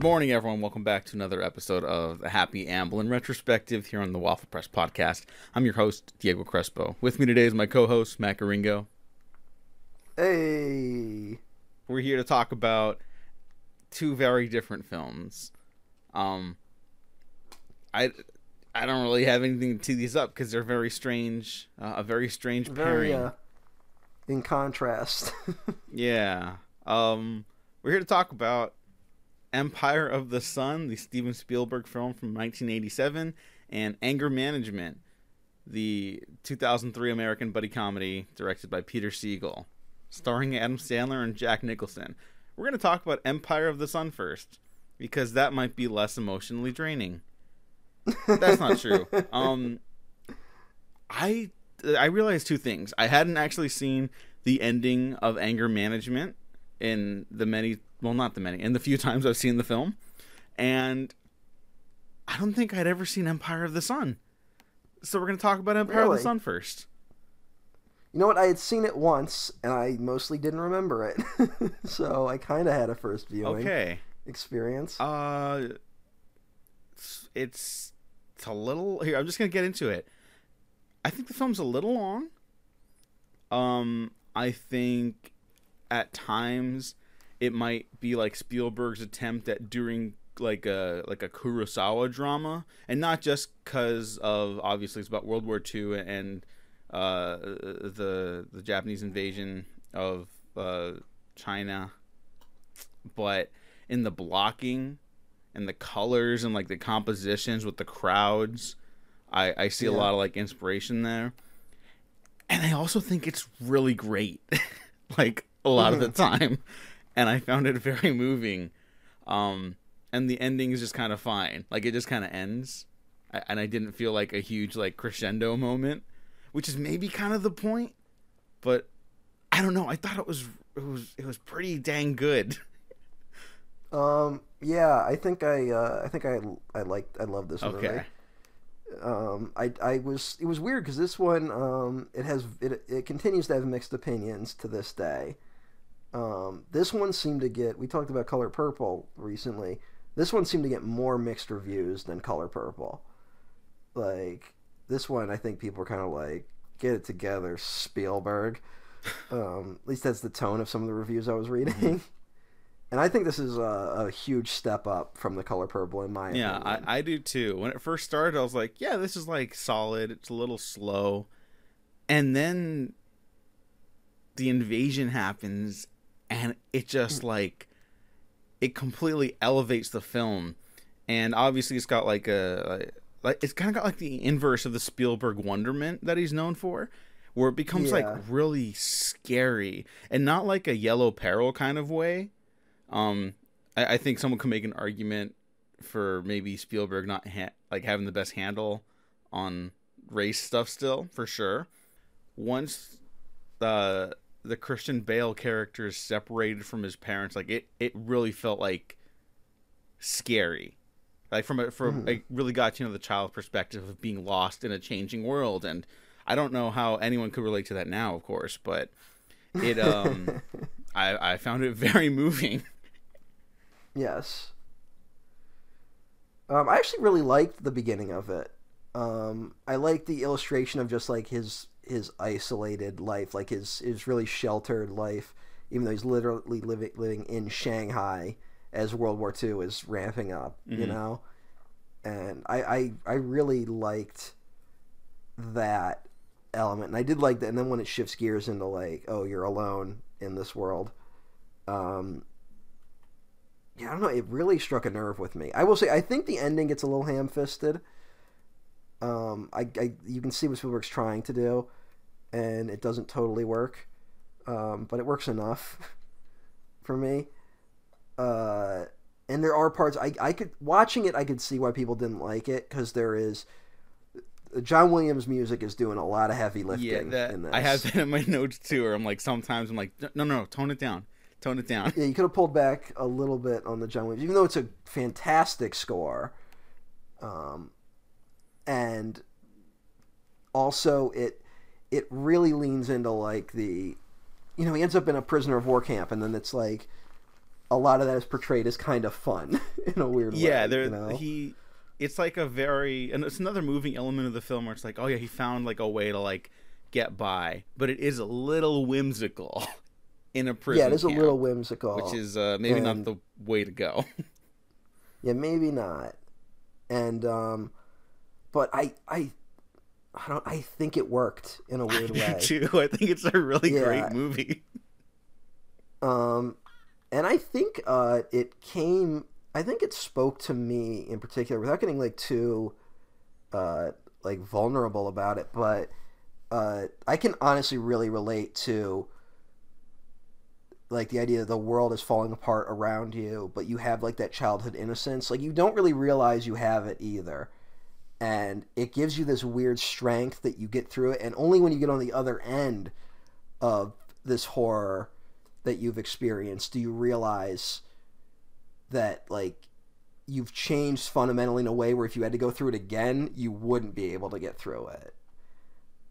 Good morning, everyone. Welcome back to another episode of the Happy Amblin retrospective here on the Waffle Press podcast. I'm your host, Diego Crespo. With me today is my co-host, Matt Garingo. Hey. We're here to talk about two very different films. Um, I I don't really have anything to tee these up because they're very strange, uh, a very strange Very pairing. uh, in contrast. Yeah. Um, we're here to talk about Empire of the Sun, the Steven Spielberg film from 1987, and Anger Management, the 2003 American buddy comedy directed by Peter Segal, starring Adam Sandler and Jack Nicholson. We're going to talk about Empire of the Sun first, because that might be less emotionally draining. That's not true. Um, I I realized two things. I hadn't actually seen the ending of Anger Management in the many well not the many in the few times I've seen the film. And I don't think I'd ever seen Empire of the Sun. So we're gonna talk about Empire of the Sun first. you know what? I had seen it once, and I mostly didn't remember it. so I kind of had a first viewing Okay. experience. Uh it's, it's it's a little here, I'm just gonna get into it. I think the film's a little long. Um I think at times it might be like Spielberg's attempt at doing like a like a Kurosawa drama, and not just because of obviously it's about World War II and uh, the the Japanese invasion of uh, China, but in the blocking and the colors and like the compositions with the crowds, I I see a lot of like inspiration there, and I also think it's really great, like a lot of the time, and I found it very moving. Um, and the ending is just kind of fine. Like it just kind of ends, I, and I didn't feel like a huge like crescendo moment, which is maybe kind of the point. But I don't know. I thought it was it was it was pretty dang good. Um, yeah, I think I, uh, I think I, I liked, I love this movie. Okay. Um, I, I was, it was weird because this one, um, it has, it, it continues to have mixed opinions to this day. Um, this one seemed to get, we talked about Color Purple recently. This one seemed to get more mixed reviews than Color Purple. Like, this one, I think people are kind of like, get it together, Spielberg. Um, at least that's the tone of some of the reviews I was reading. And I think this is a, a huge step up from the Color Purple in my Yeah, opinion. I, I do too. When it first started, I was like, yeah, this is like solid. It's a little slow. And then the invasion happens and it just like it completely elevates the film. And obviously it's got like a like it's kind of got like the inverse of the Spielberg wonderment that he's known for. Where it becomes Yeah. like really scary and not like a yellow peril kind of way. Um, I, I think someone could make an argument for maybe Spielberg not ha- like having the best handle on race stuff still for sure. Once the the Christian Bale character is separated from his parents, like it it really felt like scary. Like from a from Mhm. it really got you know the child perspective of being lost in a changing world and I don't know how anyone could relate to that now, of course, but it um I I found it very moving. Yes. Um, I actually really liked the beginning of it. Um, I liked the illustration of just like his his isolated life, like his his really sheltered life, even though he's literally living living in Shanghai as World War II is ramping up. You Mhm. know, and I, I I really liked that element, and I did like that. And then when it shifts gears into like, oh, you're alone in this world. Um, yeah, I don't know. It really struck a nerve with me. I will say, I think the ending gets a little ham-fisted. Um, I, I you can see what Spielberg's trying to do, and it doesn't totally work, um, but it works enough for me. Uh, and there are parts I, I could watching it. I could see why people didn't like it because there is John Williams' music is doing a lot of heavy lifting Yeah, that in this. I have that in my notes too. Or I'm like, sometimes I'm like, no, no, no, tone it down, tone it down. Yeah, you could have pulled back a little bit on the John Williams, even though it's a fantastic score. Um, and also it it really leans into like the, you know, he ends up in a prisoner of war camp, and then it's like a lot of that is portrayed as kind of fun in a weird way. Yeah, there you know? he. It's like a very, and it's another moving element of the film where it's like, oh yeah, he found like a way to like get by, but it is a little whimsical in a prison. yeah, it is a little whimsical, which is uh, maybe not the way to go. yeah, maybe not. And um, but I I I don't I think it worked in a weird way. too. I think it's a really Yeah. great movie. Um, and I think uh, it came. I think it spoke to me in particular, without getting like too, uh, like vulnerable about it. But uh, I can honestly really relate to, like the idea that the world is falling apart around you, but you have like that childhood innocence. Like you don't really realize you have it either, and it gives you this weird strength that you get through it. And only when you get on the other end of this horror that you've experienced do you realize that like you've changed fundamentally in a way where if you had to go through it again you wouldn't be able to get through it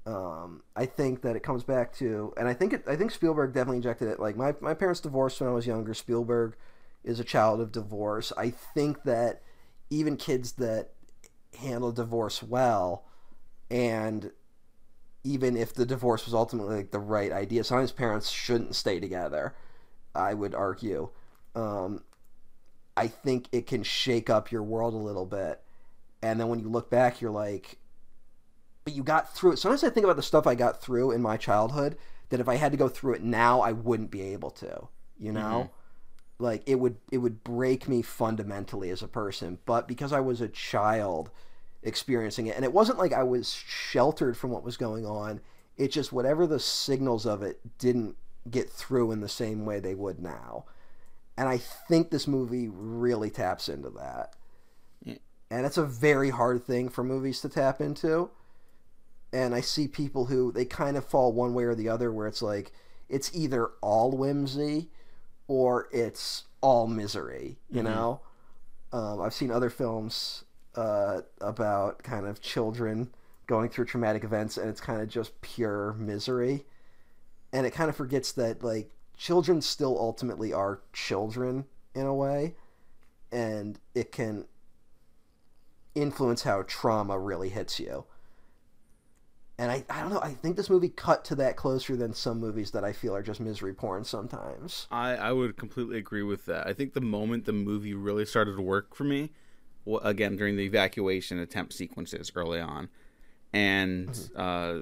um, I think that it comes back to, and I think it, I think Spielberg definitely injected it. Like my my parents divorced when I was younger. Spielberg is a child of divorce. I think that even kids that handle divorce well, and even if the divorce was ultimately like the right idea, sometimes parents shouldn't stay together. I would argue. Um, I think it can shake up your world a little bit, and then when you look back, you're like, but you got through it. Sometimes I think about the stuff I got through in my childhood that if I had to go through it now, I wouldn't be able to. You know, like it would it would break me fundamentally as a person. But because I was a child experiencing it, and it wasn't like I was sheltered from what was going on. It just whatever the signals of it didn't get through in the same way they would now. And I think this movie really taps into that. Yeah. And it's a very hard thing for movies to tap into and I see people who they kind of fall one way or the other, where it's like it's either all whimsy or it's all misery. You Mhm. know, um, I've seen other films uh, about kind of children going through traumatic events, and it's kind of just pure misery, and it kind of forgets that like children still ultimately are children in a way, and it can influence how trauma really hits you. And I, I don't know i think this movie cut to that closer than some movies that i feel are just misery porn sometimes. I, I would completely agree with that. I think the moment the movie really started to work for me, again during the evacuation attempt sequences early on, and uh,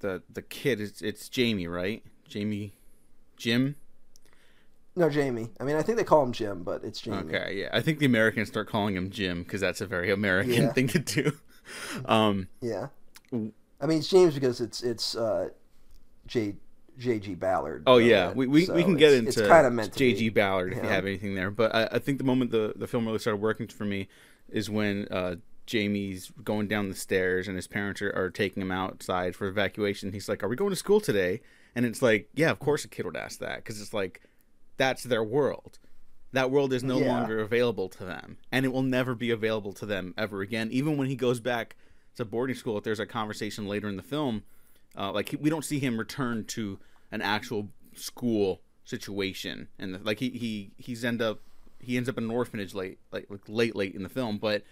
the the kid it's it's Jamie right? Jamie, Jim. no jamie i mean i think they call him jim but it's jamie Okay, yeah. I think the Americans start calling him Jim because that's a very American Yeah. thing to do. Um, yeah i mean it's james because it's it's uh j jg ballard Oh yeah, we we, so we can get into it's kind of JG. Ballard if you have anything there. But I, I think the moment the the film really started working for me is when uh, Jamie's going down the stairs and his parents are, are taking him outside for evacuation. He's like, "Are we going to school today?" And it's like, yeah, of course a kid would ask that because it's like that's their world. That world is no Yeah. longer available to them, and it will never be available to them ever again. Even when he goes back to boarding school, if there's a conversation later in the film, uh, like he, we don't see him return to an actual school situation, and the, like he he he's end up he ends up in an orphanage late like, like late late in the film, but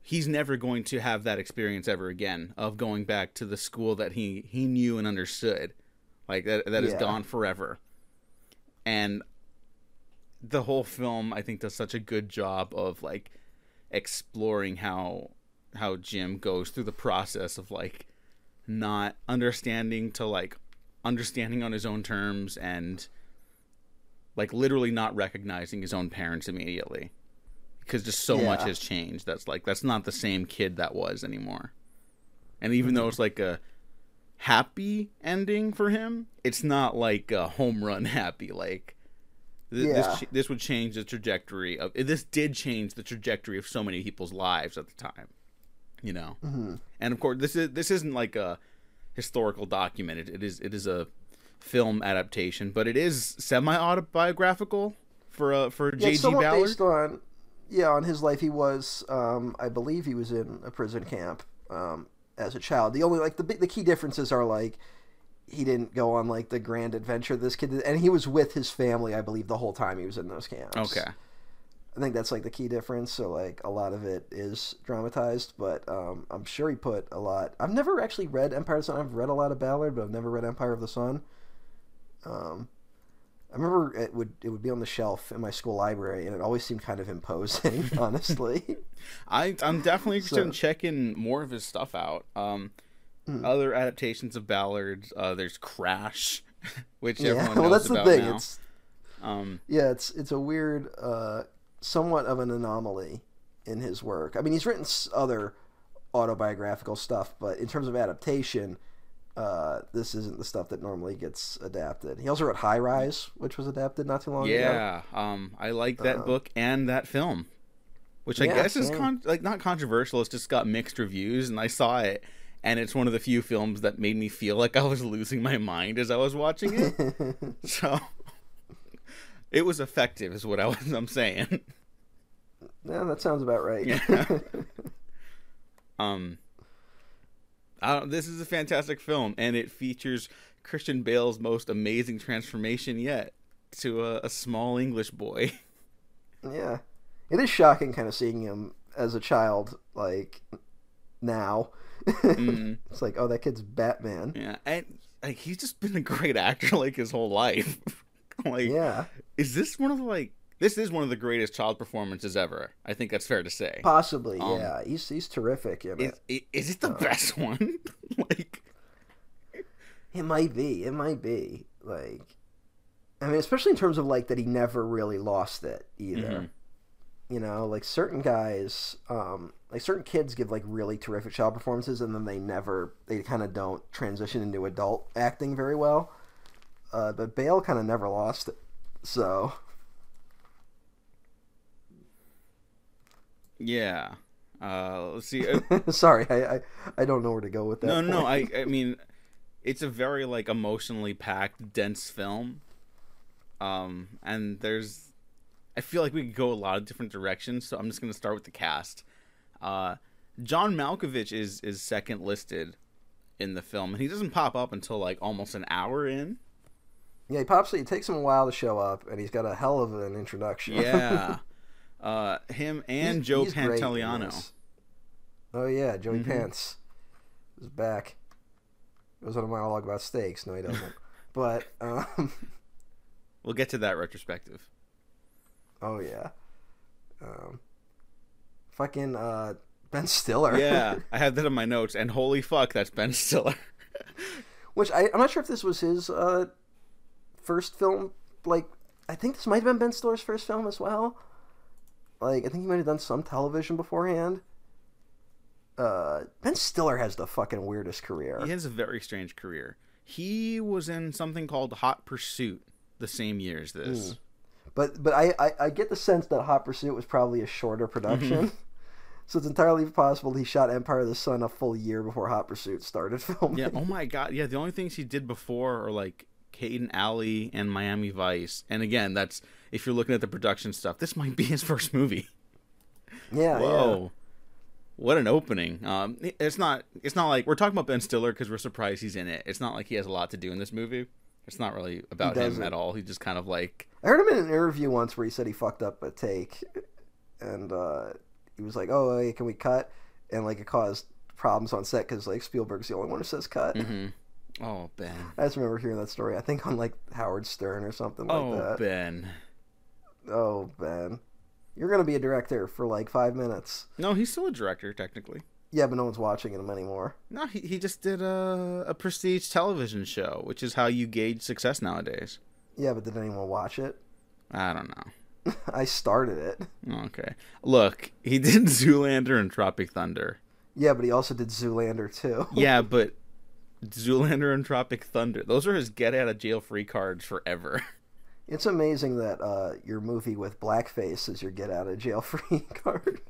he's never going to have that experience ever again of going back to the school that he he knew and understood, like that that is Yeah. gone forever, and the whole film I think does such a good job of like exploring how how Jim goes through the process of like not understanding to like understanding on his own terms and like literally not recognizing his own parents immediately. Because just so much has changed that's like that's not the same kid that was anymore. And even mm-hmm. though it's like a happy ending for him it's not like a home run happy like th- Yeah. this this would change the trajectory of this did change the trajectory of so many people's lives at the time you know? Hmm and of course this is this isn't like a historical document. It, it is it is a film adaptation but it is semi autobiographical for uh for yeah, JG Ballard? based on yeah on his life. He was um i believe he was in a prison camp um as a child. The only like the the key differences are like he didn't go on like the grand adventure this kid did, and he was with his family, I believe, the whole time he was in those camps. Okay. I think that's like the key difference. So like a lot of it is dramatized, but um, I'm sure he put a lot. I've never actually read Empire of the Sun. I've read a lot of Ballard, but I've never read Empire of the Sun. Um, I remember it would it would be on the shelf in my school library, and it always seemed kind of imposing, honestly. I I'm definitely interested So- in checking more of his stuff out. Um, Hmm. other adaptations of Ballard, Uh, there's Crash, which yeah, everyone knows well, that's the thing. now. It's Um, yeah, it's it's a weird, uh, somewhat of an anomaly in his work. I mean, he's written other autobiographical stuff, but in terms of adaptation, uh, this isn't the stuff that normally gets adapted. He also wrote High Rise, which was adapted not too long ago. yeah. Um, I like that Uh, book and that film, which I Yeah, guess is con- like not controversial. It's just got mixed reviews, and I saw it, and it's one of the few films that made me feel like I was losing my mind as I was watching it. so. It was effective, is what I was. I'm saying. yeah, that sounds about right. Yeah. Um, this is a fantastic film, and it features Christian Bale's most amazing transformation yet to a, a small English boy. Yeah. It is shocking kind of seeing him as a child, like, now. Mm, It's like, oh, that kid's Batman. yeah, and like, he's just been a great actor like his whole life. like, Yeah, is this one of the like? This is one of the greatest child performances ever. I think that's fair to say. possibly. Um, yeah, he's he's terrific Is, it. is it the best one? like, It might be. It might be. Like, I mean, especially in terms of like that he never really lost it either. Mhm. You know, like certain guys, um, like certain kids give like really terrific child performances, and then they never, they kind of don't transition into adult acting very well. Uh, but Bale kind of never lost it. So yeah. Uh, let's see. uh, sorry, I, I I don't know where to go with that. no, no. I. I mean, it's a very like emotionally packed, dense film. Um, and there's, I feel like we could go a lot of different directions. So I'm just gonna start with the cast. Uh, John Malkovich is is second listed in the film, and he doesn't pop up until like almost an hour in. Yeah, he pops. It takes him a while to show up, and he's got a hell of an introduction. Yeah. uh, him and He's- Joe he's Pantoliano. Oh yeah, Joey Mhm. Pants is back. Goes on a monologue about steaks. No, he doesn't. but um, We'll get to that retrospective. oh yeah, um, fucking uh, Ben Stiller. Yeah, I had that in my notes, and holy fuck, that's Ben Stiller. Which I, I'm not sure if this was his uh, first film. Like, I think this might have been Ben Stiller's first film as well. Like, I think he might have done some television beforehand. Uh, ben Stiller has the fucking weirdest career. He has a very strange career. He was in something called Hot Pursuit the same year as this. But but I, I, I get the sense that Hot Pursuit was probably a shorter production. so it's entirely possible he shot Empire of the Sun a full year before Hot Pursuit started filming. Yeah. Oh my god. Yeah. The only things he did before are like And Alley and Miami Vice. And again, that's if you're looking at the production stuff, this might be his first movie. yeah, yeah. Whoa. What an opening! Um, it's not. It's not like we're talking about Ben Stiller because we're surprised he's in it. It's not like he has a lot to do in this movie. It's not really about him at all. He just kind of like, I heard him in an interview once where he said he fucked up a take, and uh, he was like, "Oh, hey, can we cut?" And like it caused problems on set because like Spielberg's the only one who says cut. hmm oh Ben, I just remember hearing that story. I think on like Howard Stern or something like oh, that. oh. Ben. Oh Ben, you're gonna be a director for like five minutes. No, he's still a director technically. Yeah, but no one's watching him anymore. No, he, he just did a, a prestige television show, which is how you gauge success nowadays. Yeah, but did anyone watch it? I don't know. I started it. Okay. Look, he did Zoolander and Tropic Thunder. Yeah, but he also did Zoolander too. Yeah, but Zoolander and Tropic Thunder, those are his get out of jail free cards forever. It's amazing that uh, your movie with blackface is your get out of jail free card.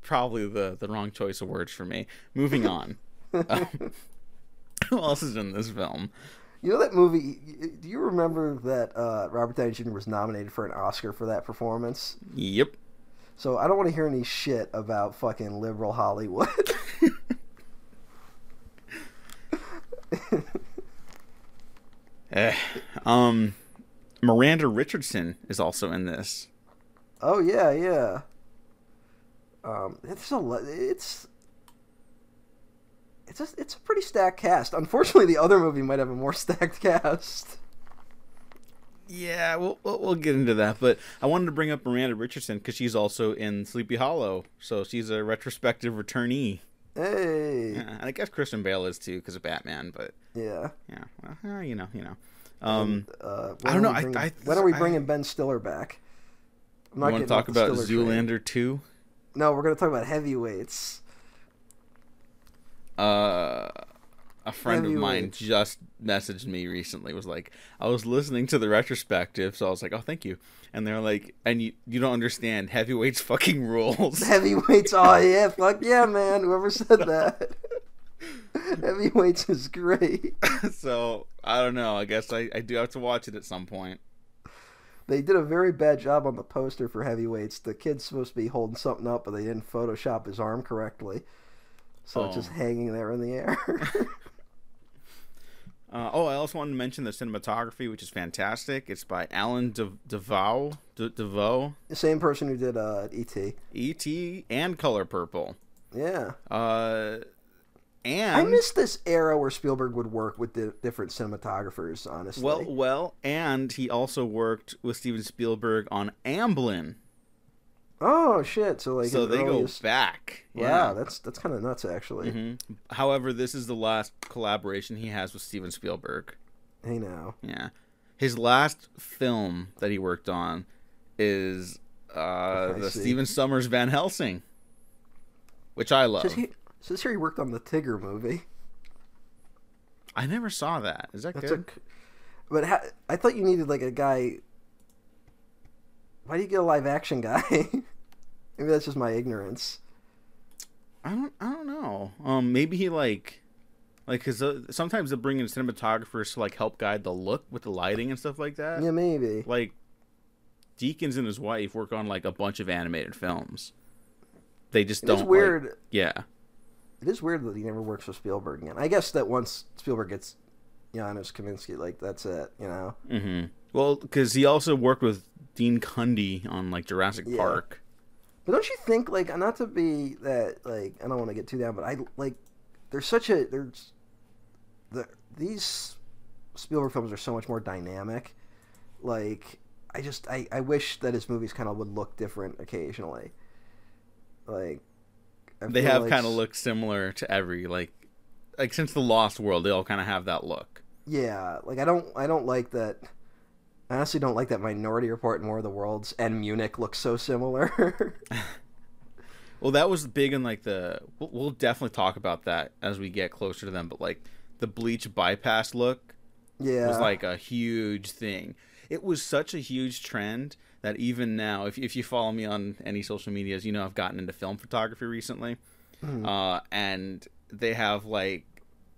Probably the, the wrong choice of words for me. Moving on. Um, who else is in this film? You know that movie? Do you remember that uh, Robert Downey Jr. was nominated for an Oscar for that performance? Yep. So I don't want to hear any shit about fucking liberal Hollywood. Eh, um, Miranda Richardson is also in this. Oh yeah, yeah. Um, it's a it's it's a, it's a pretty stacked cast. Unfortunately, the other movie might have a more stacked cast. Yeah, we'll, we'll we'll get into that, but I wanted to bring up Miranda Richardson because she's also in Sleepy Hollow, so she's a retrospective returnee. Hey, Yeah, and I guess Christian Bale is too because of Batman, but yeah. yeah, well, eh, you know, you know. Um, Uh, I don't know, we I- bringing- I- when are we I- bringing Ben Stiller back? I'm you want to talk about Stiller. Zoolander two? No, we're gonna talk about heavyweights. uh a friend of mine just messaged me recently was like i was listening to the retrospective so i was like oh thank you and they're like and you you don't understand heavyweights fucking rules Heavyweights, oh yeah, fuck yeah, man. Whoever said that. heavyweights is great. so i don't know i guess I, I do have to watch it at some point They did a very bad job on the poster for heavyweights. The kid's supposed to be holding something up, but they didn't Photoshop his arm correctly. So it's Oh. just hanging there in the air. Uh, oh i also wanted to mention the cinematography which is fantastic it's by Allen De- Daviau De- Daviau the same person who did uh, E.T. et and color purple Yeah. uh and I miss this era where Spielberg would work with the different cinematographers, honestly. Well, well, and he also worked with Steven Spielberg on Amblin, oh shit! So like, so they earliest- go back. Wow, Yeah. that's that's kind of nuts, actually. Mhm. However, this is the last collaboration he has with Steven Spielberg. Hey now, Yeah, his last film that he worked on is uh, the see. Stephen Sommers Van Helsing, which I love. says he says here he worked on the Tigger movie. I never saw that. Is that That's good? a, but ha- I thought you needed like a guy. Why do you get a live action guy? Maybe that's just my ignorance. I don't. I don't know. Um, maybe he like, like, cause uh, sometimes they bring in cinematographers to like help guide the look with the lighting and stuff like that. Yeah, maybe. Like, Deakins and his wife work on like a bunch of animated films. They just It don't. like- weird. yeah. It is weird that he never works with Spielberg again. I guess that once Spielberg gets Janusz Kaminski, like that's it. You know. Mm-hmm. Well, because he also worked with Dean Cundey on like Jurassic Yeah. Park. But don't you think, like, not to be that, like, I don't want to get too down, but I like, there's such a there's the these Spielberg films are so much more dynamic. Like, I just I I wish that his movies kind of would look different occasionally. Like, They have like kind of looked similar to every like, like since the Lost World, they all kind of have that look. Yeah, like I don't I don't like that. I honestly don't like that Minority Report and War of the Worlds and Munich look so similar. Well, that was big in like the. We'll, we'll definitely talk about that as we get closer to them. But like the bleach bypass look yeah, was like a huge thing. It was such a huge trend that even now, if if you follow me on any social medias, you know I've gotten into film photography recently, Mhm. uh, and they have like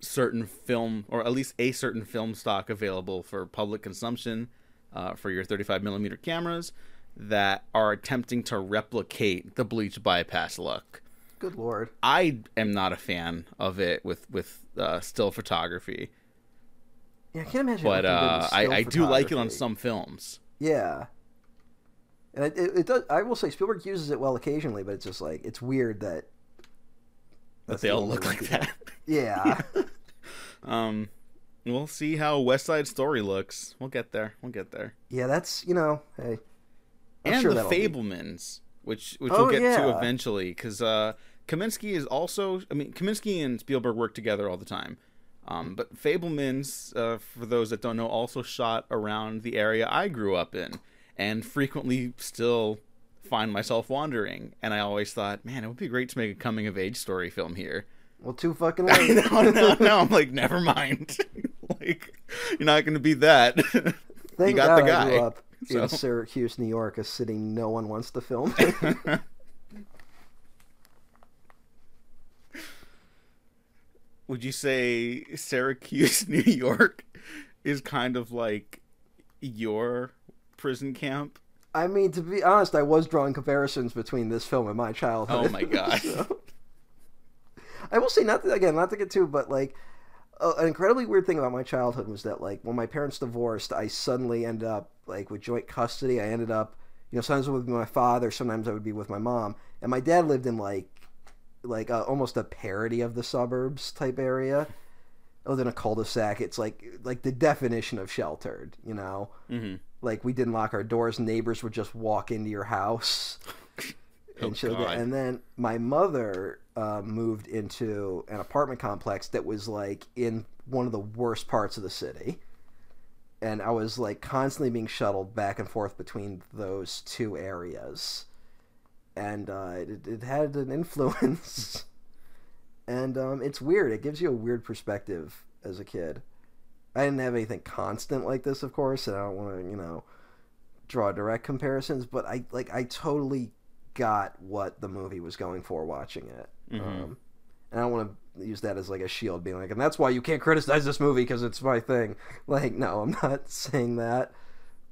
certain film or at least a certain film stock available for public consumption uh, for your 35 millimeter cameras that are attempting to replicate the bleach bypass look. good lord. I am not a fan of it with with uh, still photography, Yeah, I can't imagine. but looking good in uh, I, I do like it on some films. Yeah, and it, it, it does. I will say Spielberg uses it well occasionally, but it's just like it's weird that But that's they all look like people- that. Yeah, Um, we'll see how West Side Story looks. We'll get there. We'll get there. yeah. That's you know, hey, I'm and sure the that'll be- Fabelmans, which which Oh, we'll get to eventually, because uh, Kaminski is also. I mean, Kaminski and Spielberg work together all the time. Um, but Fabelmans, uh, for those that don't know, also shot around the area I grew up in, and frequently still find myself wandering. And I always thought, man, it would be great to make a coming of age story film here. well, too fucking late. know, no, no. I'm like, never mind. like, you're not going to be that. Thank you got God the guy. I grew up So- in Syracuse, New York, a city no one wants to film. Would you say Syracuse, New York, is kind of like your prison camp? I mean, to be honest, I was drawing comparisons between this film and my childhood. Oh my God. So- I will say, not to, again, not to get too, but like, uh, an incredibly weird thing about my childhood was that like when my parents divorced, I suddenly ended up like with joint custody. I ended up, you know, sometimes I would be with my father, sometimes I would be with my mom, and my dad lived in like like a, almost a parody of the suburbs type area. Lived in a cul-de-sac. It's like like the definition of sheltered, you know. Mm-hmm. Like we didn't lock our doors. Neighbors would just walk into your house. Oh, and. God. And then my mother uh, moved into an apartment complex that was like in one of the worst parts of the city. And I was like constantly being shuttled back and forth between those two areas. And uh, it, it had an influence. and um, it's weird. It gives you a weird perspective as a kid. I didn't have anything constant like this, of course, and I don't want to, you know, draw direct comparisons, but I like I totally got what the movie was going for watching it. Mhm. Um, and I don't want to use that as like a shield, being like, and that's why you can't criticize this movie because it's my thing. Like, no, I'm not saying that.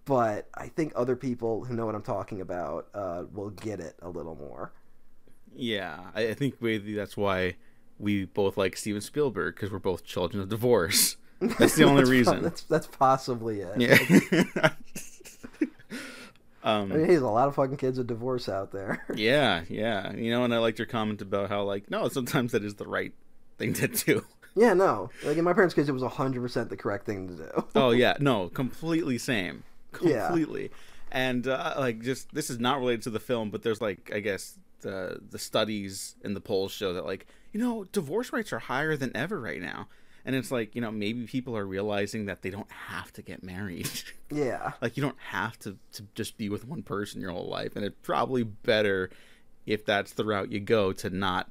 But I think other people who know what I'm talking about uh, will get it a little more. Yeah, I, I think maybe that's why we both like Steven Spielberg because we're both children of divorce. That's the only po- reason. That's that's possibly it. Yeah. I um. mean, there's a lot of fucking kids with divorce out there. Yeah, yeah. You know, and I liked your comment about how like no, sometimes that is the right thing to do. yeah, no. Like in my parents' case, it was 100% the correct thing to do. Oh yeah, no, completely same, Yeah. completely. And uh, like, just this is not related to the film, but there's like, I guess the the studies and the polls show that like, you know, divorce rates are higher than ever right now. And it's like, you know, maybe people are realizing that they don't have to get married. Yeah. like, you don't have to to just be with one person your whole life, and it's probably better if that's the route you go to not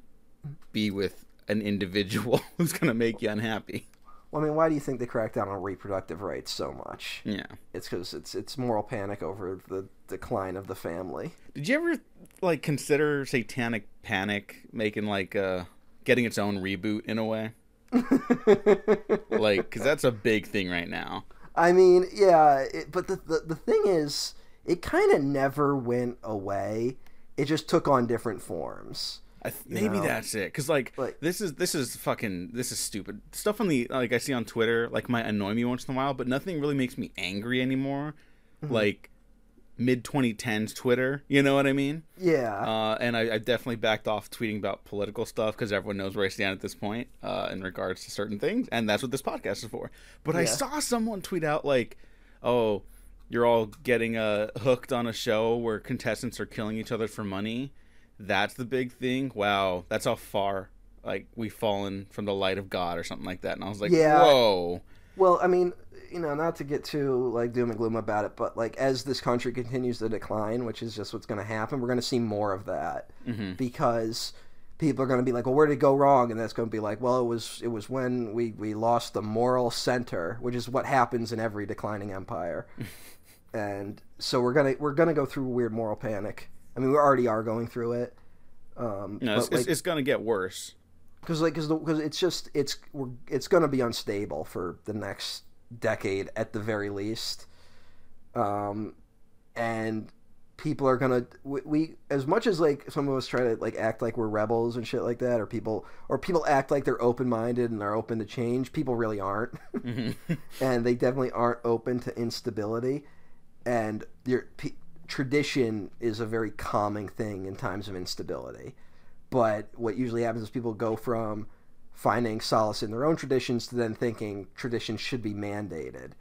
be with an individual who's gonna make you unhappy. Well, I mean, why do you think they crack down on reproductive rights so much? Yeah. It's because it's it's moral panic over the decline of the family. Did you ever like consider Satanic Panic making like uh getting its own reboot in a way? Like, because that's a big thing right now. I mean, yeah, it, but the, the the thing is, it kind of never went away. It just took on different forms. I th- maybe know? that's it. Because like, Like- this is this is fucking this is stupid stuff on the like I see on Twitter like might annoy me once in a while, but nothing really makes me angry anymore. Mm-hmm. Like mid 2010s Twitter, you know what I mean? Yeah, Uh, and I, I definitely backed off tweeting about political stuff because everyone knows where I stand at this point uh, in regards to certain things, and that's what this podcast is for. But I saw someone tweet out like, "Oh, you're all getting uh, hooked on a show where contestants are killing each other for money. That's the big thing. Wow, that's how far like we've fallen from the light of God or something like that." And I was like, Yeah. "Whoa." Well, I mean, you know, not to get too like doom and gloom about it, but like as this country continues to decline, which is just what's going to happen, we're going to see more of that Mhm. because people are going to be like, "Well, where did it go wrong?" And that's going to be like, "Well, it was it was when we we lost the moral center, which is what happens in every declining empire." and so we're gonna we're gonna go through a weird moral panic. I mean, we already are going through it. Um, No, it's, but, it's, it's gonna get worse. because like because it's just it's we're, it's going to be unstable for the next decade at the very least. Um and people are gonna we, we as much as like some of us try to like act like we're rebels and shit like that or people or people act like they're open-minded and are open to change people really aren't. Mhm. and they definitely aren't open to instability. And your p- tradition is a very calming thing in times of instability. But what usually happens is people go from finding solace in their own traditions to then thinking traditions should be mandated.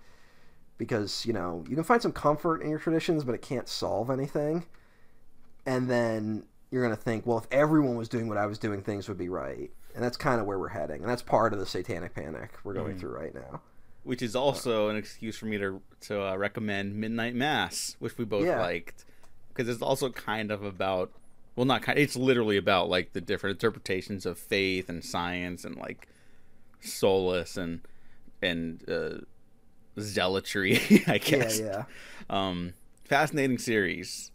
Because you know you can find some comfort in your traditions but it can't solve anything. And then you're going to think well if everyone was doing what i was doing things would be right. And that's kind of where we're heading. And that's part of the satanic panic we're going Mhm. through right now. Which is also an excuse for me to to uh, recommend Midnight Mass, which we both Yeah. liked, because it's also kind of about, well, not kind. It's literally about like the different interpretations of faith and science and like solace and and uh, zealotry, I guess. yeah yeah. Um, fascinating series,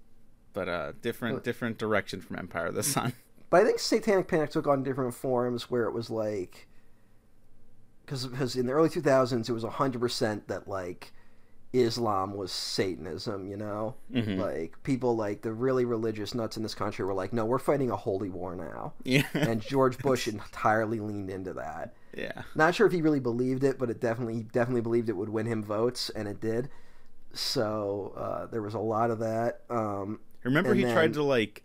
but uh, different different direction from Empire of the Sun. But I think Satanic Panic took on different forms where it was like, because in the early two thousands it was hundred percent that like Islam was Satanism, you know? Mhm. Like people like the really religious nuts in this country were like, "No, we're fighting a holy war now." Yeah. And George Bush entirely leaned into that. yeah. Not sure if he really believed it, but it definitely he definitely believed it would win him votes, and it did. So uh, there was a lot of that. Um, Remember he tried to like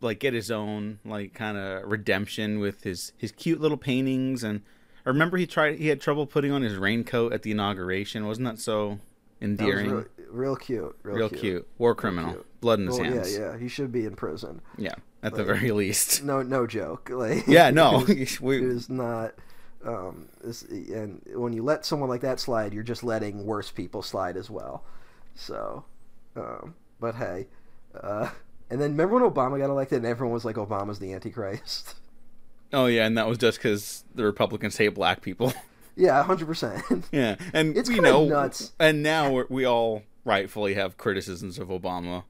like get his own like kind of redemption with his his cute little paintings and I remember he tried he had trouble putting on his raincoat at the inauguration. Wasn't that so endearing? real, real cute, real, Real cute. cute. War criminal. cute. Blood in his Well, yeah, hands. yeah, he should be in prison. Yeah, at the very least. No, no joke. Like, Yeah, no. it was- we, it is not. Um, this, and when you let someone like that slide, you're just letting worse people slide as well. So, um, but hey, uh, and then remember when Obama got elected and everyone was like, Obama's the Antichrist. oh yeah, and that was just because the Republicans hate black people. Yeah, hundred percent. yeah, and It's we know. nuts. And now we're, we all rightfully have criticisms of Obama.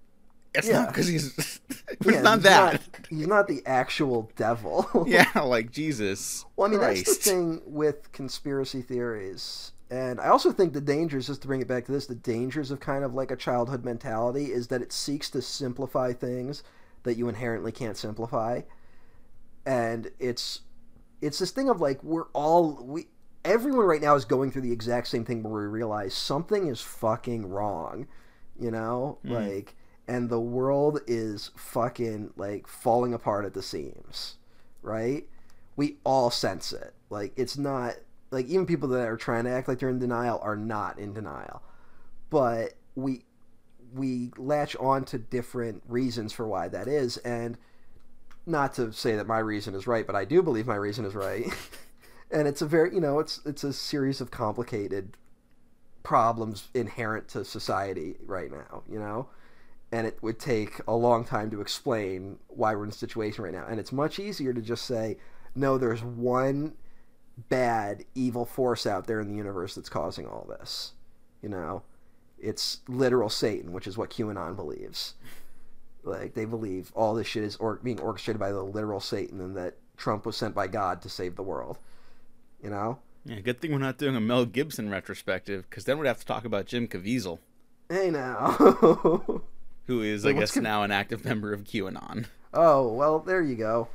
It's Yeah. not because he's. it's Yeah, not he's that. Not, he's not the actual devil. yeah, like Jesus. Well, I mean, that's the thing with conspiracy theories. And I also think the dangers, just to bring it back to this, the dangers of kind of like a childhood mentality is that it seeks to simplify things that you inherently can't simplify. And it's it's this thing of like we're all we everyone right now is going through the exact same thing where we realize something is fucking wrong, you know? Mm. Like and the world is fucking like falling apart at the seams, right? we all sense it. Like it's not like even people that are trying to act like they're in denial are not in denial. But we we latch on to different reasons for why that is and not to say that my reason is right, but I do believe my reason is right. and it's a very, you know, it's it's a series of complicated problems inherent to society right now, you know? And it would take a long time to explain why we're in a situation right now. And it's much easier to just say, no, there's one bad, evil force out there in the universe that's causing all this. You know? It's literal Satan, which is what QAnon believes. Like, they believe all this shit is or- being orchestrated by the literal Satan and that Trump was sent by God to save the world. You know? Yeah, good thing we're not doing a Mel Gibson retrospective, because then we'd have to talk about Jim Caviezel, Hey now. who is, Wait, I guess, Cav- now an active member of QAnon. oh, well, there you go.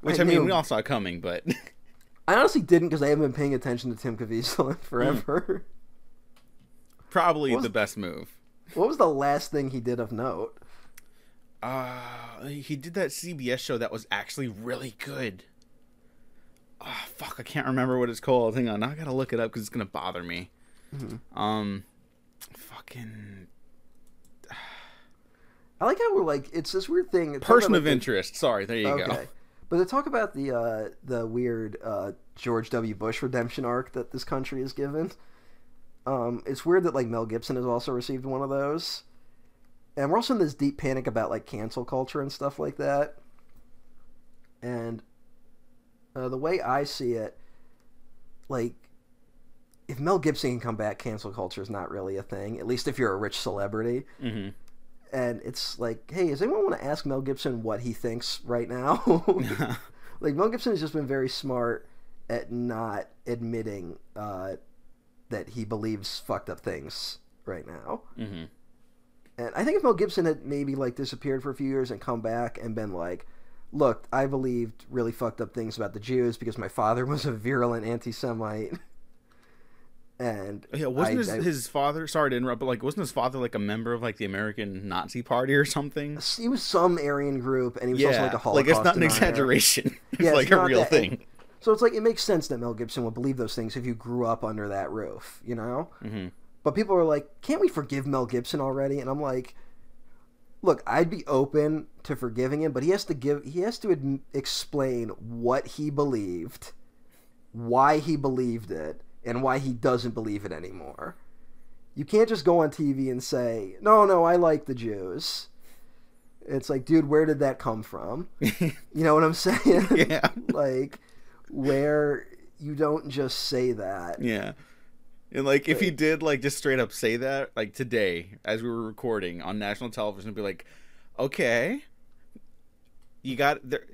Which I I, mean, we all saw coming, but I honestly didn't because I haven't been paying attention to Tim Caviezel in forever. probably was- the best move. what was the last thing he did of note? Uh, he did that CBS show that was actually really good. Ah, fuck, I can't remember what it's called. Hang on, I gotta look it up because it's gonna bother me. Mhm. Um, fucking I like how we're like it's this weird thing. It's person about, of like, the- interest. Sorry, there you go. Okay. go. But to talk about the uh, the weird uh, George W. Bush redemption arc that this country is given, um, it's weird that like Mel Gibson has also received one of those, and we're also in this deep panic about like cancel culture and stuff like that. And uh, the way I see it, like if Mel Gibson can come back, cancel culture is not really a thing. At least if you're a rich celebrity hmm and it's like, hey, does anyone want to ask Mel Gibson what he thinks right now? like Mel Gibson has just been very smart at not admitting uh, that he believes fucked up things right now. hmm And I think if Mel Gibson had maybe like disappeared for a few years and come back and been like, look, I believed really fucked up things about the Jews because my father was a virulent anti-Semite. And Yeah, wasn't I- his, I- his father? Sorry to interrupt, but like, wasn't his father like a member of like the American Nazi Party or something? he was some Aryan group, and he was also like a Holocaust like it's not an exaggeration. It's Yeah, it's like a real that- thing. So it's like it makes sense that Mel Gibson would believe those things if you grew up under that roof, you know? hmm But people are like, "Can't we forgive Mel Gibson already?" And I'm like, "Look, I'd be open to forgiving him, but he has to give he has to ad- explain what he believed, why he believed it, and why he doesn't believe it anymore. You can't just go on TV and say, "No, no, I like the Jews." It's like, dude, where did that come from? You know what I'm saying? yeah, like where you don't just say that. yeah. And like, if he did like just straight up say that, like today as we were recording on national television, be like, okay, you got there.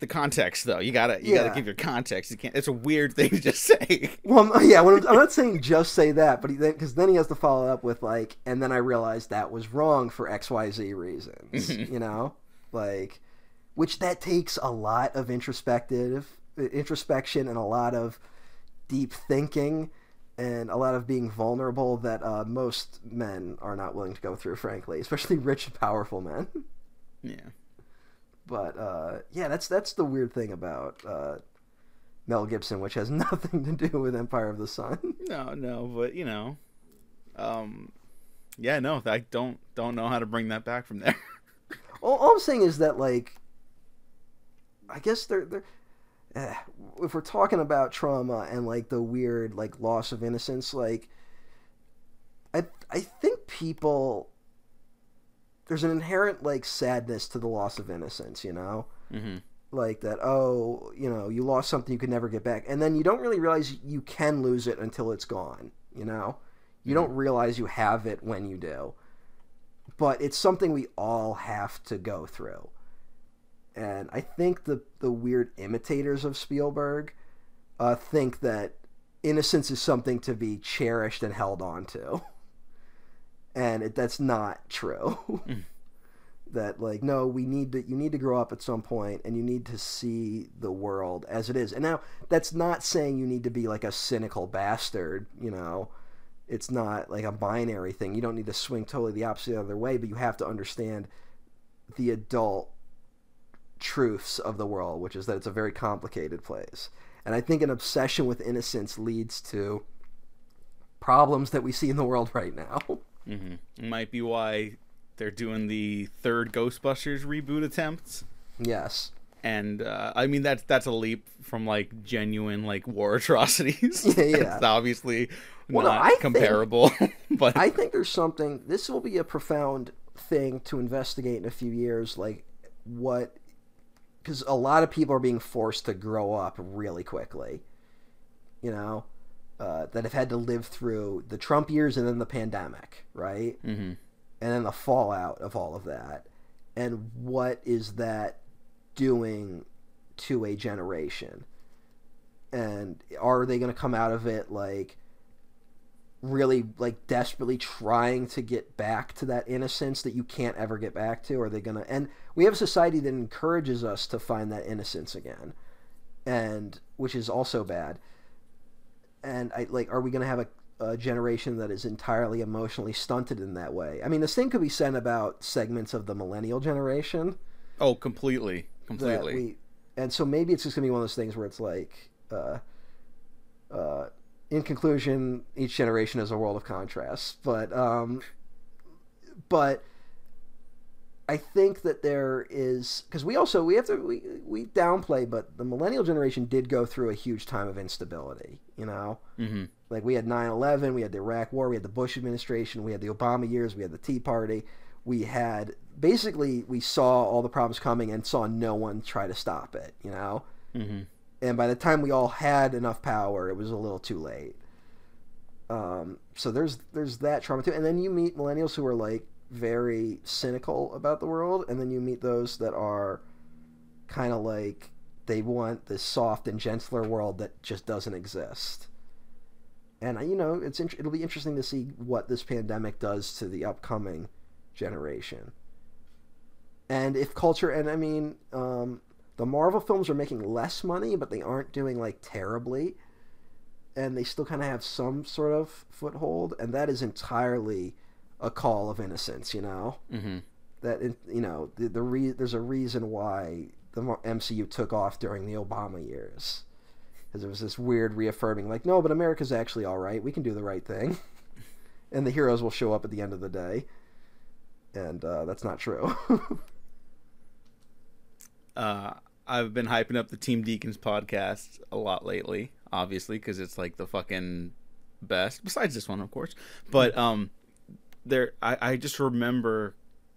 the context though. You gotta you yeah. gotta give your context. You can't. It's a weird thing to just say. Well, yeah, I'm, I'm, not saying just say that, but then because then he has to follow up with like, and then I realized that was wrong for X Y Z reasons. you know, like, which that takes a lot of introspective introspection and a lot of deep thinking and a lot of being vulnerable that uh, most men are not willing to go through, frankly, especially rich and powerful men. Yeah. But uh, yeah, that's that's the weird thing about uh, Mel Gibson, which has nothing to do with Empire of the Sun. No, no, but you know, um, yeah, no, I don't don't know how to bring that back from there. all, all, I'm saying is that like, I guess they're they're. If we're talking about trauma and like the weird like loss of innocence, like I I think people there's an inherent like sadness to the loss of innocence, you know, mm-hmm. like that. Oh, you know, you lost something you could never get back, and then you don't really realize you can lose it until it's gone. You know, you mm-hmm. don't realize you have it when you do, but it's something we all have to go through. And I think the the weird imitators of Spielberg uh, think that innocence is something to be cherished and held on to. and it, that's not true. Mm. that like no, we need to you need to grow up at some point and you need to see the world as it is. And now that's not saying you need to be like a cynical bastard, you know. It's not like a binary thing. You don't need to swing totally the opposite other way, but you have to understand the adult truths of the world, which is that it's a very complicated place. And I think an obsession with innocence leads to problems that we see in the world right now. Mm-hmm. Might be why they're doing the third Ghostbusters reboot attempts. Yes. And uh, I mean that's that's a leap from like genuine like war atrocities. Yeah, yeah. it's obviously well, not no, comparable. Think, but I think there's something. This will be a profound thing to investigate in a few years. Like what, because a lot of people are being forced to grow up really quickly. You know, uh, that have had to live through the Trump years and then the pandemic, right? Mm-hmm. And then the fallout of all of that. And what is that doing to a generation? And are they going to come out of it like really like desperately trying to get back to that innocence that you can't ever get back to? Are they to and we have a society that encourages us to find that innocence again. And which is also bad and I like, are we to have a, a, generation that is entirely emotionally stunted in that way? I mean, the thing could be said about segments of the millennial generation. Oh, completely, completely. We, and so maybe it's just to be one of those things where it's like, uh, uh, in conclusion, each generation is a world of contrasts. But, um, but I think that there is because we also we have to we we downplay, but the millennial generation did go through a huge time of instability. You know, mm-hmm. like we had 9-11, we had the Iraq War, we had the Bush administration, we had the Obama years, we had the Tea Party, we had basically we saw all the problems coming and saw no one try to stop it. You know, mm-hmm. And by the time we all had enough power, it was a little too late. Um, so there's there's that trauma too, and then you meet millennials who are like very cynical about the world, and then you meet those that are kind of like they want this soft and gentler world that just doesn't exist. And you know, it's it'll be interesting to see what this pandemic does to the upcoming generation. And if culture, and I mean, um, the Marvel films are making less money, but they aren't doing like terribly, and they still kind of have some sort of foothold, and that is entirely a call of innocence, you know. Mm-hmm. That you know the, the re- there's a reason why the MCU took off during the Obama years, because there was this weird reaffirming, like, no, but America's actually all right. We can do the right thing, and the heroes will show up at the end of the day, and uh, that's not true. uh, I've been hyping up the Team Deakins podcast a lot lately, obviously, because it's like the fucking best. Besides this one, of course, but um there I, I just remember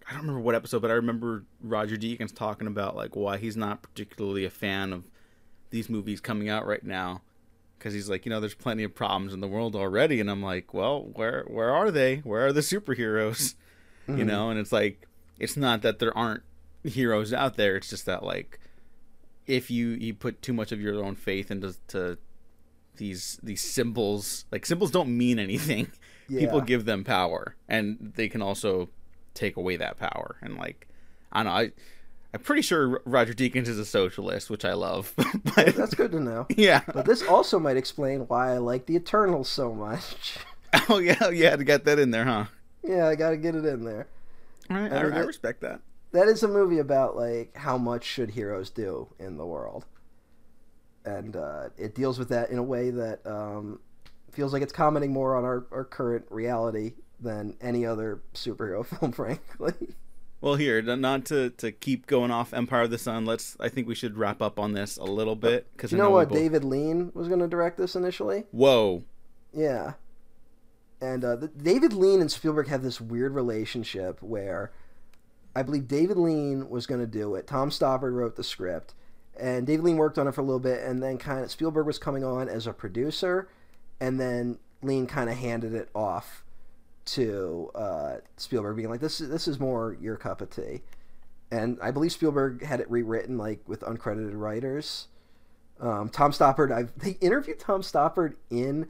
I don't remember what episode, but I remember Roger Deakins talking about like why he's not particularly a fan of these movies coming out right now because he's like, you know, there's plenty of problems in the world already, and I'm like, well, where where are they? Where are the superheroes? Mm-hmm. You know, and it's like it's not that there aren't heroes out there; it's just that like if you you put too much of your own faith into to these these symbols, like symbols don't mean anything. People give them power, and they can also take away that power. And like, I don't know, I I'm pretty sure Roger Deakins is a socialist, which I love. but That's good to know. yeah. But this also might explain why I like the Eternals so much. Oh yeah, you had to get that in there, huh? yeah, I got to get it in there. All right, I I, I respect that. That is a movie about like how much should heroes do in the world, and uh, it deals with that in a way that um, feels like it's commenting more on our, our current reality than any other superhero film, frankly. Well, here, not to, to keep going off Empire of the Sun. Let's. I think we should wrap up on this a little bit because you know what David Lean was going to direct this initially? Whoa. Yeah. And uh, the, David Lean and Spielberg have this weird relationship where I believe David Lean was going to do it. Tom Stoppard wrote the script, and David Lean worked on it for a little bit, and then kind of Spielberg was coming on as a producer, and then Lean kind of handed it off to uh, Spielberg, being like, "This is this is more your cup of tea." And I believe Spielberg had it rewritten like with uncredited writers. Um, Tom Stoppard, I've they interviewed Tom Stoppard in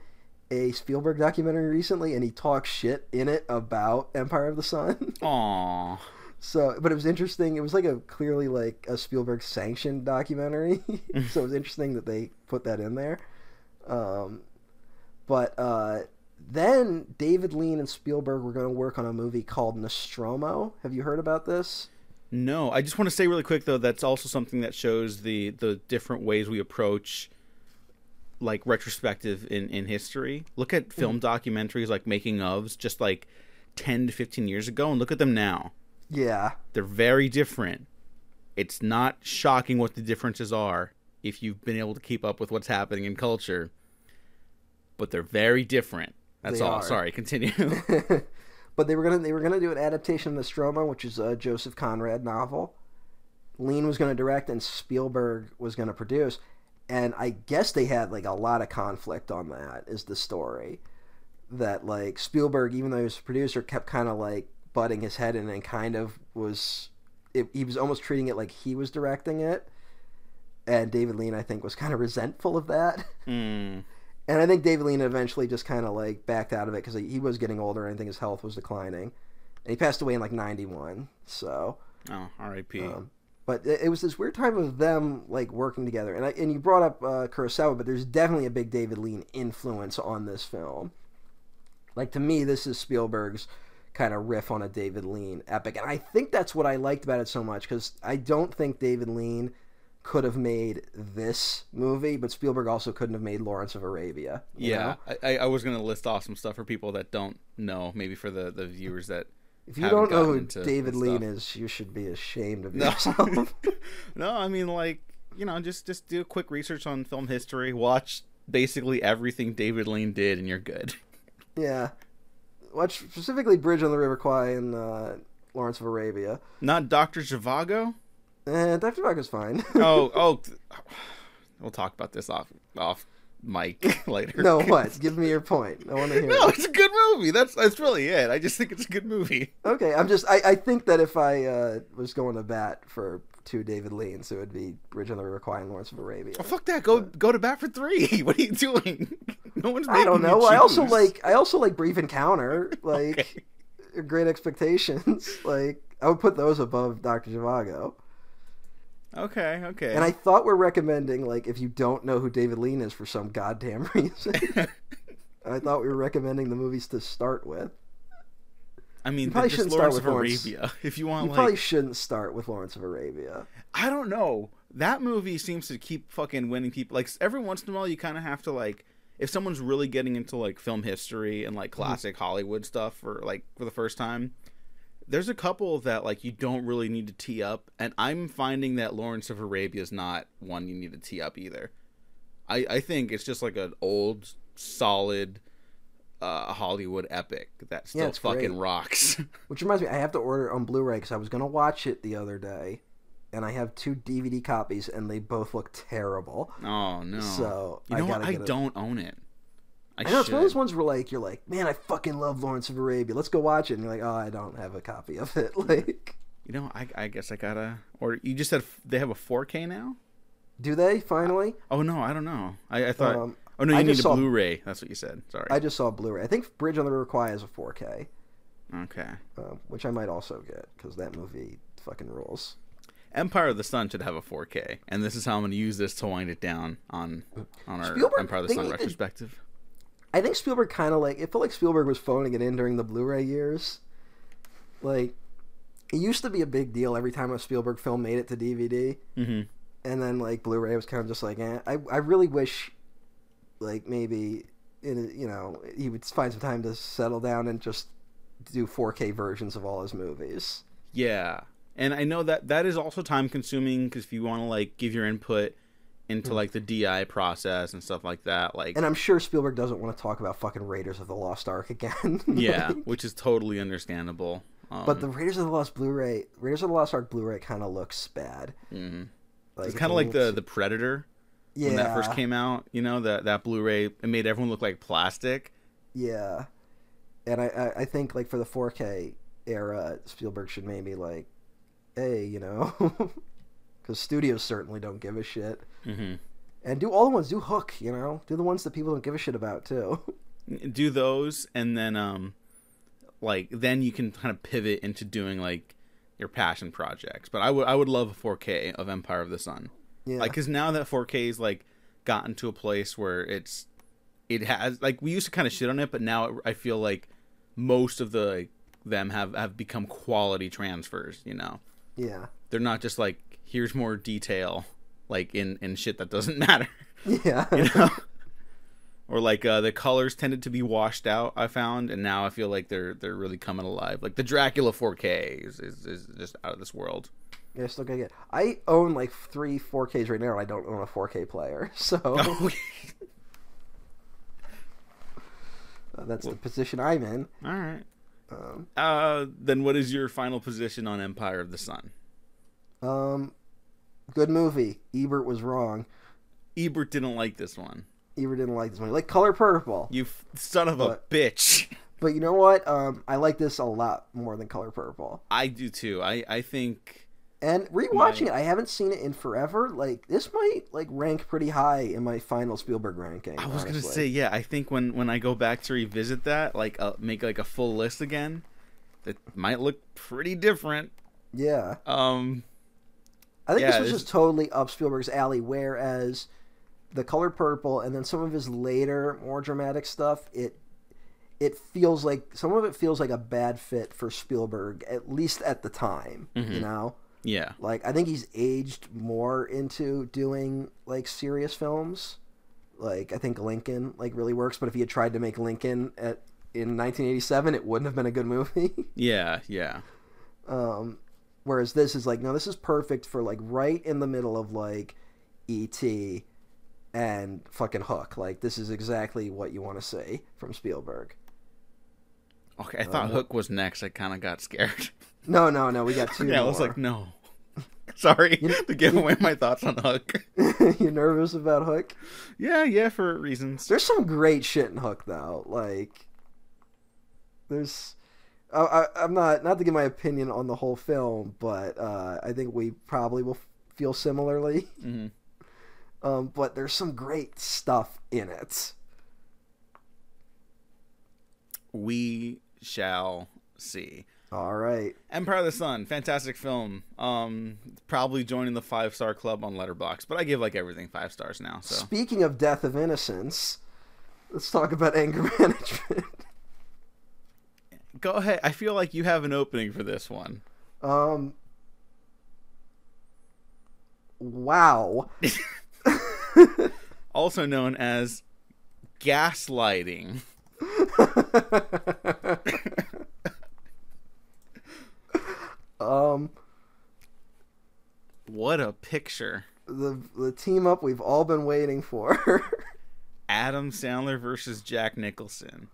a Spielberg documentary recently, and he talks shit in it about Empire of the Sun. Aw. So, but it was interesting. It was like a clearly like a Spielberg sanctioned documentary, so it was interesting that they put that in there. Um, but uh, then David Lean and Spielberg were going to work on a movie called Nostromo. Have you heard about this? No, I just want to say really quick though. That's also something that shows the the different ways we approach like retrospective in in history. Look at film documentaries like making ofs just like 10 to 15 years ago and look at them now. Yeah, They're very different. It's not shocking what the differences are if you've been able to keep up with what's happening in culture. But they're very different. That's They all. are. Sorry, continue. but they were gonna they were gonna do an adaptation of Nostromo, which is a Joseph Conrad novel. Lean was gonna direct, and Spielberg was gonna produce. And I guess they had like a lot of conflict on that. Is the story that like Spielberg, even though he was a producer, kept kind of like butting his head in and kind of was it, he was almost treating it like he was directing it. And David Lean, I think, was kind of resentful of that. Hmm. And I think David Lean eventually just kind of like backed out of it because he, he was getting older and I think his health was declining. And he passed away in like 91. So, Oh, R.I.P. um, but it, it was this weird time of them like working together. And I, and you brought up uh, Kurosawa, but there's definitely a big David Lean influence on this film. Like to me, this is Spielberg's kind of riff on a David Lean epic, and I think that's what I liked about it so much because I don't think David Lean could have made this movie, but Spielberg also couldn't have made Lawrence of Arabia. yeah. I, I- was gonna list off some stuff for people that don't know, maybe for the the viewers that. If you don't know who David Lean is, you should be ashamed of No. yourself. no, I mean like you know, just just do a quick research on film history. Watch basically everything David Lean did, and you're good. yeah. Watch specifically Bridge on the River Kwai and uh, Lawrence of Arabia. Not Doctor Zhivago. Eh, Dr. Buck is fine. Oh, oh, we'll talk about this off off mic later. no, what? Give me your point. I want to hear No, it. it's a good movie. That's that's really it. I just think it's a good movie. Okay, I'm just. I, I think that if I uh, was going to bat for two David Lean, so it would be Bridge on the River Kwai and Lawrence of Arabia. Oh, fuck that. Go go to bat for three. What are you doing? No one's. I don't know. I also like. I also like Brief Encounter. Like Okay. Great Expectations. Like I would put those above Doctor Zhivago. Okay, okay. And I thought we're recommending like if you don't know who David Lean is for some goddamn reason. I thought we were recommending the movies to start with. I mean, probably just shouldn't start Lawrence with of Lawrence. Arabia. If you want, You like, probably shouldn't start with Lawrence of Arabia. I don't know. That movie seems to keep fucking winning people. Like every once in a while, you kind of have to like, if someone's really getting into like film history and like Mm-hmm. classic Hollywood stuff for like for the first time. There's a couple that like you don't really need to tee up, and I'm finding that Lawrence of Arabia is not one you need to tee up either. I I think it's just like an old, solid, uh, Hollywood epic that still fucking great. rocks. Which reminds me, I have to order on Blu-ray because I was gonna watch it the other day, and I have two DVD copies, and they both look terrible. oh no! So you I know what? gotta I don't own it. I, I know it's one of those ones where like you're like, man, I fucking love Lawrence of Arabia. Let's go watch it. And you're like, oh, I don't have a copy of it. Like, You know, I, I guess I gotta. Or you just said they have a 4K now. Do they finally? Oh no, I don't know. I, I thought. Um, oh no, you I need a saw- Blu-ray. That's what you said. Sorry. I just saw Blu-ray. I think Bridge on the River Kwai is a 4K, okay. um, which I might also get because that movie fucking rules. Empire of the Sun should have a 4K, and this is how I'm going to use this to wind it down on on our Spielberg, Empire of the Sun retrospective. I think Spielberg kind of like it felt like Spielberg was phoning it in during the Blu-ray years. Like it used to be a big deal every time a Spielberg film made it to DVD, hmm and then like Blu-ray was kind of just like, eh. I I really wish, like maybe in you know he would find some time to settle down and just do 4K versions of all his movies. Yeah, and I know that that is also time consuming because if you want to like give your input into like the DI process and stuff like that, like Hmm. And I'm sure Spielberg doesn't want to talk about fucking Raiders of the Lost Ark again. yeah, Like, which is totally understandable. Um, but the Raiders of the Lost Blu-ray, Raiders of the Lost Ark Blu-ray kind of looks bad. mhm. Like, it's kind of like the the Predator yeah, when that first came out. You know that that Blu-ray it made everyone look like plastic. Yeah, and I, I I think like for the 4K era, Spielberg should maybe like, hey, you know, because studios certainly don't give a shit, hmm and do all the ones, do Hook, you know, do the ones that people don't give a shit about too. do those and then um like then you can kind of pivot into doing like your passion projects but i would i would love a 4k of empire of the sun yeah, like because now that 4k is like gotten to a place where it's it has like we used to kind of shit on it but now i feel like most of the like, them have have become quality transfers you know? Yeah, they're not just like here's more detail like in in shit that doesn't matter. Yeah, you know? Or like uh, the colors tended to be washed out i found and now i feel like they're they're really coming alive. Like the dracula 4k is, is, is just out of this world yeah. Still gotta get. I own like three 4Ks right now, and I don't own a 4K player, so uh, that's the position I'm in. all right Um, uh then what is your final position on empire of the sun um, good movie. Ebert was wrong. ebert didn't like this one Ebert didn't like this movie. Like Color Purple. you f- son of a bitch But you know what? Um, I like this a lot more than Color Purple. i do too i i think And rewatching it, I haven't seen it in forever. Like this might like rank pretty high in my final Spielberg ranking. i was gonna say yeah i think when when i go back to revisit that like uh, make like a full list again it might look pretty different yeah. um I think Yeah, this was just totally up Spielberg's alley. Whereas the Color Purple and then some of his later, more dramatic stuff, it it feels like some of it feels like a bad fit for Spielberg, at least at the time. You Mhm. know. Yeah Like I think he's aged more into doing like serious films. Like I think Lincoln like really works, but if he had tried to make Lincoln at in 1987, it wouldn't have been a good movie. yeah yeah um, whereas this is like no, this is perfect for like right in the middle of like E.T. and fucking Hook. Like this is exactly what you want to see from Spielberg. Okay, I thought Um, Hook was next. I kind of got scared. No, no, no, we got two. yeah, I was like, no. Sorry to give away my thoughts on Hook. you nervous about Hook? Yeah, yeah, for reasons. There's some great shit in Hook though. Like, there's, I, I, I'm not not to give my opinion on the whole film, but uh, I think we probably will feel similarly. hmm Um, but there's some great stuff in it. We shall see. All right. Empire of the Sun, fantastic film. Um, probably joining the five star club on Letterboxd, but I give like everything five stars now. So Speaking of death of innocence, let's talk about anger management. go ahead. I feel like you have an opening for this one. Um. Wow. Also known as gaslighting. um. What a picture. The the team up we've all been waiting for. Adam Sandler versus Jack Nicholson.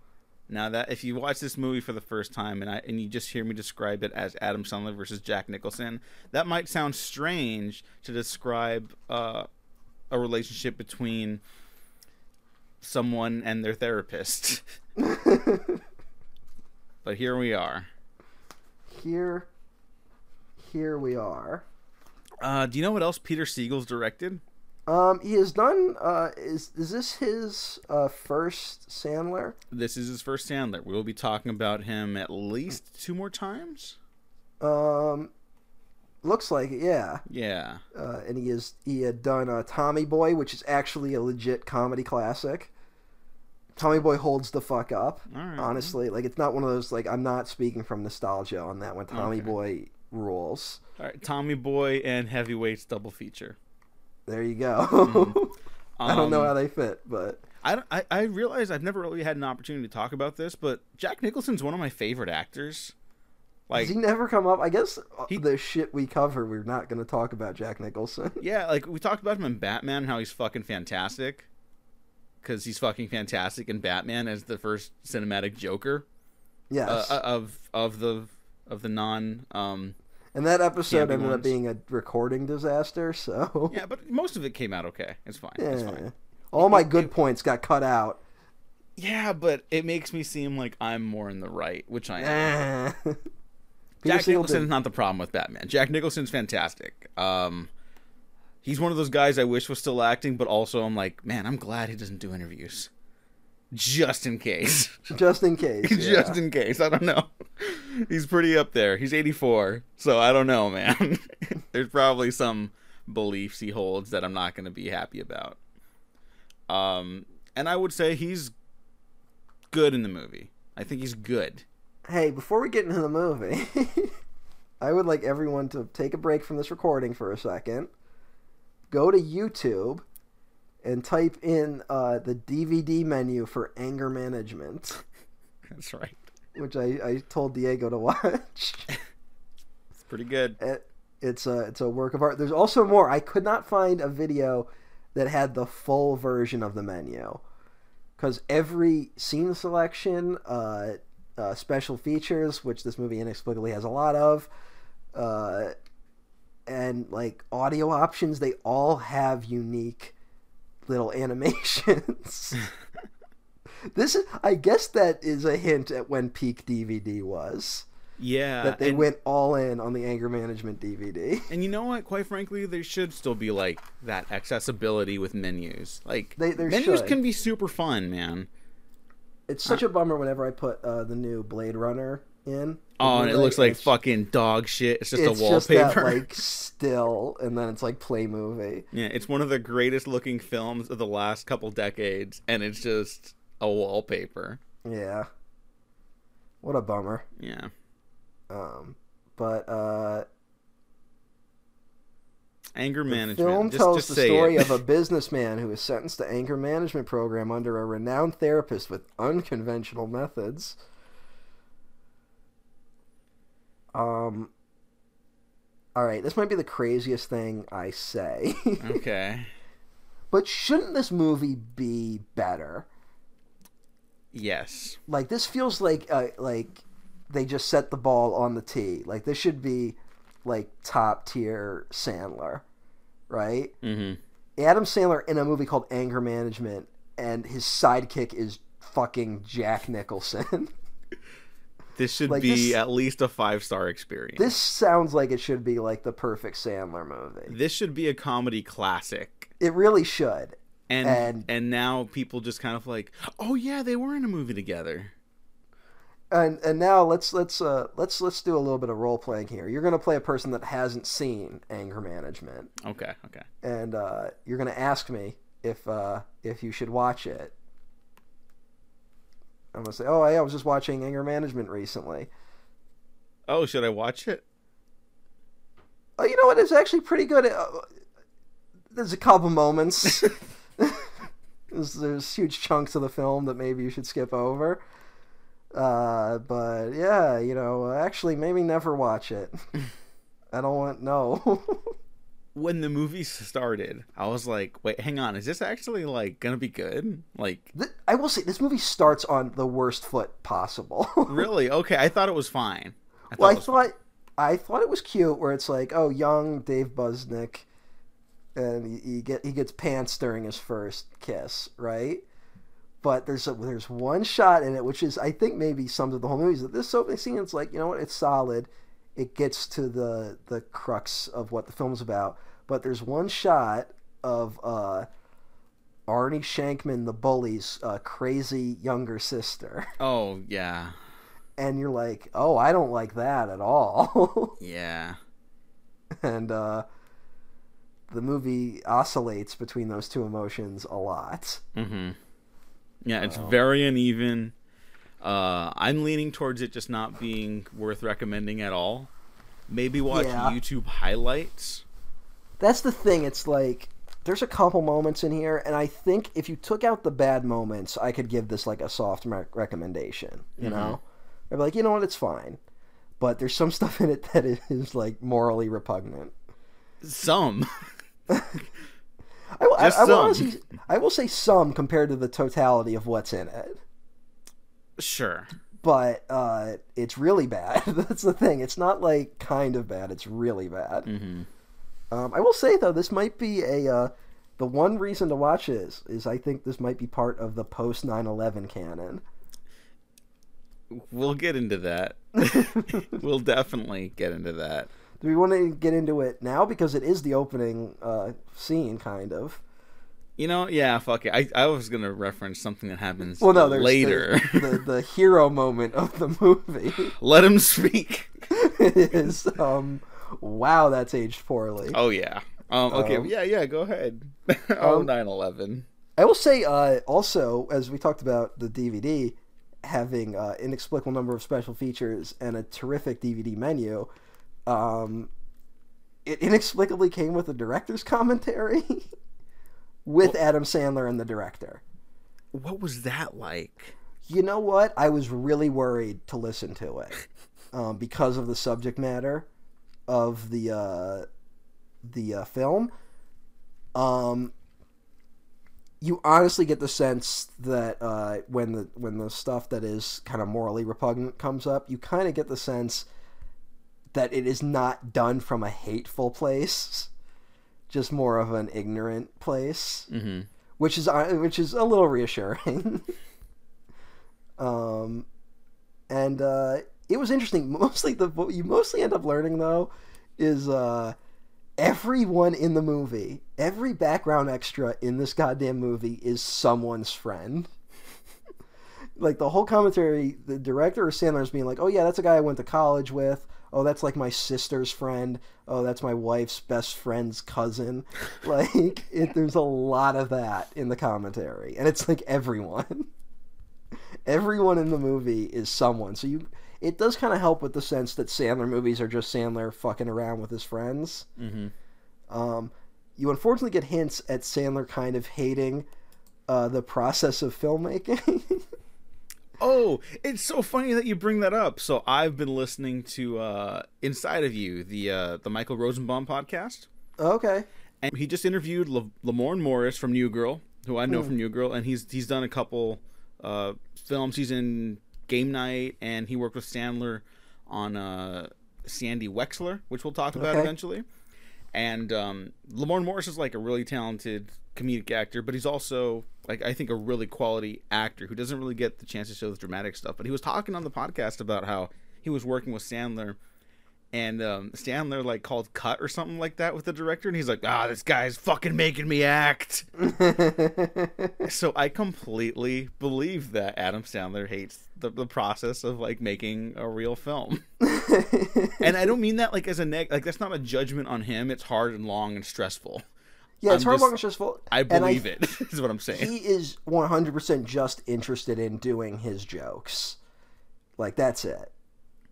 Now that if you watch this movie for the first time and I and you just hear me describe it as Adam Sandler versus Jack Nicholson, that might sound strange to describe uh, a relationship between someone and their therapist. but here we are. here, here we are. Uh, do you know what else Peter Segal's directed? Um, he has done. Uh, is is this his uh, first Sandler? This is his first Sandler. We'll be talking about him at least two more times. Um, looks like it. Yeah. Yeah. Uh, and he is he had done uh, Tommy Boy, which is actually a legit comedy classic. Tommy Boy holds the fuck up. Right. Honestly, like it's not one of those like I'm not speaking from nostalgia on that one. Tommy Okay. Boy rules. All right. Tommy Boy and Heavyweights double feature. There you go. I don't know Um, how they fit, but I, I I realize I've never really had an opportunity to talk about this, but Jack Nicholson's one of my favorite actors. Like, Does he never come up? I guess uh, He- the shit we cover, we're not going to talk about Jack Nicholson. yeah, like we talked about him in Batman, how he's fucking fantastic, because he's fucking fantastic in Batman as the first cinematic Joker yes. uh, of of the of the non. Um, and that episode ended up being a recording disaster, so. yeah, but most of it came out okay. It's fine. It's fine. Yeah. All my good points got cut out. Yeah, but it makes me seem like I'm more in the right, which I am. Jack Nicholson's not the problem with Batman. Jack Nicholson's fantastic. Um, he's one of those guys I wish was still acting, but also I'm like, man, I'm glad he doesn't do interviews, just in case. just in case. just in case. I don't know. He's pretty up there. He's 84, so I don't know, man. There's probably some beliefs he holds that I'm not going to be happy about. Um, and I would say he's good in the movie. I think he's good. Hey, before we get into the movie, I would like everyone to take a break from this recording for a second. Go to YouTube and type in uh, the DVD menu for anger management, That's right. which I, I told Diego to watch. It's pretty good. It, it's a it's a work of art. There's also more. I could not find a video that had the full version of the menu because every scene selection, uh, uh, special features, which this movie inexplicably has a lot of, uh, and like audio options, they all have unique little animations. this is, I guess, that is a hint at when peak DVD was Yeah. that they and, went all in on the anger management DVD. and you know what? Quite frankly, there should still be like that accessibility with menus. Like They- menus should. can be super fun, man. It's such a bummer whenever I put uh, the new Blade Runner in. Oh, and it looks like fucking dog shit. It's just it's a just wallpaper. that like still, and then it's like play movie. Yeah, it's one of the greatest looking films of the last couple decades, and it's just a wallpaper. Yeah. What a bummer. Yeah. Um, but uh, Anger the management. film just, tells just the story of a businessman who is sentenced to anger management program under a renowned therapist with unconventional methods. Um. All right, this might be the craziest thing I say. okay. But shouldn't this movie be better? Yes. Like this feels like uh, like they just set the ball on the tee. Like this should be like top tier Sandler, right? Mm-hmm. Adam Sandler in a movie called Anger Management, and his sidekick is fucking Jack Nicholson. This should Like, be this- at least a five star experience. this sounds like it should be like the perfect Sandler movie. This should be a comedy classic. It really should. And, And- and now people just kind of like, oh yeah, they were in a movie together. And and now let's let's uh let's let's do a little bit of role playing here. You're gonna play a person that hasn't seen Anger Management. Okay, okay. and uh, you're going to ask me if uh, if you should watch it. I'm to say, oh, yeah, I was just watching Anger Management recently. Oh, should I watch it? Oh, you know what? It's actually pretty good. Uh, there's a couple moments. there's, there's huge chunks of the film that maybe you should skip over. Uh, but yeah, you know, actually, maybe never watch it. I don't want no. When the movie started, I was like, wait, hang on, is this actually like gonna be good? Like, I will say this movie starts on the worst foot possible. really? Okay, I thought it was fine. I thought Well, I thought I thought it was cute where it's like, oh, young Dave Buznik, and he, he get he gets pants during his first kiss, right? But there's a, there's one shot in it which is I think maybe sums up the whole movie. Is that this opening scene it's like you know what it's solid, it gets to the the crux of what the film's about. But there's one shot of uh, Arnie Shankman, the bully's uh, crazy younger sister, Oh yeah, and you're like, oh, I don't like that at all. yeah. and uh, the movie oscillates between those two emotions a lot. Mm-hmm. Yeah, it's very uneven. Uh, I'm leaning towards it just not being worth recommending at all. Maybe watch Yeah. YouTube highlights. That's the thing. It's like there's a couple moments in here, and I think if you took out the bad moments, I could give this like a soft rec- recommendation. You know, I'd be like, you know what, it's fine. But there's some stuff in it that is like morally repugnant. Some. I, will- I, I will some. honestly, I will say some compared to the totality of what's in it. Sure. But uh, it's really bad. That's the thing. It's not like kind of bad. It's really bad. hmm Um, I will say though, this might be a uh, the one reason to watch is is I think this might be part of the post 9/11 canon. We'll get into that. we'll definitely get into that. Do we want to get into it now because it is the opening uh, scene, kind of? You know, yeah, fuck it. I, I was gonna reference something that happens Well, no, there's later. the, the the hero moment of the movie Let him speak. is um, wow, that's aged poorly. Oh yeah. Um, okay. Um, yeah, yeah. Go ahead. oh, um, 9/11. I will say uh, also, as we talked about the DVD having uh, inexplicable number of special features and a terrific DVD menu, um, it inexplicably came with a director's commentary with Adam Sandler and the director. What was that like? You know what? I was really worried to listen to it um, because of the subject matter of the uh, the uh, film. Um, you honestly get the sense that uh, when the when the stuff that is kind of morally repugnant comes up, you kind of get the sense that it is not done from a hateful place, just more of an ignorant place Mm-hmm. which is uh, which is a little reassuring. um, and uh, it was interesting. Mostly the what you mostly end up learning though is uh, everyone in the movie, every background extra in this goddamn movie is someone's friend. like the whole commentary, the director or Sandler's being like, "Oh yeah, that's a guy I went to college with." Oh, that's like my sister's friend. Oh, that's my wife's best friend's cousin. Like, it, there's a lot of that in the commentary, and it's like everyone, everyone in the movie is someone. So you, it does kind of help with the sense that Sandler movies are just Sandler fucking around with his friends. Mm-hmm. Um, you unfortunately get hints at Sandler kind of hating uh, the process of filmmaking. Oh, it's so funny that you bring that up. So I've been listening to uh, Inside of You, the uh, the Michael Rosenbaum podcast, okay. and he just interviewed Le- Lamorne Morris from New Girl, who I know from New Girl, and he's he's done a couple uh, films. He's in Game Night, and he worked with Sandler on uh, Sandy Wexler, which we'll talk about Okay. eventually. And um, Lamorne Morris is like a really talented comedic actor, but he's also like I think a really quality actor who doesn't really get the chance to show the dramatic stuff. But he was talking on the podcast about how he was working with Sandler, and um, Sandler like called cut or something like that with the director, and he's like, "Ah, this guy's fucking making me act." so I completely believe that Adam Sandler hates the, the process of like making a real film. and I don't mean that like as a neg like that's not a judgment on him. It's hard and long and stressful. Yeah, it's I'm hard, just- long, and stressful. I believe it. Is what I'm saying. He is 100% just interested in doing his jokes. Like, that's it.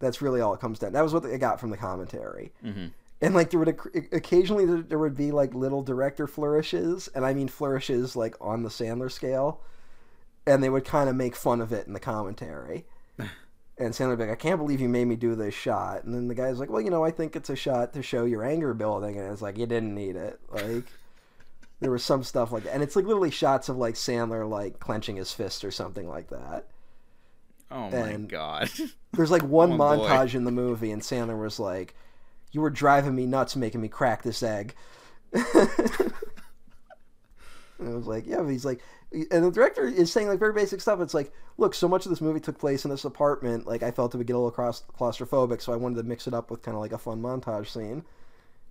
That's really all it comes down. That was what I got from the commentary. Mhm. And like there would occasionally there- there would be like little director flourishes, and I mean flourishes like on the Sandler scale, and they would kind of make fun of it in the commentary. And Sandler would be like, "I can't believe you made me do this shot," and then the guy's like, "Well, you know, I think it's a shot to show your anger building," and it's like, "You didn't need it." Like there was some stuff like that, and it's like literally shots of like Sandler like clenching his fist or something like that. Oh my god. There's like one Oh, boy. montage in the movie, and Sandler was like, "You were driving me nuts, making me crack this egg." and I was like, "Yeah," but he's like, and the director is saying like very basic stuff. It's like, look, so much of this movie took place in this apartment. Like, I felt it would get a little claus- claustrophobic, so I wanted to mix it up with kind of like a fun montage scene.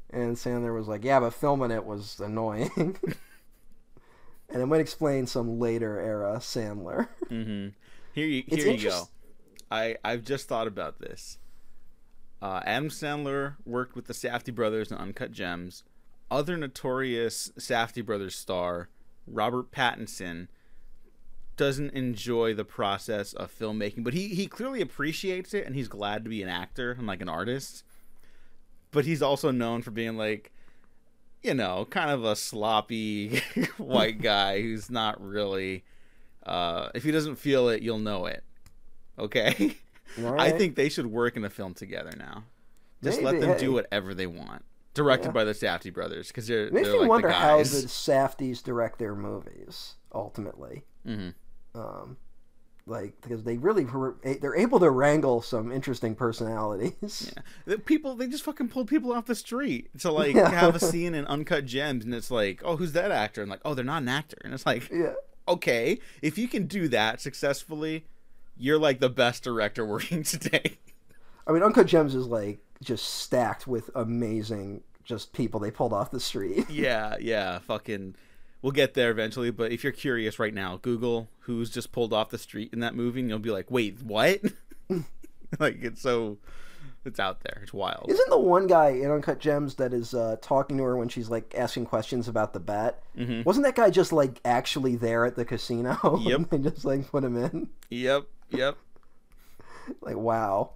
And Sandler was like, "Yeah, but filming it was annoying." and it might explain some later era Sandler. Mm-hmm. Here you It's here you interest- go. I I've just thought about this. Uh, Adam Sandler worked with the Safdie brothers in Uncut Gems. Other notorious Safdie brothers star Robert Pattinson doesn't enjoy the process of filmmaking, but he he clearly appreciates it and he's glad to be an actor and like an artist. But he's also known for being like you know, kind of a sloppy white guy who's not really uh if he doesn't feel it, you'll know it. Okay? All I think they should work in a film together now. Just let them hey. do whatever they want. Directed Yeah. by the Safdie brothers because they're Makes they're me like wonder the how the guys. Safdies direct their movies ultimately. Mhm. Um, like because they really were- they're able to wrangle some interesting personalities. Yeah. The people they just fucking pulled people off the street to like Yeah. have a scene in Uncut Gems and it's like, oh, who's that actor? And like, oh, they're not an actor. And it's like, Yeah. okay, if you can do that successfully, you're like the best director working today. I mean, Uncut Gems is like just stacked with amazing just people they pulled off the street. yeah, yeah, fucking. We'll get there eventually, but if you're curious right now, Google who's just pulled off the street in that movie, and you'll be like, "Wait, what?" like it's so, it's out there. It's wild. Isn't the one guy in Uncut Gems that is uh, talking to her when she's like asking questions about the bet? Mhm. Wasn't that guy just like actually there at the casino? Yep. they just like put him in. Yep, yep. Like wow.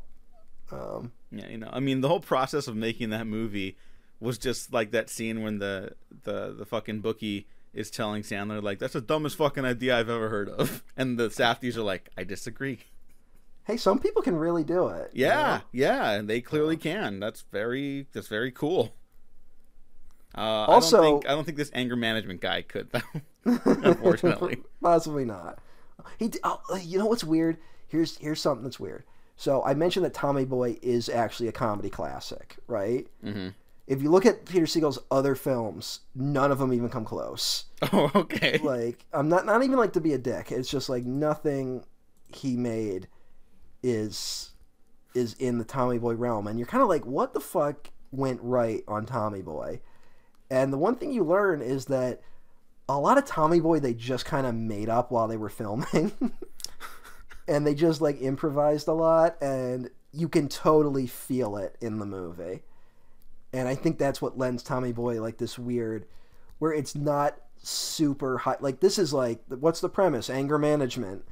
Um, Yeah, you know, I mean, the whole process of making that movie was just like that scene when the the the fucking bookie is telling Sandler like that's the dumbest fucking idea I've ever heard of, and the Safdies are like, I disagree. hey, some people can really do it. you Yeah, know? yeah, and they clearly can. That's very that's very cool. Uh, Also- I don't think I don't think this anger management guy could though. Unfortunately. Possibly not. He, oh, you know what's weird? Here's here's something that's weird. So I mentioned that Tommy Boy is actually a comedy classic, right? hmm If you look at Peter Segal's other films, none of them even come close. Oh, okay. Like I'm not not even like to be a dick. It's just like nothing he made is is in the Tommy Boy realm, and you're kind of like, what the fuck went right on Tommy Boy? And the one thing you learn is that a lot of Tommy Boy they just kind of made up while they were filming. and they just like improvised a lot and you can totally feel it in the movie. And I think that's what lends Tommy Boy like this weird where it's not super high like this is like what's the premise? Anger management,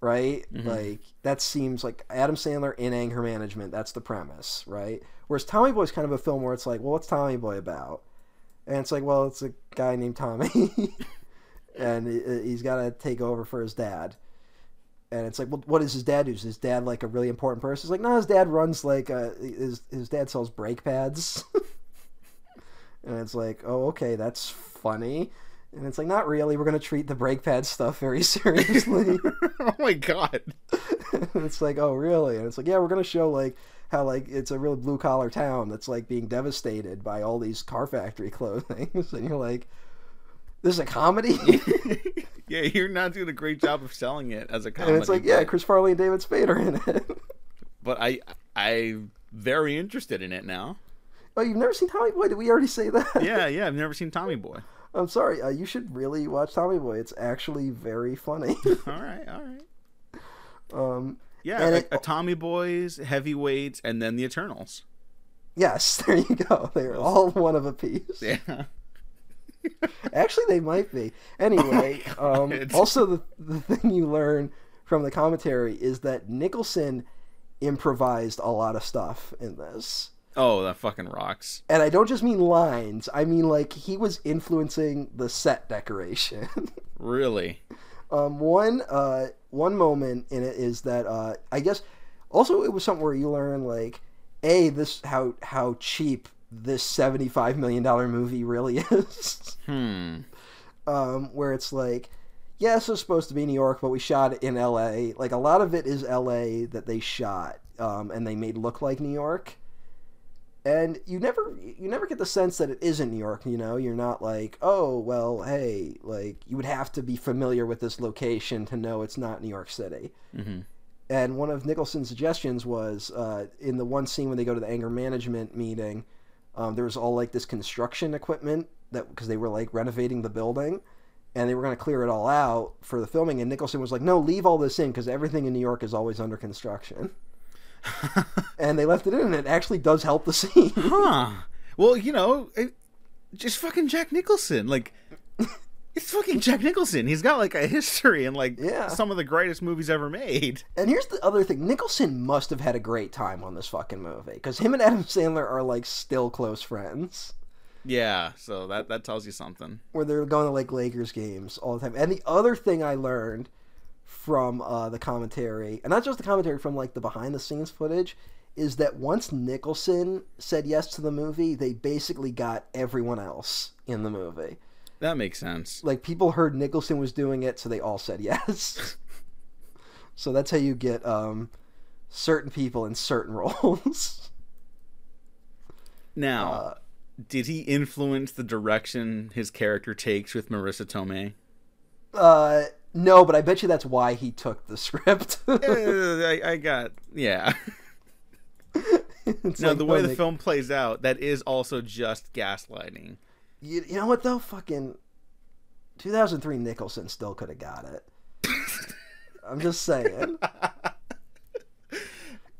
right? Mm-hmm. Like that seems like Adam Sandler in anger management, that's the premise, right? Whereas Tommy Boy's kind of a film where it's like, well, what's Tommy Boy about? And it's like, well, it's a guy named Tommy, and he's got to take over for his dad. And it's like, well, what does his dad do? Is his dad like a really important person? It's like, no, his dad runs like a, his his dad sells brake pads. and it's like, oh, okay, that's funny. And it's like, not really. We're gonna treat the brake pad stuff very seriously. oh my god. it's like, oh, really? And it's like, yeah, we're gonna show like how like it's a real blue collar town that's like being devastated by all these car factory clothings, and you're like, this is a comedy. yeah, you're not doing a great job of selling it as a comedy. and it's like, yeah, Chris Farley and David Spade are in it. but I I'm very interested in it now. oh, you've never seen Tommy Boy? Did we already say that? Yeah, yeah, I've never seen Tommy Boy. I'm sorry. Uh, you should really watch Tommy Boy. It's actually very funny. All right, all right. um, Yeah, And a, it- a Tommy Boys, Heavyweights, and then the Eternals. yes, there you go. They're all one of a piece. Yeah. Actually, they might be. Anyway, Oh um, also the the thing you learn from the commentary is that Nicholson improvised a lot of stuff in this. Oh, that fucking rocks. And I don't just mean lines. I mean like he was influencing the set decoration. Really? um, one uh, one moment in it is that uh, I guess also it was something where you learn like a this how how cheap this seventy five million dollar movie really is. Hmm. um, where it's like, yes, it's supposed to be New York, but we shot it in L.A. Like a lot of it is L.A. that they shot um, and they made look like New York. And you never you never get the sense that it isn't New York. You know, you're not like, oh well, hey, like you would have to be familiar with this location to know it's not New York City. hmm And one of Nicholson's suggestions was uh, in the one scene when they go to the anger management meeting, Um, there was all like this construction equipment that because they were like renovating the building, and they were going to clear it all out for the filming. And Nicholson was like, "No, leave all this in because everything in New York is always under construction." and they left it in, and it actually does help the scene. huh. Well, you know, it, just fucking Jack Nicholson. Like, it's fucking Jack Nicholson. He's got like a history in like Yeah. some of the greatest movies ever made. And here's the other thing: Nicholson must have had a great time on this fucking movie because him and Adam Sandler are like still close friends. Yeah, so that that tells you something. where they're going to like Lakers games all the time. And the other thing I learned from uh, the commentary, and not just the commentary, from like the behind the scenes footage, is that once Nicholson said yes to the movie, they basically got everyone else in the movie. That makes sense. Like people heard Nicholson was doing it, so they all said yes. so that's how you get um, certain people in certain roles. Now, Uh, did he influence the direction his character takes with Marisa Tomei? uh, no, but I bet you that's why he took the script. Uh, I, I got yeah. It's No, like, the way the film plays out, that is also just gaslighting. You, you know what though? Fucking 2003 Nicholson still could have got it. I'm just saying.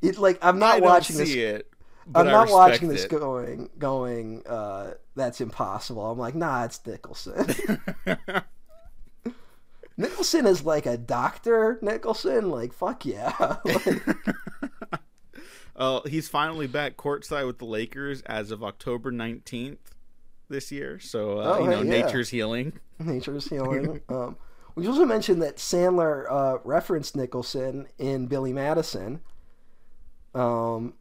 It like I'm not watching this. it. I'm not watching this it. going going. uh That's impossible. I'm like, nah, it's Nicholson. Nicholson is like a doctor. Nicholson, like fuck yeah. Like, Oh, he's finally back courtside with the Lakers as of October 19th this year. So, uh, Oh, you know, hey, yeah. nature's healing. Nature's healing. um, we also mentioned that Sandler uh, referenced Nicholson in Billy Madison. Um,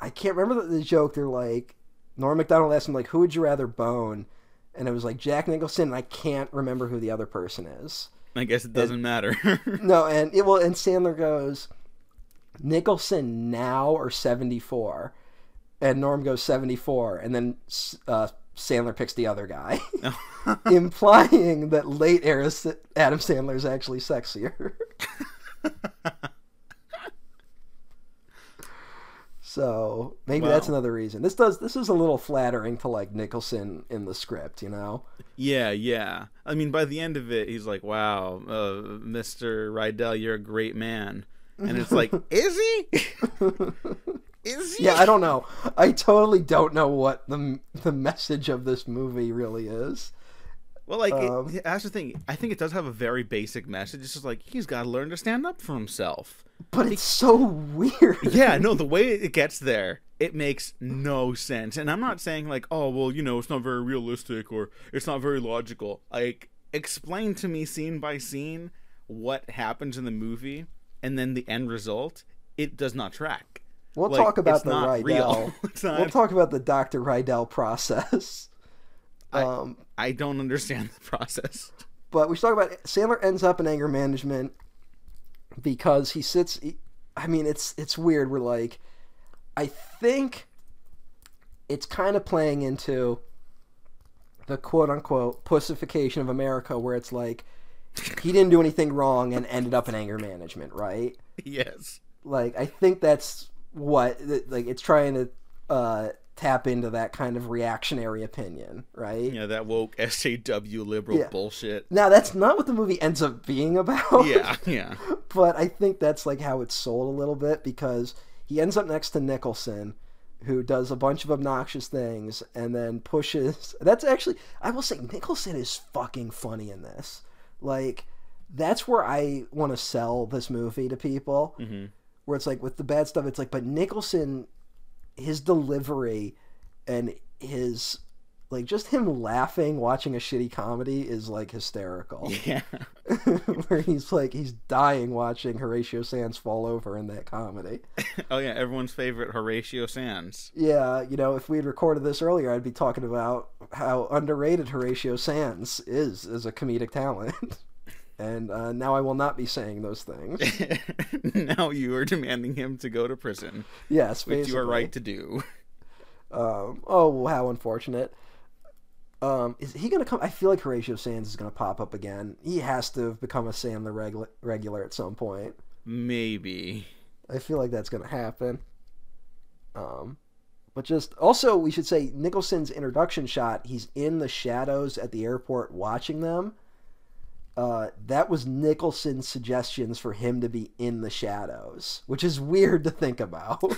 I can't remember the, the joke. They're like, Norm Macdonald asked him like, "Who would you rather bone?" And it was like Jack Nicholson. And I can't remember who the other person is. I guess it doesn't matter. No, and it well, and Sandler goes, Nicholson now or seventy four, and Norm goes seventy four, and then uh, Sandler picks the other guy, implying that late era Adam Sandler is actually sexier. so maybe that's another reason. This does this is a little flattering to like Nicholson in the script, you know. yeah, yeah. I mean, by the end of it, he's like, wow, uh, Mr. Rydell, you're a great man. And it's like, is he? Is he? Yeah, I don't know. I totally don't know what the the message of this movie really is. Well, like, Um, it, that's the thing. I think it does have a very basic message. It's just like, he's got to learn to stand up for himself. But it's so weird. yeah, no, the way it gets there, it makes no sense. And I'm not saying like, oh, well, you know, it's not very realistic or it's not very logical. Like, explain to me scene by scene what happens in the movie, and then the end result. It does not track. We'll Like, talk about the Rydell. not- We'll talk about the Dr. Rydell process. I- Um, I don't understand the process. but we should talk about Sandler ends up in anger management because he sits. He, I mean, it's it's weird. We're like, I think it's kind of playing into the quote unquote pussification of America, where it's like he didn't do anything wrong and ended up in anger management, right? yes. Like, I think that's what like it's trying to uh, tap into that kind of reactionary opinion, right? Yeah, that woke SJW liberal Yeah. bullshit. Now that's not what the movie ends up being about. Yeah, yeah. but I think that's like how it's sold a little bit because he ends up next to Nicholson, who does a bunch of obnoxious things and then pushes. That's actually, I will say, Nicholson is fucking funny in this. Like, that's where I want to sell this movie to people. hmm Where it's like with the bad stuff, it's like, but Nicholson, his delivery and his. Like just him laughing watching a shitty comedy is like hysterical. Yeah. where he's like he's dying watching Horatio Sanz fall over in that comedy. oh yeah, everyone's favorite Horatio Sanz. Yeah, you know, if we had recorded this earlier, I'd be talking about how underrated Horatio Sanz is as a comedic talent. and uh, now I will not be saying those things. now you are demanding him to go to prison, Yes, which basically. you are right to do. Um, oh, well how unfortunate. Um, is he gonna come? I feel like Horatio Sanz is gonna pop up again. He has to have become a Sandler regular regular at some point. Maybe. I feel like that's gonna happen. Um, But just also, we should say Nicholson's introduction shot. He's in the shadows at the airport watching them. Uh, that was Nicholson's suggestions for him to be in the shadows, which is weird to think about.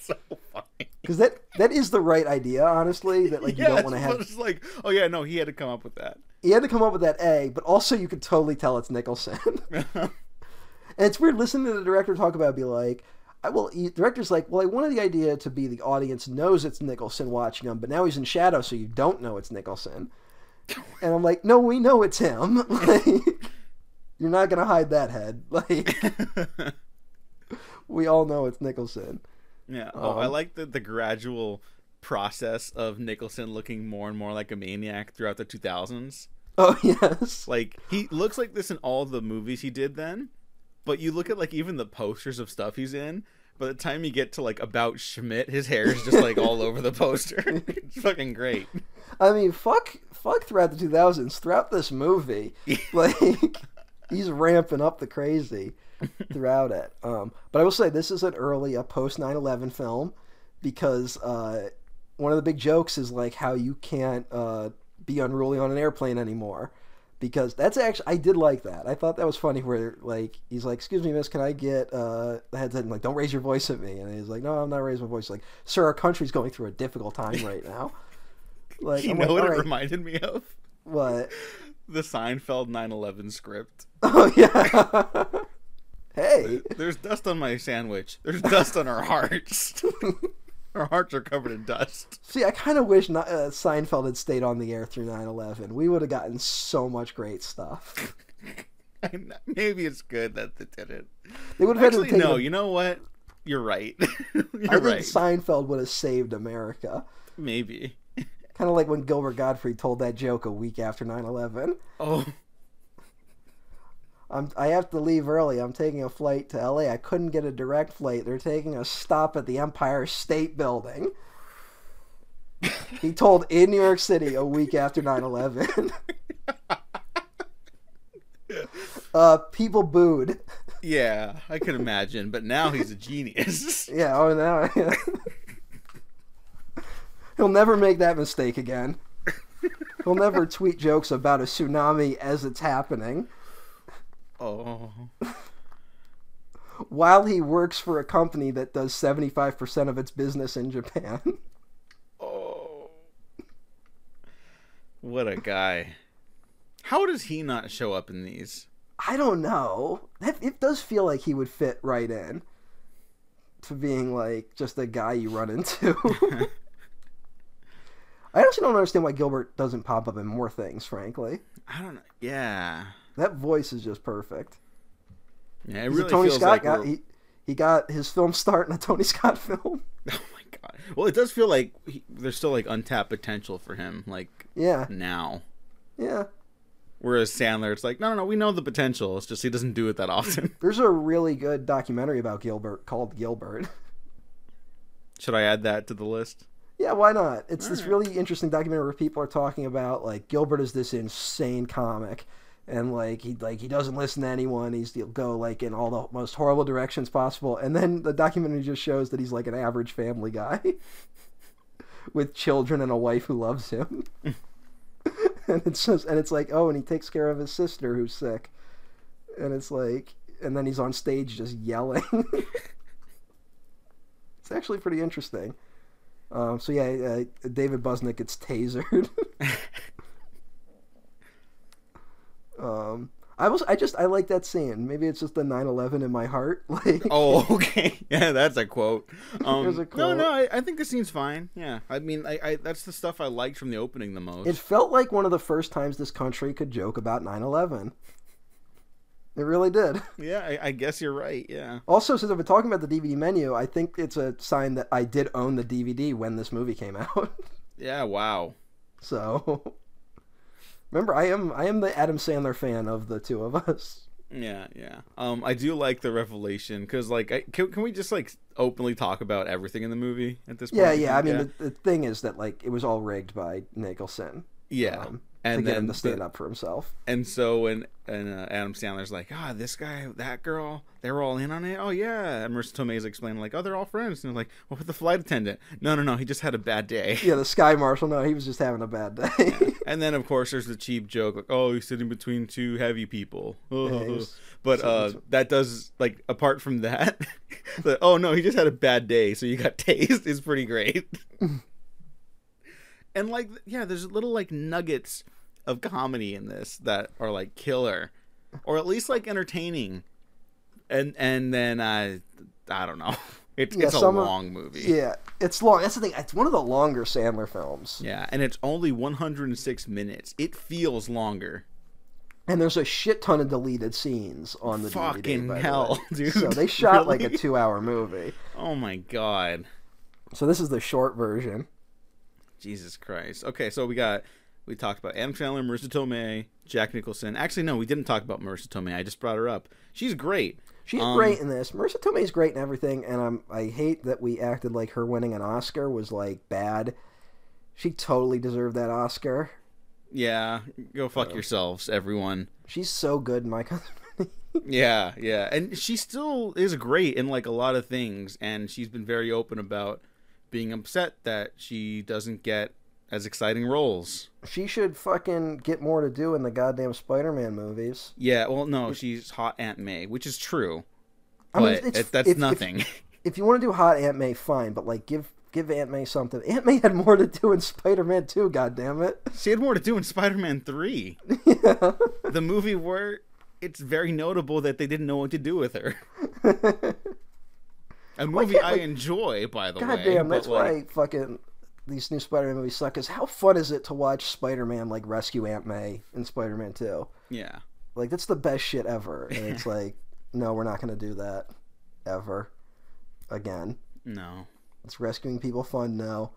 so funny. Because that that is the right idea, honestly. That like you don't want to have. It's like, oh yeah, no, he had to come up with that. He had to come up with that A, but also you could totally tell it's Nicholson. and it's weird listening to the director talk about it, be like, I well, he, director's like, well, I wanted the idea to be the audience knows it's Nicholson watching him, but now he's in shadow, so you don't know it's Nicholson. And I'm like, no, we know it's him. Like, you're not gonna hide that head. Like, we all know it's Nicholson. Yeah. Oh, I Um, like the the gradual process of Nicholson looking more and more like a maniac throughout the 2000s. Oh yes. Like he looks like this in all the movies he did then, but you look at like even the posters of stuff he's in. By the time you get to like about Schmidt, his hair is just like all over the poster. it's fucking great. I mean, fuck, fuck throughout the 2000s, throughout this movie, like he's ramping up the crazy throughout it. Um, but I will say this is an early, a post 9/11 film because uh, one of the big jokes is like how you can't uh, be unruly on an airplane anymore. Because that's actually, I did like that. I thought that was funny. Where like he's like, "Excuse me, miss, can I get uh, the headset?" And like, "Don't raise your voice at me." And he's like, "No, I'm not raising my voice." Like, "Sir, our country's going through a difficult time right now." Like, You I'm know like, what it "All right, reminded me of? what? The Seinfeld 9/11 script. Oh yeah. hey. There's dust on my sandwich. There's dust on our hearts. our hearts are covered in dust. See, I kind of wish not, uh, Seinfeld had stayed on the air through 9/11. We would have gotten so much great stuff. Maybe it's good that they didn't. They would have had to Actually, take. no. a- You know what? You're right. You're I think right. Seinfeld would have saved America. Maybe. Kind of like when Gilbert Gottfried told that joke a week after 9/11. Oh, I'm, I have to leave early. I'm taking a flight to LA. I couldn't get a direct flight. They're taking a stop at the Empire State Building. he told in New York City a week after 9 11. uh, people booed. yeah. I could imagine. But now he's a genius. Yeah, oh, now. He'll never make that mistake again. He'll never tweet jokes about a tsunami as it's happening Oh. while he works for a company that does 75% of its business in Japan. Oh. What a guy. How does he not show up in these? I don't know. That, it does feel like he would fit right in to being like just a guy you run into. I actually don't understand why Gilbert doesn't pop up in more things, frankly. I don't know. Yeah. That voice is just perfect. Yeah, it He's really Tony feels Scott like guy. He, he got his film start in a Tony Scott film. Oh my god. Well, it does feel like he, there's still like untapped potential for him, like Yeah, now. yeah. Whereas Sandler, it's like, no, no, no, we know the potential. It's just he doesn't do it that often. There's a really good documentary about Gilbert called Gilbert. Should I add that to the list? Yeah, why not? It's this Alright. really interesting documentary where people are talking about like Gilbert is this insane comic, and like he like he doesn't listen to anyone. He's he'll go like in all the most horrible directions possible, and then the documentary just shows that he's like an average family guy with children and a wife who loves him. and it's just and it's like oh, and he takes care of his sister who's sick, and it's like and then he's on stage just yelling. it's actually pretty interesting. Um, so yeah, uh, David Buznik gets tasered. Um, I was I just I like that scene. Maybe it's just the 9/11 in my heart. Like Oh, okay. Yeah, that's a quote. Um, a No, no, I, I think the scene's fine. Yeah, I mean, I, I that's the stuff I liked from the opening the most. it felt like one of the first times this country could joke about 9/11. It really did. yeah, I, I guess you're right. Yeah. Also, since I've been talking about the DVD menu, I think it's a sign that I did own the DVD when this movie came out. Yeah. Wow. so remember, I am I am the Adam Sandler fan of the two of us. Yeah, yeah. Um, I do like the revelation because, like, I, can, can we just like openly talk about everything in the movie at this point? Yeah, yeah. I mean, the, the thing is that like it was all rigged by Nicholson. yeah, Um, and then to the- stand up for himself. And so when and uh, Adam Sandler's like, ah, this guy, that girl, they were all in on it. Oh yeah, and Marisa Tomei's explaining like, oh, they're all friends. And they're like, what with the flight attendant? No, no, no, he just had a bad day. Yeah, the sky marshal. No, he was just having a bad day. And then of course there's the cheap joke like, oh, he's sitting between two heavy people. Yeah, but uh, that does like apart from that, the, oh no, he just had a bad day, so you got taste is pretty great. And like yeah, there's little like nuggets of comedy in this that are like killer, or at least like entertaining. And and then i I don't know, it's Yeah, it's a long movie. yeah, it's long. That's the thing. It's one of the longer Sandler films, Yeah, and it's only 106 minutes. It feels longer. and there's a shit ton of deleted scenes on the DVD. Fucking the hell, way. dude. So they shot like a two-hour movie. Oh my god. So this is the short version. Jesus Christ. Okay, so we got we talked about Adam Sandler, Marisa Tomei, Jack Nicholson. Actually, no, we didn't talk about Marisa Tomei. I just brought her up. She's great. She's Um, great in this. Marisa Tomei's great in everything, and I'm I hate that we acted like her winning an Oscar was like bad. She totally deserved that Oscar. Yeah, go fuck yourselves, everyone. She's so good in my cousin. Yeah, yeah, and she still is great in like a lot of things, and she's been very open about being upset that she doesn't get as exciting roles. she should fucking get more to do in the goddamn Spider-Man movies. Yeah, well, no, she's hot Aunt May, which is true, I mean, but it's- it, that's if- if- nothing. If you want to do hot Aunt May, fine, but like give give Aunt May something. Aunt May had more to do in Spider-Man 2, God damn it. she had more to do in Spider-Man Three, yeah. the movie where it's very notable that they didn't know what to do with her. A movie I like- enjoy, by the God way. damn, that's like, why fucking these new Spider-Man movies suck. Is how fun is it to watch Spider-Man like rescue Aunt May in Spider-Man 2? Yeah, Like that's the best shit ever. And it's like, no, we're not gonna do that ever again. no. It's rescuing people fun now.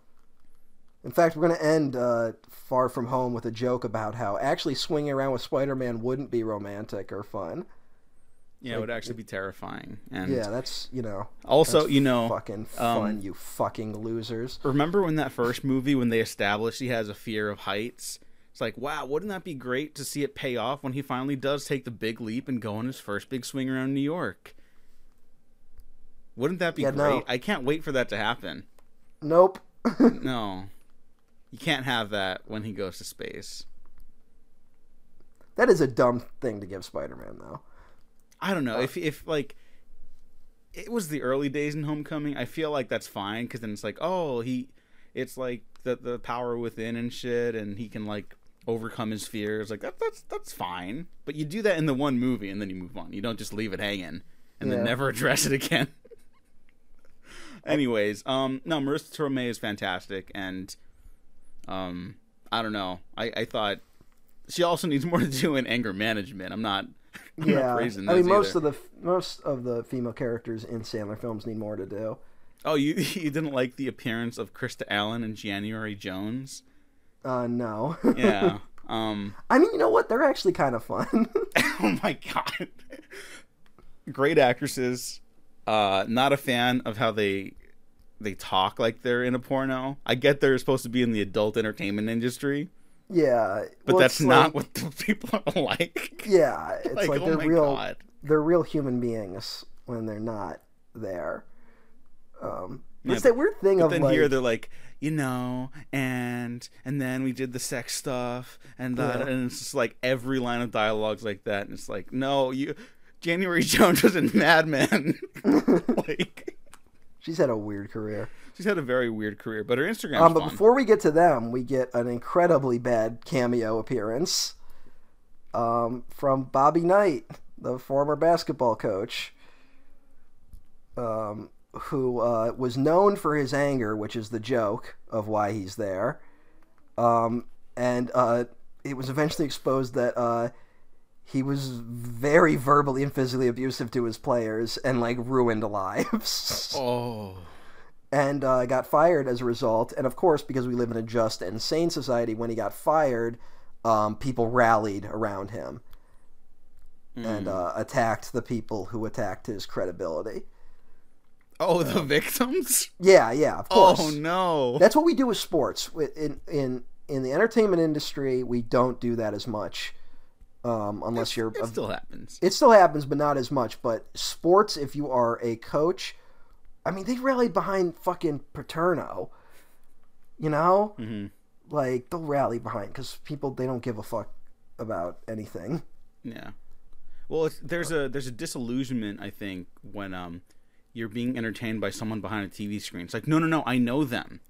In fact, we're going to end uh, Far From Home with a joke about how actually swinging around with Spider Man wouldn't be romantic or fun. Yeah, it would actually be terrifying. And Yeah, that's, you know. also, you know, Fucking fun, um, you fucking losers. remember when that first movie when they established he has a fear of heights? It's like, wow, wouldn't that be great to see it pay off when he finally does take the big leap and go on his first big swing around New York? Wouldn't that be Yeah, great? no. I can't wait for that to happen. Nope. No. You can't have that when he goes to space. that is a dumb thing to give Spider Man, though. I don't know if if like it was the early days in Homecoming. I feel like that's fine because then it's like, oh, he, it's like the the power within and shit, and he can like overcome his fears. Like that that's that's fine. But you do that in the one movie and then you move on. You don't just leave it hanging and Yeah. then never address it again. Anyways, um, no, Marisa Tomei is fantastic, and um, I don't know. I I thought she also needs more to do in anger management. I'm not. Yeah. I mean, most either. of the most of the female characters in Sandler films need more to do. Oh, you you didn't like the appearance of Krista Allen and January Jones? Uh, no. Yeah. um. I mean, you know what? They're actually kind of fun. oh my god. Great actresses. Uh, not a fan of how they they talk like they're in a porno. I get they're supposed to be in the adult entertainment industry, yeah. but well, that's not like- what the people are like. Yeah, it's Like, like, oh they're real. God. They're real human beings when they're not there. Um, Yeah, it's that weird thing But of then like, here they're like, you know, and and then we did the sex stuff, and that, Yeah. and it's just like every line of dialogue's like that, and it's like, no, you, January Jones was in Mad Men, like she's had a weird career. She's had a very weird career, but her Instagram. Um, but fun. before we get to them, we get an incredibly bad cameo appearance um, from Bobby Knight, the former basketball coach, um, who uh, was known for his anger, which is the joke of why he's there. Um, and uh, it was eventually exposed that uh, he was very verbally and physically abusive to his players and like ruined lives oh, and uh, got fired as a result. And of course, because we live in a just and sane society, when he got fired, um, people rallied around him and Hmm. uh, attacked the people who attacked his credibility. oh, the victims. Yeah, yeah, of course. Oh no. That's what we do with sports. In in in the entertainment industry, we don't do that as much, um, unless you're. It still happens. it still happens, but not as much. But sports, if you are a coach, I mean, they rallied behind fucking Paterno. You know, hmm like they'll rally behind because people they don't give a fuck about anything. Yeah. Well, it's, there's a there's a disillusionment I think when um you're being entertained by someone behind a TV screen. It's like no no no I know them,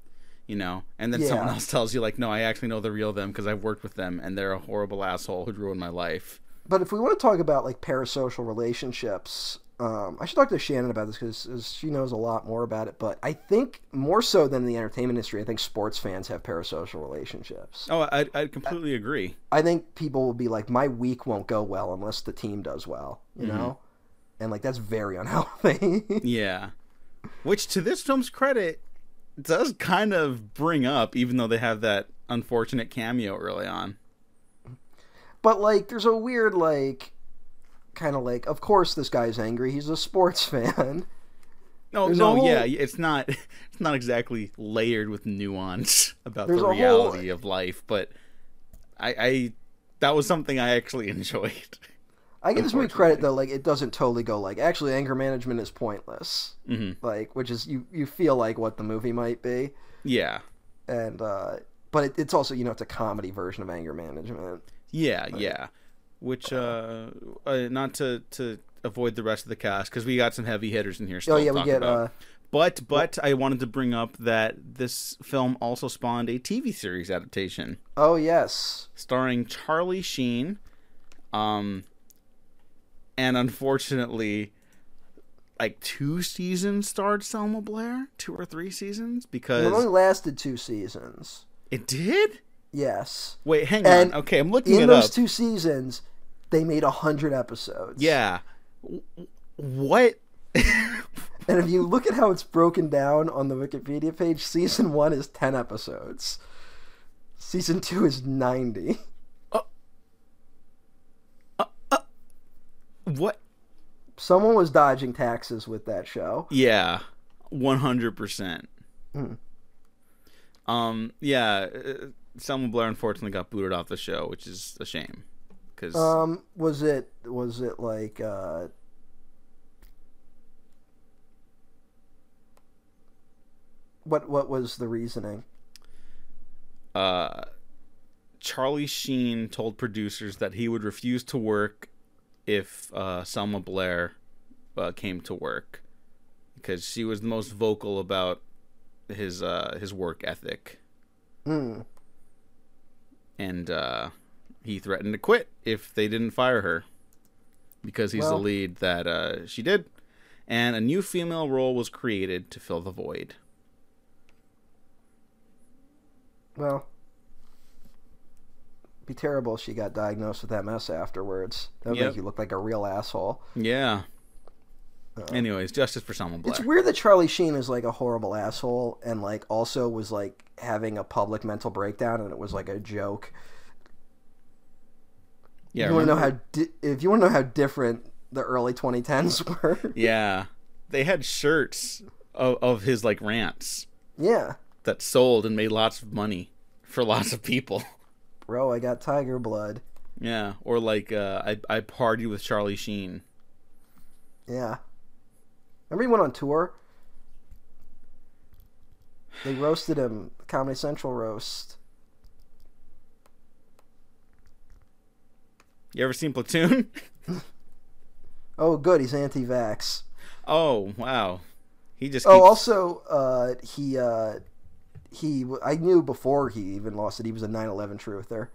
you know, and then someone else tells you like no I actually know the real them because I've worked with them and they're a horrible asshole who ruined my life. But if we want to talk about like parasocial relationships, um, I should talk to Shannon about this because she knows a lot more about it. But I think more so than the entertainment industry, I think sports fans have parasocial relationships. Oh, I I completely agree. I think people will be like, my week won't go well unless the team does well, you know, and like that's very unhealthy. Yeah. Which to this film's credit does kind of bring up even though they have that unfortunate cameo early on. but like, there's a weird like, kind of like, of course this guy's angry. He's a sports fan. No, There's no, whole- yeah, it's not it's not exactly layered with nuance about the a whole- reality of life, but I, I that was something I actually enjoyed. I give this movie credit though, like it doesn't totally go like actually anger management is pointless, hmm like which is you you feel like what the movie might be. Yeah, and uh, but it, it's also you know it's a comedy version of anger management. yeah, yeah. Which uh, uh not to to avoid the rest of the cast because we got some heavy hitters in here. Still Oh yeah, we get uh, But but I wanted to bring up that this film also spawned a TV series adaptation oh yes, starring Charlie Sheen, um, and unfortunately, like two seasons starred Selma Blair, two or three seasons because it only lasted two seasons. it did. Yes, Wait, hang And on. Okay, I'm looking in it those up. two seasons, they made a hundred episodes. yeah, what? and if you look at how it's broken down on the Wikipedia page, season one is ten episodes. Season two is ninety. what? Someone was dodging taxes with that show. Yeah, one hundred percent. Hmm. Um, yeah, uh, Selma Blair unfortunately got booted off the show, which is a shame. Because Um, was it was it like uh what what was the reasoning? uh, Charlie Sheen told producers that he would refuse to work if uh, Selma Blair uh, came to work because she was the most vocal about his uh, his work ethic, Hmm. and uh, he threatened to quit if they didn't fire her because he's the lead that uh, she did, and a new female role was created to fill the void. Well, be terrible if she got diagnosed with MS afterwards. That would Yep. make you look like a real asshole. Yeah. Uh, Anyways, justice for Selma Blair. It's weird that Charlie Sheen is like a horrible asshole and like also was like having a public mental breakdown and it was like a joke. Yeah, you want to know how di- if you want to know how different the early 2010s were. Yeah, they had shirts of, of his like rants yeah. that sold and made lots of money for lots of people. Bro, I got tiger blood. Yeah, or like uh, I I partied with Charlie Sheen. Yeah. Remember he went on tour? They roasted him, Comedy Central roast. You ever seen Platoon? Oh, good, he's anti-vax. oh wow, he just Oh, also, uh, he, uh, he, I knew before he even lost it, he was a 9/11 truther.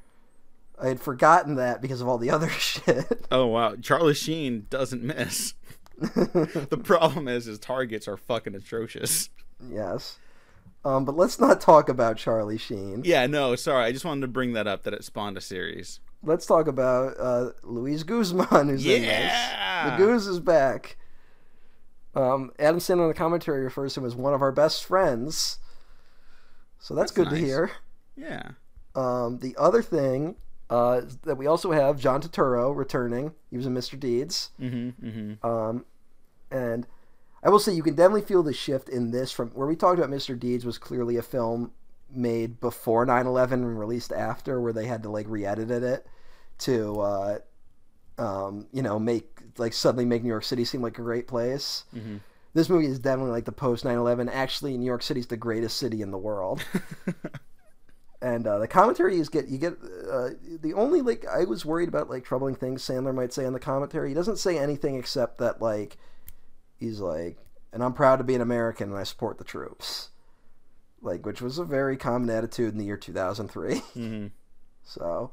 I had forgotten that because of all the other shit. oh wow, Charlie Sheen doesn't miss. the problem is his targets are fucking atrocious. yes. Um, but let's not talk about Charlie Sheen. Yeah, no, sorry, I just wanted to bring that up that it spawned a series. Let's talk about uh, Luis Guzman, who's in this. Yeah! The Goose is back. Um, Adam Sandler in the commentary refers to him as one of our best friends. So that's, That's good to hear. Yeah, Um, the other thing uh, that we also have John Turturro returning. He was in Mr. Deeds. mm-hmm, mm-hmm. Um, and I will say you can definitely feel the shift in this from where we talked about Mr. Deeds was clearly a film made before 9/11 and released after, where they had to like re-edit it to, uh, um, you know, make like suddenly make New York City seem like a great place. Mm-hmm. This movie is definitely like the post 9/11. Actually, New York City's the greatest city in the world. and uh, the commentary is get you get uh, the only like I was worried about like troubling things Sandler might say in the commentary. He doesn't say anything except that like he's like, and I'm proud to be an American and I support the troops, like which was a very common attitude in the year 2003. Mm-hmm. So,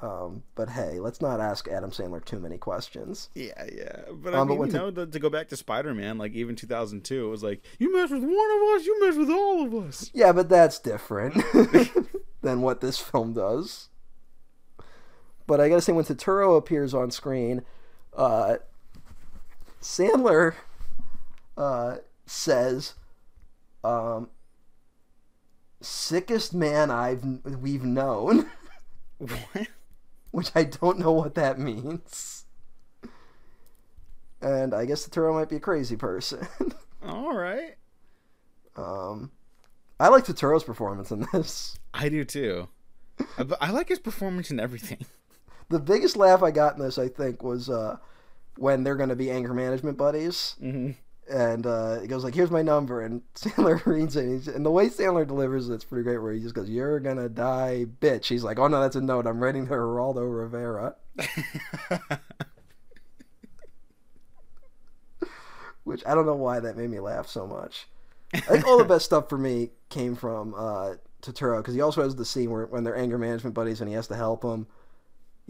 um, but hey, let's not ask Adam Sandler too many questions. Yeah, yeah. But I Um, but mean, when you to- know, to, to go back to Spider Man, like even 2002, it was like, you mess with one of us, you mess with all of us. Yeah, but that's different than what this film does. But I gotta say, when Turturro appears on screen, uh, Sandler uh, says, um, "Sickest man I've we've known," What? which I don't know what that means. And I guess Turturro might be a crazy person. All right. um, I like Turturro's performance in this. I do too. I, I like his performance in everything. the biggest laugh I got in this, I think, was uh, when they're going to be anger management buddies, Mm-hmm. And uh, he goes like, "Here's my number," and Sandler reads it, and, and the way Sandler delivers it's pretty great. Where he just goes, "You're gonna die, bitch." He's like, "Oh no, that's a note. I'm writing to Geraldo Rivera," which I don't know why that made me laugh so much. I think all the best stuff for me came from uh, Turturro because he also has the scene where when they're anger management buddies and he has to help him.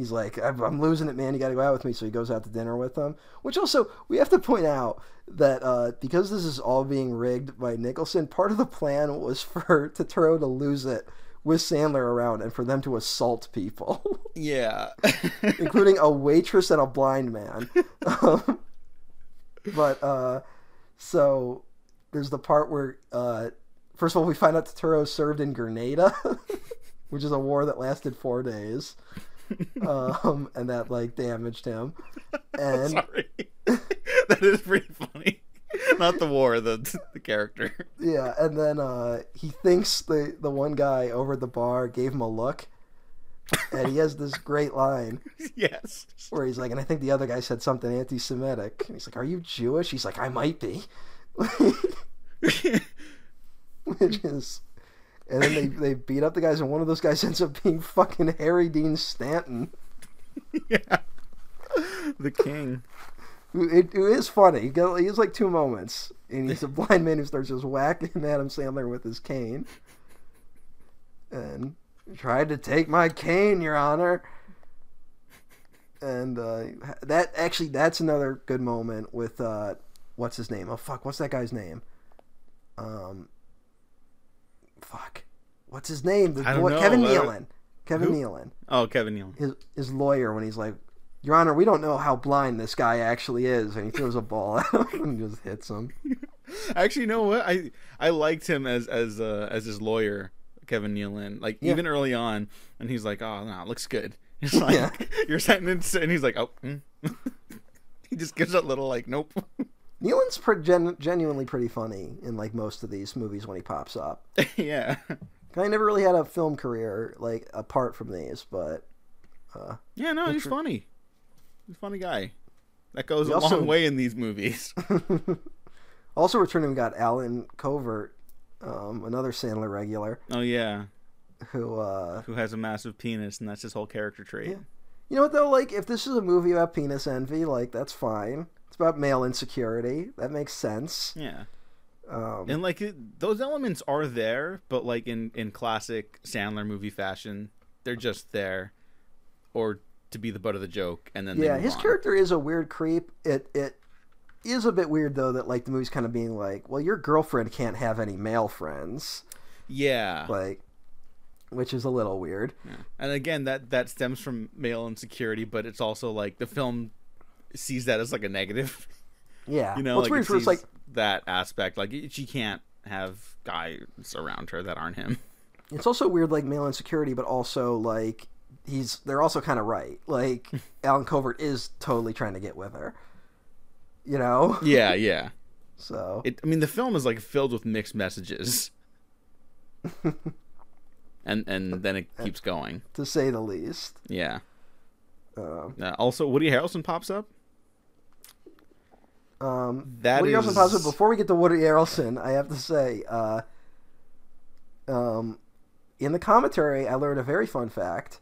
He's like, I'm losing it, man. You got to go out with me. So he goes out to dinner with them. Which also, we have to point out that uh, because this is all being rigged by Nicholson, part of the plan was for Turturro to lose it with Sandler around and for them to assault people, yeah. including a waitress and a blind man. Um, but uh, so there's the part where, uh, first of all, we find out Turturro served in Grenada, which is a war that lasted four days, um, and that like damaged him. And Sorry. that is pretty funny. Not the war, the the character. yeah, and then uh, he thinks the the one guy over at the bar gave him a look, and he has this great line yes. where he's like, and I think the other guy said something anti-Semitic, and he's like, "Are you Jewish?" He's like, "I might be," which is. And then they, they beat up the guys, and one of those guys ends up being fucking Harry Dean Stanton. yeah. The king. It, it is funny. He, has like two moments, and he's a blind man who starts just whacking Adam Sandler with his cane. And tried to take my cane, Your Honor. And uh, that actually, that's another good moment with uh, what's his name? Oh fuck, what's that guy's name? Um, fuck, what's his name? The boy- know. Kevin Nealon. Kevin Who? Nealon Oh, Kevin Neal. his his lawyer when he's like, "Your Honor, we don't know how blind this guy actually is," and he throws a ball at him and just hits him. Actually, you know what? I I liked him as as uh, as his lawyer, Kevin Nealon. Like Yeah. even early on, and he's like, "Oh, no, it looks good." He's like, Yeah. "Your sentence," and he's like, "Oh." hmm." he just gives that little like, "Nope." Nealon's pre- gen- genuinely pretty funny in like most of these movies when he pops up. yeah. I never really had a film career like apart from these, but uh, Yeah, no, he's Intro- funny. He's a funny guy. That goes a also- long way in these movies. also returning we got Allen Covert, um, another Sandler regular oh yeah, who uh, who has a massive penis, and that's his whole character trait. Yeah. You know what though? Like, if this is a movie about penis envy, like that's fine. About male insecurity. That makes sense. Yeah. Um, And like it, those elements are there, but like in in classic Sandler movie fashion, they're just there, or to be the butt of the joke, and then yeah, his on. character is a weird creep. It it is a bit weird though that like the movie's kind of being like, well, your girlfriend can't have any male friends, Yeah. like, which is a little weird. Yeah. And again, that that stems from male insecurity, but it's also like the film sees that as like a negative. Yeah, You know, well, like weird it sees like that aspect. Like she can't have guys around her that aren't him. it's also weird like male insecurity, but also like he's they're also kind of right. Like Allen Covert is totally trying to get with her. You know, Yeah, yeah. so It, I mean, the film is like filled with mixed messages. and and then it keeps going. to say the least. Yeah. Um, Uh, also, Woody Harrelson pops up. Um, That Woody is- Harrelson up. Before we get to Woody Harrelson, I have to say, uh, um, in the commentary, I learned a very fun fact,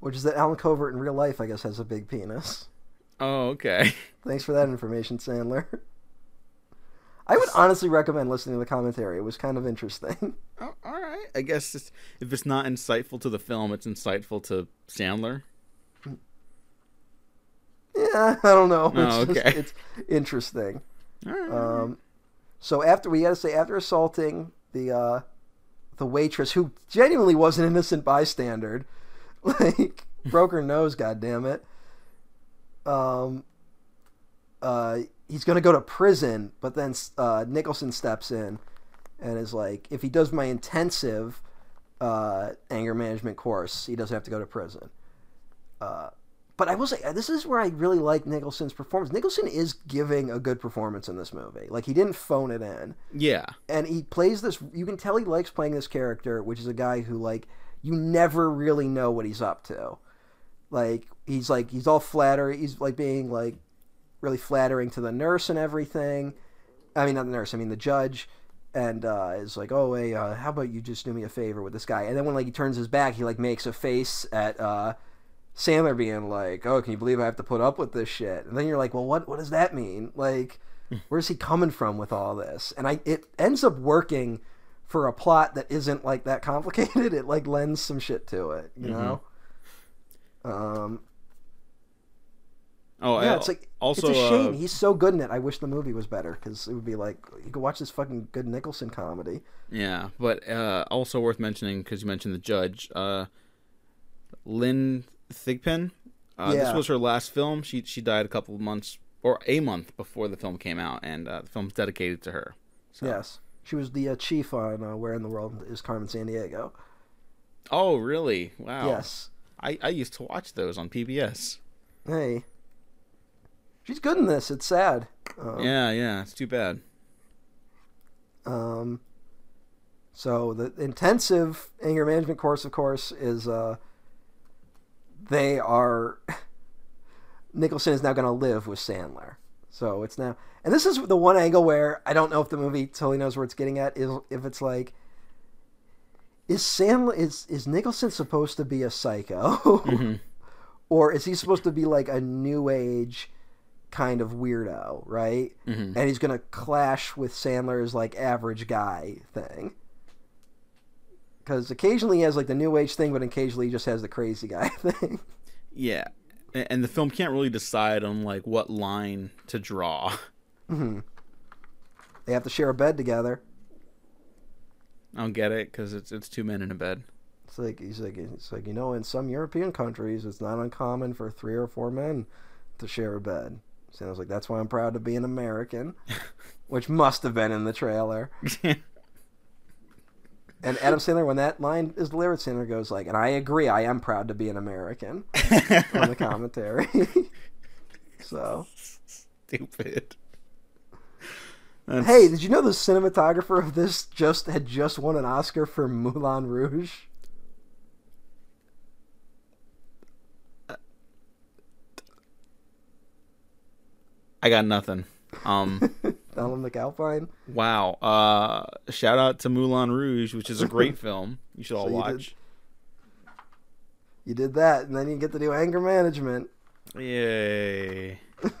which is that Allen Covert in real life, I guess, has a big penis. Oh, okay. Thanks for that information, Sandler. I would honestly recommend listening to the commentary. It was kind of interesting. Oh, all right. I guess it's, if it's not insightful to the film, it's insightful to Sandler. Yeah, I don't know. Oh, It's, just- okay. it's interesting. Right. Um, so after we got to say after assaulting the uh, the waitress who genuinely was an innocent bystander, like broke her nose, god damn it. Um, uh, he's gonna go to prison, but then uh, Nicholson steps in and is like, if he does my intensive uh, anger management course, he doesn't have to go to prison. Uh, but I will say this is where I really like Nicholson's performance. Nicholson is giving a good performance in this movie. Like he didn't phone it in, yeah. and he plays this. You can tell he likes playing this character, which is a guy who like you never really know what he's up to. Like he's like he's all flattery. He's like being like really flattering to the nurse and everything. I mean, not the nurse. I mean the judge. And uh, is like, oh, hey, uh, how about you just do me a favor with this guy? And then when like he turns his back, he like makes a face at uh, Sandler being like, "Oh, can you believe I have to put up with this shit?" And then you're like, "Well, what what does that mean? Like, where's he coming from with all this?" And I it ends up working for a plot that isn't like that complicated. It like lends some shit to it, you know. Um, Oh, yeah, I- it's like also it's a shame uh, he's so good in it. I wish the movie was better because it would be like you could watch this fucking good Nicholson comedy. Yeah, but uh, also worth mentioning because you mentioned the judge, uh, Lynn Thigpen. Uh, This was her last film. She she died a couple of months or a month before the film came out, and uh, the film's dedicated to her. So. Yes, she was the uh, chief on uh, Where in the World is Carmen Sandiego. Oh, really? Wow. Yes. I, I used to watch those on PBS. Hey, she's good in this. It's sad. Um, Yeah, yeah. It's too bad. Um, so the intensive anger management course, of course, is uh, they are Nicholson is now going to live with Sandler. So it's now, and this is the one angle where I don't know if the movie totally knows where it's getting at. Is if it's like, is Sandler is is Nicholson supposed to be a psycho, or is he supposed to be like a new age? kind of weirdo, right? Mhm. And he's gonna clash with Sandler's like average guy thing. Because occasionally he has like the new age thing, but occasionally he just has the crazy guy thing. Yeah, and the film can't really decide on like what line to draw. Mm-hmm. they have to share a bed together. I don't get it because it's it's two men in a bed. It's like he's like it's like you know in some European countries it's not uncommon for three or four men to share a bed. Sandler's like that's why I'm proud to be an American, which must have been in the trailer. And Adam Sandler, when that line is delivered, Sandler goes like, "And I agree, I am proud to be an American." on the commentary. so, Stupid. That's- hey, did you know the cinematographer of this just had just won an Oscar for Moulin Rouge? I got nothing. Um. Donald McAlpine. Wow. Uh shout out to Moulin Rouge, which is a great film. You should all So you did- watch. You did that, and then you get to do anger management. Yay.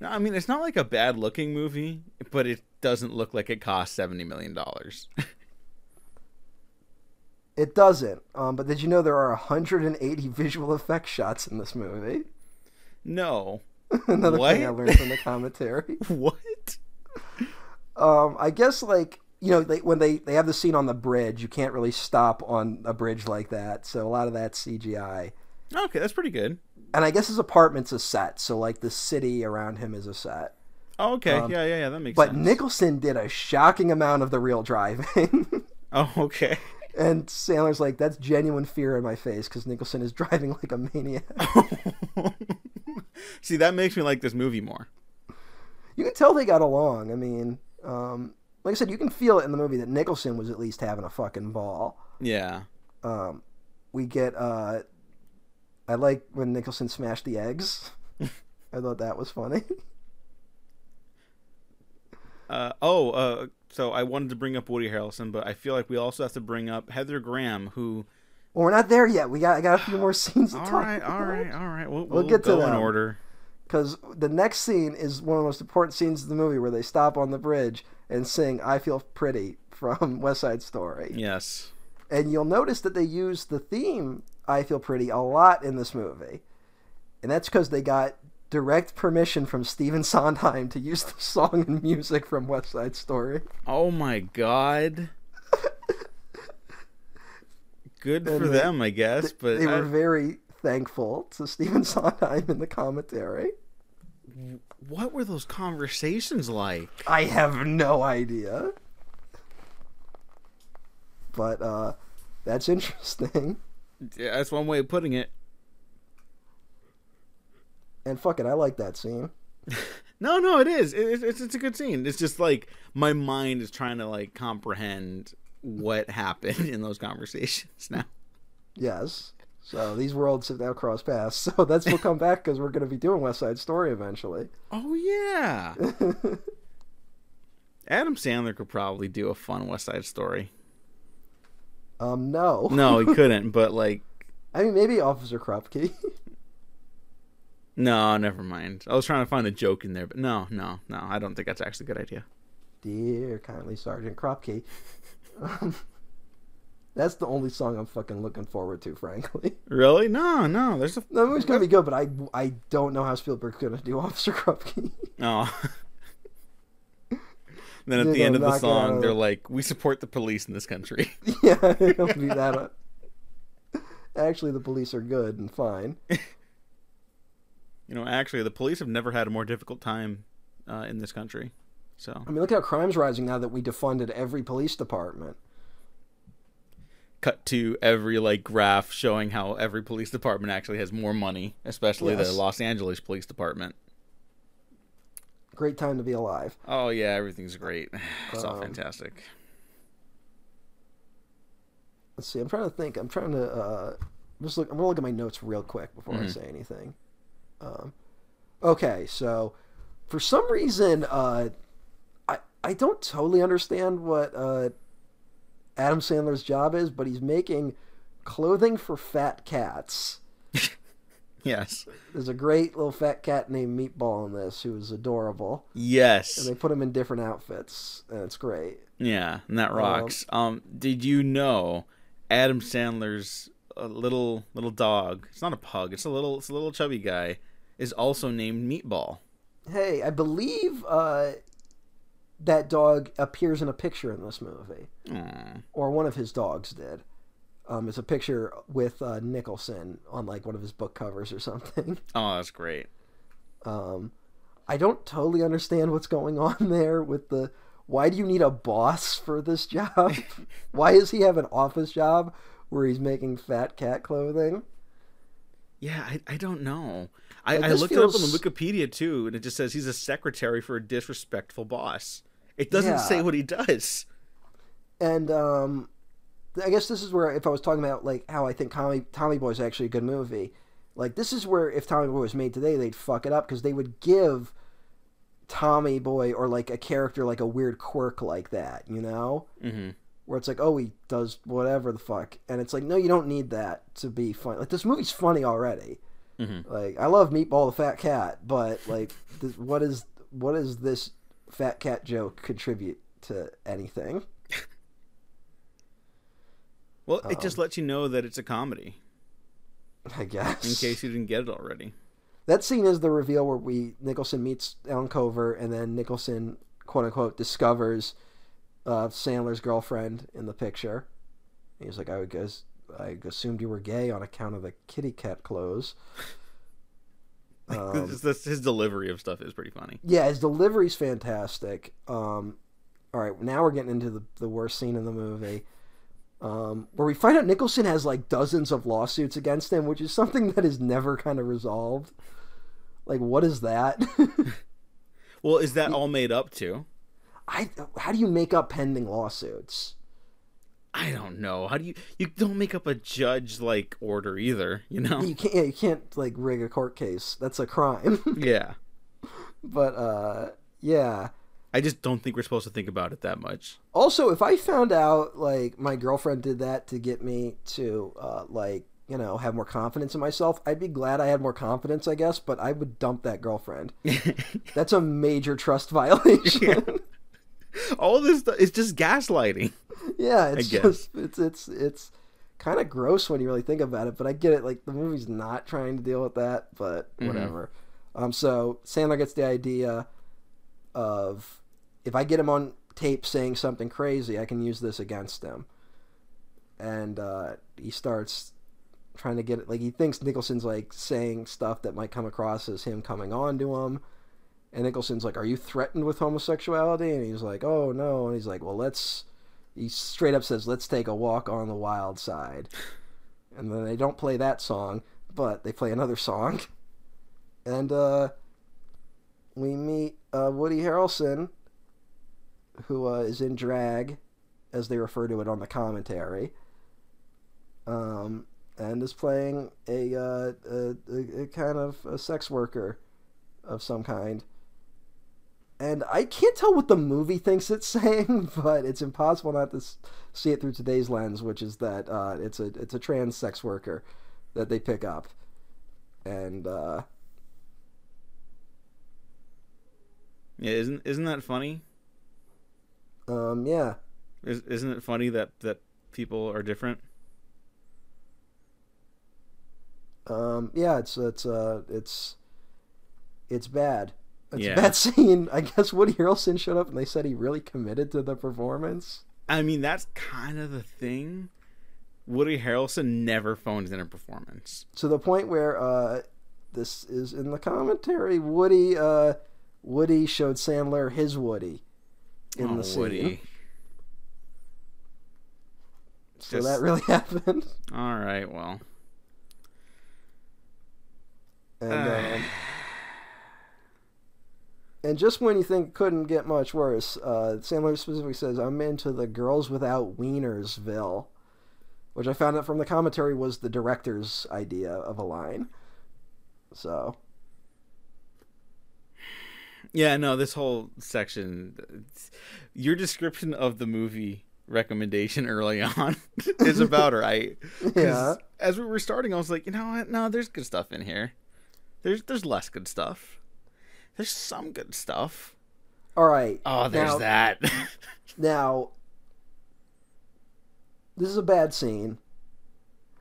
No, I mean it's not like a bad looking movie, but it doesn't look like it cost 70 million dollars. It doesn't. Um, but did you know there are 180 visual effects shots in this movie? no. Another What? thing I learned from the commentary. What? Um, I guess like you know they, when they they have the scene on the bridge, you can't really stop on a bridge like that. So a lot of that's CGI. Okay, that's pretty good. And I guess his apartment's a set, so like the city around him is a set. Oh, okay. Um, yeah, yeah, yeah, that makes But sense. But Nicholson did a shocking amount of the real driving. Oh, okay. and Sandler's like, that's genuine fear in my face because Nicholson is driving like a maniac. See, that makes me like this movie more. you can tell they got along. I mean, um, like I said, you can feel it in the movie that Nicholson was at least having a fucking ball. Yeah. Um, we get uh, I like when Nicholson smashed the eggs. I thought that was funny. Uh, oh, uh, so I wanted to bring up Woody Harrelson, but I feel like we also have to bring up Heather Graham, who. Well, we're not there yet. We got I got a few more scenes. To All talk right, all about. right, all right. We'll, We'll we'll get to go in order. Because the next scene is one of the most important scenes of the movie where they stop on the bridge and sing I Feel Pretty from West Side Story. Yes. And you'll notice that they use the theme I Feel Pretty a lot in this movie. And that's because they got direct permission from Stephen Sondheim to use the song and music from West Side Story. Oh my god. Good And for they- them, I guess. But they I- were very thankful to Stephen Sondheim in the commentary. what were those conversations like? I have no idea. But uh that's interesting. Yeah, that's one way of putting it. And fuck it, I like that scene. No, no, it is. It, it's it's a good scene. It's just like my mind is trying to like comprehend what happened in those conversations now. Yes. So these worlds have now crossed paths. So that's we'll come back because we're going to be doing West Side Story eventually. Oh yeah. Adam Sandler could probably do a fun West Side Story. um, no. No, he couldn't. But like, I mean, maybe Officer Krupke. no, never mind. I was trying to find a joke in there, but no, no, no. I don't think that's actually a good idea. Dear kindly Sergeant Krupke. Um, that's the only song I'm fucking looking forward to, frankly. Really? No, no. There's a The movie's gonna be good, but I I don't know how Spielberg's gonna do Officer Krupke. Oh. then at the end of the knock it out song, they're like, "We support the police in this country." yeah, it'll be that. Uh, actually, the police are good and fine. You know, actually, the police have never had a more difficult time uh, in this country. So, I mean, look how crime's rising now that we defunded every police department. cut to every like graph showing how every police department actually has more money, especially the Los Angeles Police Department. Great time to be alive. Oh yeah, everything's great. It's all Um, fantastic. Let's see. I'm trying to think. I'm trying to uh, just look. I'm gonna look at my notes real quick before I Mhm. say anything. Um, okay, so for some reason, uh, I don't totally understand what uh, Adam Sandler's job is, but he's making clothing for fat cats. Yes, There's a great little fat cat named Meatball in this who is adorable, Yes. and they put him in different outfits, and it's great. yeah, and that rocks. Um, did you know Adam Sandler's uh, little little dog? It's not a pug. It's a little it's a little chubby guy. Is also named Meatball. Hey, I believe uh, that dog appears in a picture in this movie, Aw. or one of his dogs did. Um, it's a picture with uh, Nicholson on like one of his book covers or something. Oh, that's great. Um, I don't totally understand what's going on there with the. Why do you need a boss for this job? Why does he have an office job where he's making fat cat clothing? Yeah, I, I don't know. I, Like, I looked it up on the Wikipedia too, and it just says he's a secretary for a disrespectful boss. It doesn't Yeah. say what he does. And um, I guess this is where if I was talking about like how I think Tommy Tommy Boy is actually a good movie, like this is where if Tommy Boy was made today, they'd fuck it up because they would give Tommy Boy or like a character like a weird quirk like that, you know, hmm where it's like oh he does whatever the fuck, and it's like no you don't need that to be funny. Like this movie's funny already. hmm Like I love Meatball the Fat Cat, but like th- what is what does this fat cat joke contribute to anything? Well, it just Um, lets you know that it's a comedy, I guess. in case you didn't get it already. That scene is the reveal where we Nicholson meets Allen Covert, and then Nicholson, quote unquote, discovers uh, Sandler's girlfriend in the picture. He's like, I would guess I assumed you were gay on account of the kitty cat clothes. Um, This- this- his delivery of stuff is pretty funny. yeah, his delivery's fantastic. Um, all right, now we're getting into the, the worst scene in the movie. Um, where we find out Nicholson has like dozens of lawsuits against him, which is something that is never kind of resolved. Like, what is that? Well, is that all made up too? I how do you make up pending lawsuits? I don't know. How do you you don't make up a judge like order either, you know? You can't yeah, you can't like rig a court case. That's a crime. yeah. but uh yeah. I just don't think we're supposed to think about it that much. Also, if I found out like my girlfriend did that to get me to uh like, you know, have more confidence in myself, I'd be glad I had more confidence, I guess, but I would dump that girlfriend. That's a major trust violation. Yeah. All this stuff is just gaslighting. Yeah, it's just it's it's it's kind of gross when you really think about it, but I get it. Like the movie's not trying to deal with that, but whatever. Mm-hmm. Um, so Sandler gets the idea of if I get him on tape saying something crazy, I can use this against him, and uh, he starts trying to get it. Like he thinks Nicholson's like saying stuff that might come across as him coming on to him. And Nicholson's like, "Are you threatened with homosexuality?" And he's like, "Oh no." And he's like, "Well, let's." He straight up says, "Let's take a walk on the wild side." And then they don't play that song, but they play another song. And uh, we meet uh, Woody Harrelson, who uh, is in drag, as they refer to it on the commentary. Um, and is playing a, uh, a, a, a kind of a sex worker of some kind and I can't tell what the movie thinks it's saying, but it's impossible not to see it through today's lens, which is that uh, it's a it's a trans sex worker that they pick up, and uh, yeah, isn't isn't that funny? Um, yeah, is, isn't it funny that that people are different? Um, yeah, it's it's uh it's it's bad. It's Yeah. bad scene. I guess Woody Harrelson showed up and they said he really committed to the performance. I mean, that's kind of the thing. Woody Harrelson never phones in a performance. to the point where uh, this is in the commentary. Woody uh, Woody showed Sandler his Woody in oh, the scene. Woody. So Just- that really happened. All right, well. And Uh. um, and just when you think it couldn't get much worse, uh, Sandler specifically says, "I'm into the girls without Wienersville," which I found out from the commentary was the director's idea of a line. So Yeah, no, this whole section, your description of the movie recommendation early on is about right. Yeah. As we were starting, I was like, you know what? No, there's good stuff in here. There's there's less good stuff. There's some good stuff. all right. Oh, there's Now- that. Now, this is a bad scene.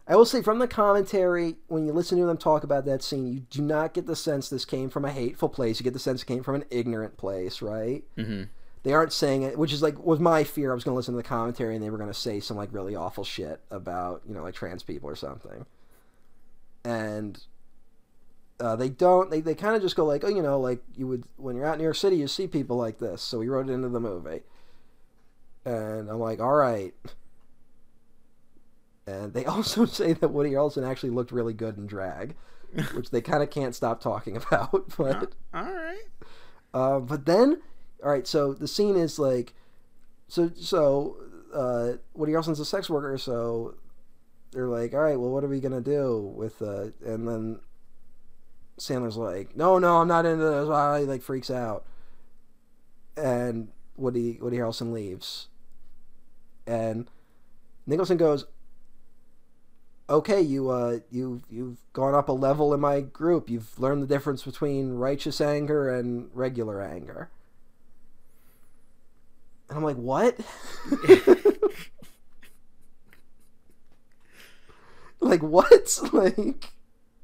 I will say from the commentary, when you listen to them talk about that scene, you do not get the sense this came from a hateful place. You get the sense it came from an ignorant place, right? hmm They aren't saying it, which is like was my fear. I was going to listen to the commentary and they were going to say some like really awful shit about you know like trans people or something, and uh, they don't. They they kind of just go like, oh, you know, like you would when you're out in New York City, you see people like this. So we wrote it into the movie, and I'm like, all right. And they also say that Woody Harrelson actually looked really good in drag, which they kind of can't stop talking about. But All right. uh, but then, all right. So the scene is like, so so uh, Woody Harrelson's a sex worker. So they're like, all right, well, what are we gonna do with? Uh, and then Sandler's like, no, no, I'm not into this. Ah, He like freaks out, and Woody Woody Harrelson leaves, and Nicholson goes. Okay, you uh, you've you've gone up a level in my group. You've learned the difference between righteous anger and regular anger. And I'm like, what? like what? Like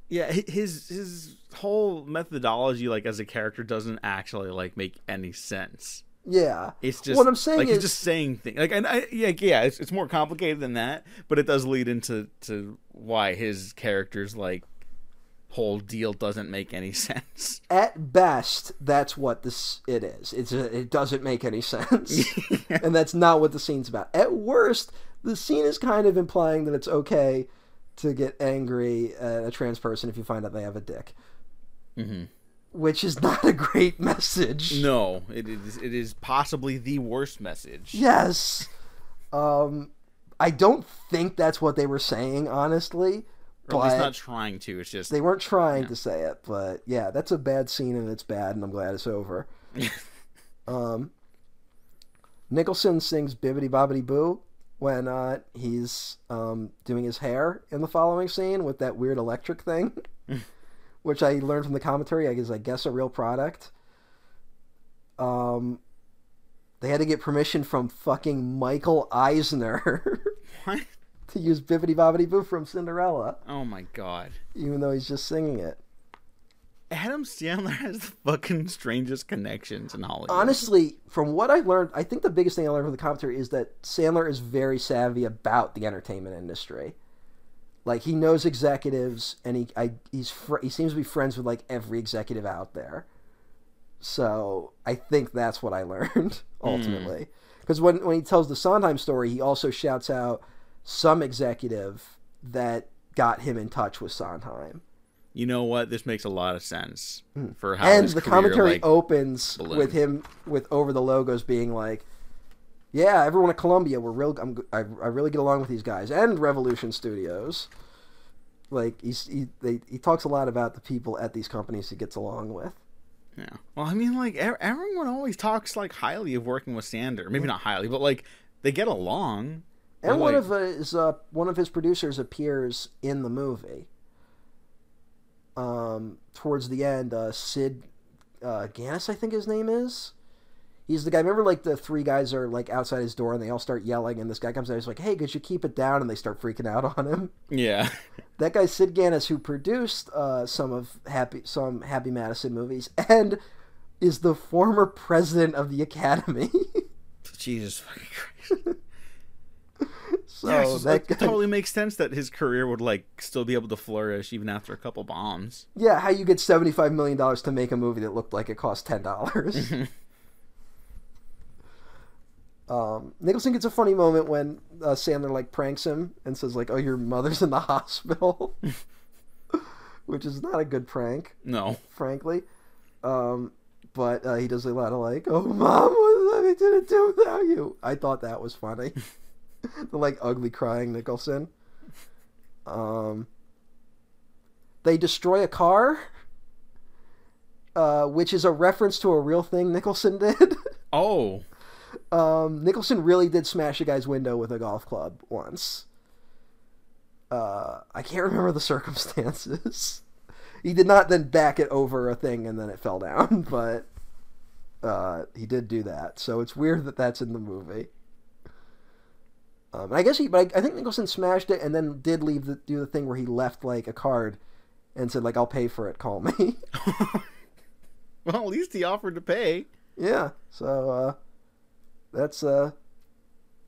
Yeah, his his whole methodology, like as a character, doesn't actually like make any sense. yeah. It's just What I'm saying like is- he's just saying things. Like, and I, yeah, yeah, it's, it's more complicated than that, but it does lead into to why his character's like whole deal doesn't make any sense. At best, that's what this it is. It's a, it doesn't make any sense. and that's not what the scene's about. At worst, the scene is kind of implying that it's okay to get angry at a trans person if you find out they have a dick. Hmm which is not a great message. No, it is. It is possibly the worst message. Yes. Um, I don't think that's what they were saying, honestly. Or but- not trying to. It's just They weren't trying to say it, but yeah, that's a bad scene and it's bad, and I'm glad it's over. um, Nicholson sings "Bibbity Bobbity Boo" when uh, he's um, doing his hair in the following scene with that weird electric thing, which I learned from the commentary. is I guess a real product. Um, they had to get permission from fucking Michael Eisner what? to use "Bibbity Bobbity Boo" from Cinderella, Oh my god. even though he's just singing it. Adam Sandler has the fucking strangest connections in Hollywood. honestly, from what I learned, I think the biggest thing I learned from the commentary is that Sandler is very savvy about the entertainment industry. Like he knows executives, and he I, he's fr- he seems to be friends with like every executive out there. So I think that's what I learned ultimately. Because when when he tells the Sondheim story, he also shouts out some executive that got him in touch with Sondheim. You know what? This makes a lot of sense for how Hmm. and the career, commentary like, opens ballooned. with him with over the logos being like yeah everyone at columbia we're real I'm, I, I really get along with these guys and revolution studios like he's, he they, he talks a lot about the people at these companies he gets along with Yeah. Well, I mean, like everyone always talks like highly of working with Sandler. Maybe not highly, but like they get along. and Or, one like- of his uh, one of his producers appears in the movie um towards the end uh sid uh Ganis, i think his name is He's the guy. Remember, like the three guys are like outside his door, and they all start yelling, and this guy comes out. He's like, "Hey, could you keep it down?" And they start freaking out on him. Yeah. That guy Sid Ganis, who produced uh, some of Happy some Happy Madison movies, and is the former president of the Academy. Jesus fucking Christ. so yeah, that guy, totally makes sense that his career would like still be able to flourish even after a couple bombs. yeah, how you get seventy five million dollars to make a movie that looked like it cost ten dollars. Um, Nicholson gets a funny moment when uh, Sandler like pranks him and says like, "Oh, your mother's in the hospital," which is not a good prank, No. frankly. Um, but uh, he does a lot of like, "Oh, mom, what I didn't do without you." I thought that was funny. the like ugly crying Nicholson. Um, they destroy a car, uh, which is a reference to a real thing Nicholson did. Oh. Um, Nicholson really did smash a guy's window with a golf club once. Uh, I can't remember the circumstances. he did not then back it over a thing and then it fell down, but uh, he did do that. So it's weird that that's in the movie. Um, I guess he, but I, I think Nicholson smashed it and then did leave the do the thing where he left like a card and said like I'll pay for it, call me. well, at least he offered to pay. yeah, so uh, that's uh,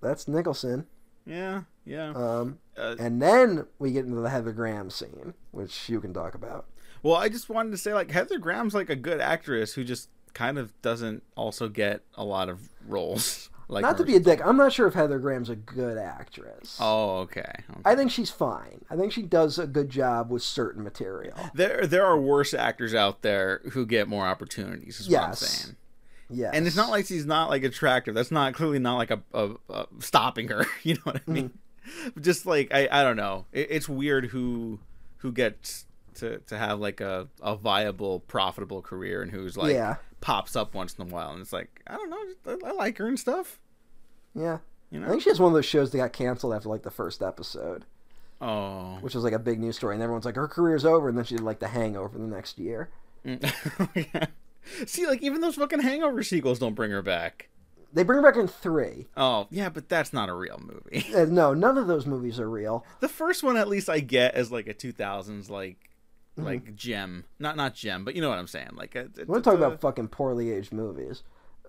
that's Nicholson. Yeah. Yeah. Um, Uh, and then we get into the Heather Graham scene, which you can talk about. Well, I just wanted to say, like, Heather Graham's like a good actress who just kind of doesn't also get a lot of roles. Like, Not to be a dick, I'm not sure if Heather Graham's a good actress. Oh, okay. okay. I think she's fine. I think she does a good job with certain material. There, there are worse actors out there who get more opportunities. Is what I'm Yes. saying. Yeah, And it's not like she's not like attractive. That's not clearly not like a, a, a stopping her. You know what I mean? Mm-hmm. Just like I, I don't know. It, it's weird who who gets to to have like a, a viable, profitable career and who's like Yeah. pops up once in a while. And it's like I don't know. I, I like her and stuff. yeah. You know? I think she has one of those shows that got canceled after like the first episode, Oh. which was like a big news story, and everyone's like, her career's over, and then she did like The Hangover the next year. Yeah. See, like even those fucking Hangover sequels don't bring her back. They bring her back in three. Oh yeah, but that's not a real movie. Uh, no, none of those movies are real. The first one, at least, I get as like a 2000s like Mm-hmm. like gem, not not gem, but you know what I'm saying. Like, a, We're talking about fucking poorly aged movies.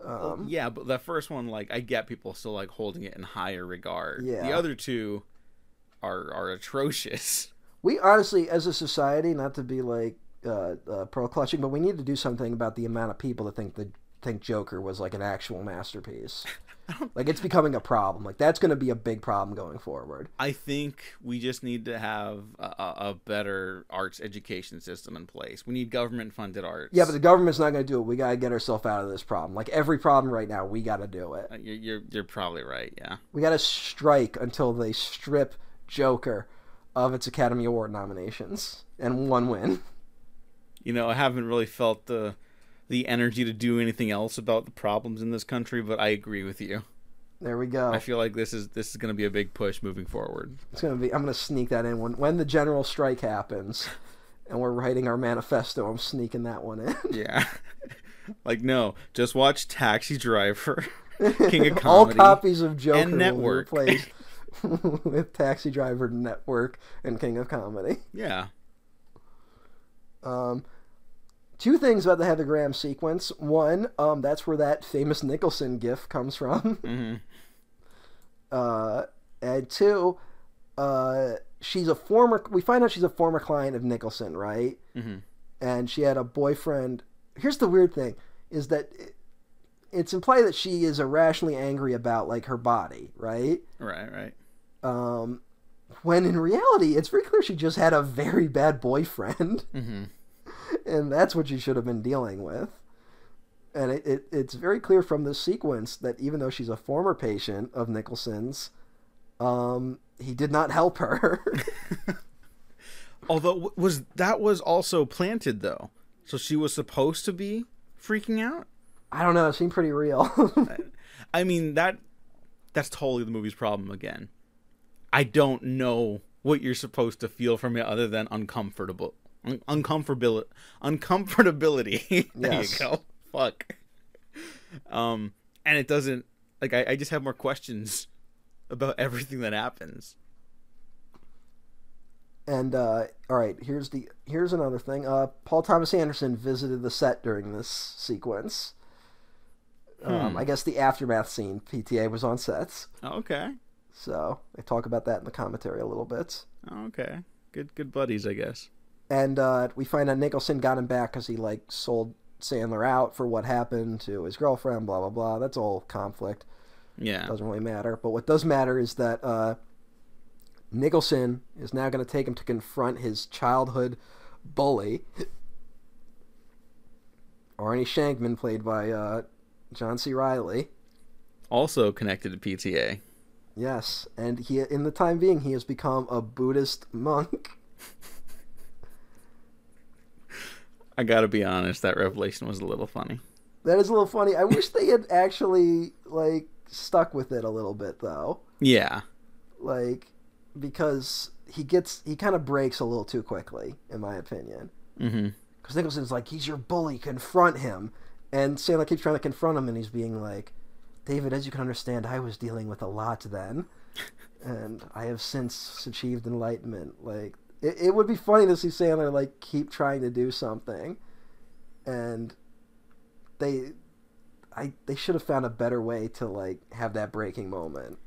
Um, yeah, but the first one, like, I get people still like holding it in higher regard. Yeah. The other two are are atrocious. we honestly, as a society, not to be like uh, uh, pearl clutching, but we need to do something about the amount of people that think the think Joker was like an actual masterpiece. like it's becoming a problem. Like that's going to be a big problem going forward. I think we just need to have a, a better arts education system in place. We need government funded arts. Yeah, but the government's not going to do it. We got to get ourselves out of this problem. Like every problem right now, we got to do it. Uh, you're, you're you're probably right. Yeah. We got to strike until they strip Joker of its Academy Award nominations and one win. You know, I haven't really felt the the energy to do anything else about the problems in this country, but I agree with you. There we go. I feel like this is this is going to be a big push moving forward. It's going to be. I'm going to sneak that in when when the general strike happens, and we're writing our manifesto. I'm sneaking that one in. Yeah. like no, just watch Taxi Driver, King of Comedy, all copies of Joker and Network. replaced with Taxi Driver, Network, and King of Comedy. Yeah. Um, two things about the Heather Graham sequence. One, um, that's where that famous Nicholson gif comes from. hmm Uh, and two, uh, she's a former. We find out she's a former client of Nicholson, right? hmm And she had a boyfriend. Here's the weird thing: is that it- it's implied that she is irrationally angry about like her body, right? Right. Right. Um, when in reality, it's very clear she just had a very bad boyfriend. hmm and that's what you should have been dealing with. And it, it, it's very clear from this sequence that even though she's a former patient of Nicholson's, um, he did not help her. Although was that was also planted though, so she was supposed to be freaking out. I don't know. It seemed pretty real. I mean that that's totally the movie's problem again. I don't know what you're supposed to feel from it other than uncomfortable, un- uncomfortability, uncomfortability. there Yes. you go. Fuck. Um, and it doesn't like I, I just have more questions about everything that happens. and uh, all right, here's the here's another thing. Uh, Paul Thomas Anderson visited the set during this sequence. Um, Hmm. I guess the aftermath scene, PTA was on sets, Okay. so they talk about that in the commentary a little bit. Okay. Good good buddies, I guess. And uh, we find out Nicholson got him back because he like sold Sandler out for what happened to his girlfriend. Blah blah blah. That's all conflict. Yeah. Doesn't really matter. But what does matter is that uh, Nicholson is now going to take him to confront his childhood bully, Arnie Shankman, played by uh, John C. Reilly. Also connected to PTA. Yes, and he in the time being he has become a Buddhist monk. I gotta be honest, that revelation was a little funny. That is a little funny. I wish they had actually like stuck with it a little bit though. Yeah. Like because he gets he kind of breaks a little too quickly in my opinion. Mm-hmm. Cuz Nicholson's like he's your bully, confront him. And Sandler keeps trying to confront him and he's being like, "David, as you can understand, I was dealing with a lot then." and I have since achieved enlightenment. Like it, it would be funny to see Sandler like keep trying to do something, and they, I they should have found a better way to like have that breaking moment.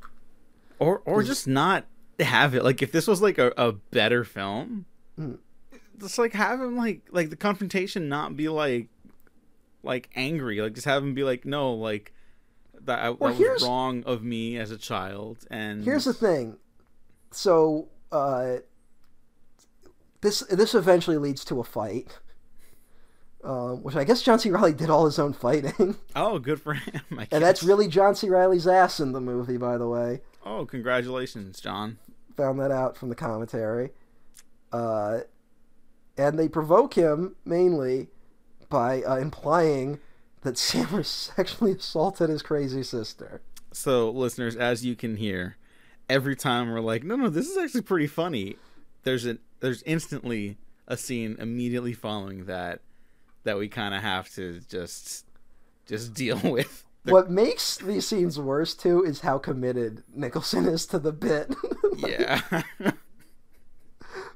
Or or just not have it. Like if this was like a, a better film, Mm. just like have him like like the confrontation not be like like angry. Like just have him be like, no, like that, I, Well, that was wrong of me as a child. And Here's the thing, so uh, this this eventually leads to a fight. Uh, which I guess John C. Reilly did all his own fighting, oh, good for him. I and that's really John C. Reilly's ass in the movie, by the way. oh, congratulations, John. found that out from the commentary. Uh, and they provoke him mainly by uh, implying that Sandler sexually assaulted his crazy sister. So, listeners, as you can hear, every time we're like, no, no, this is actually pretty funny. There's a there's instantly a scene immediately following that that we kind of have to just just deal with. The- What makes these scenes worse too is how committed Nicholson is to the bit. yeah,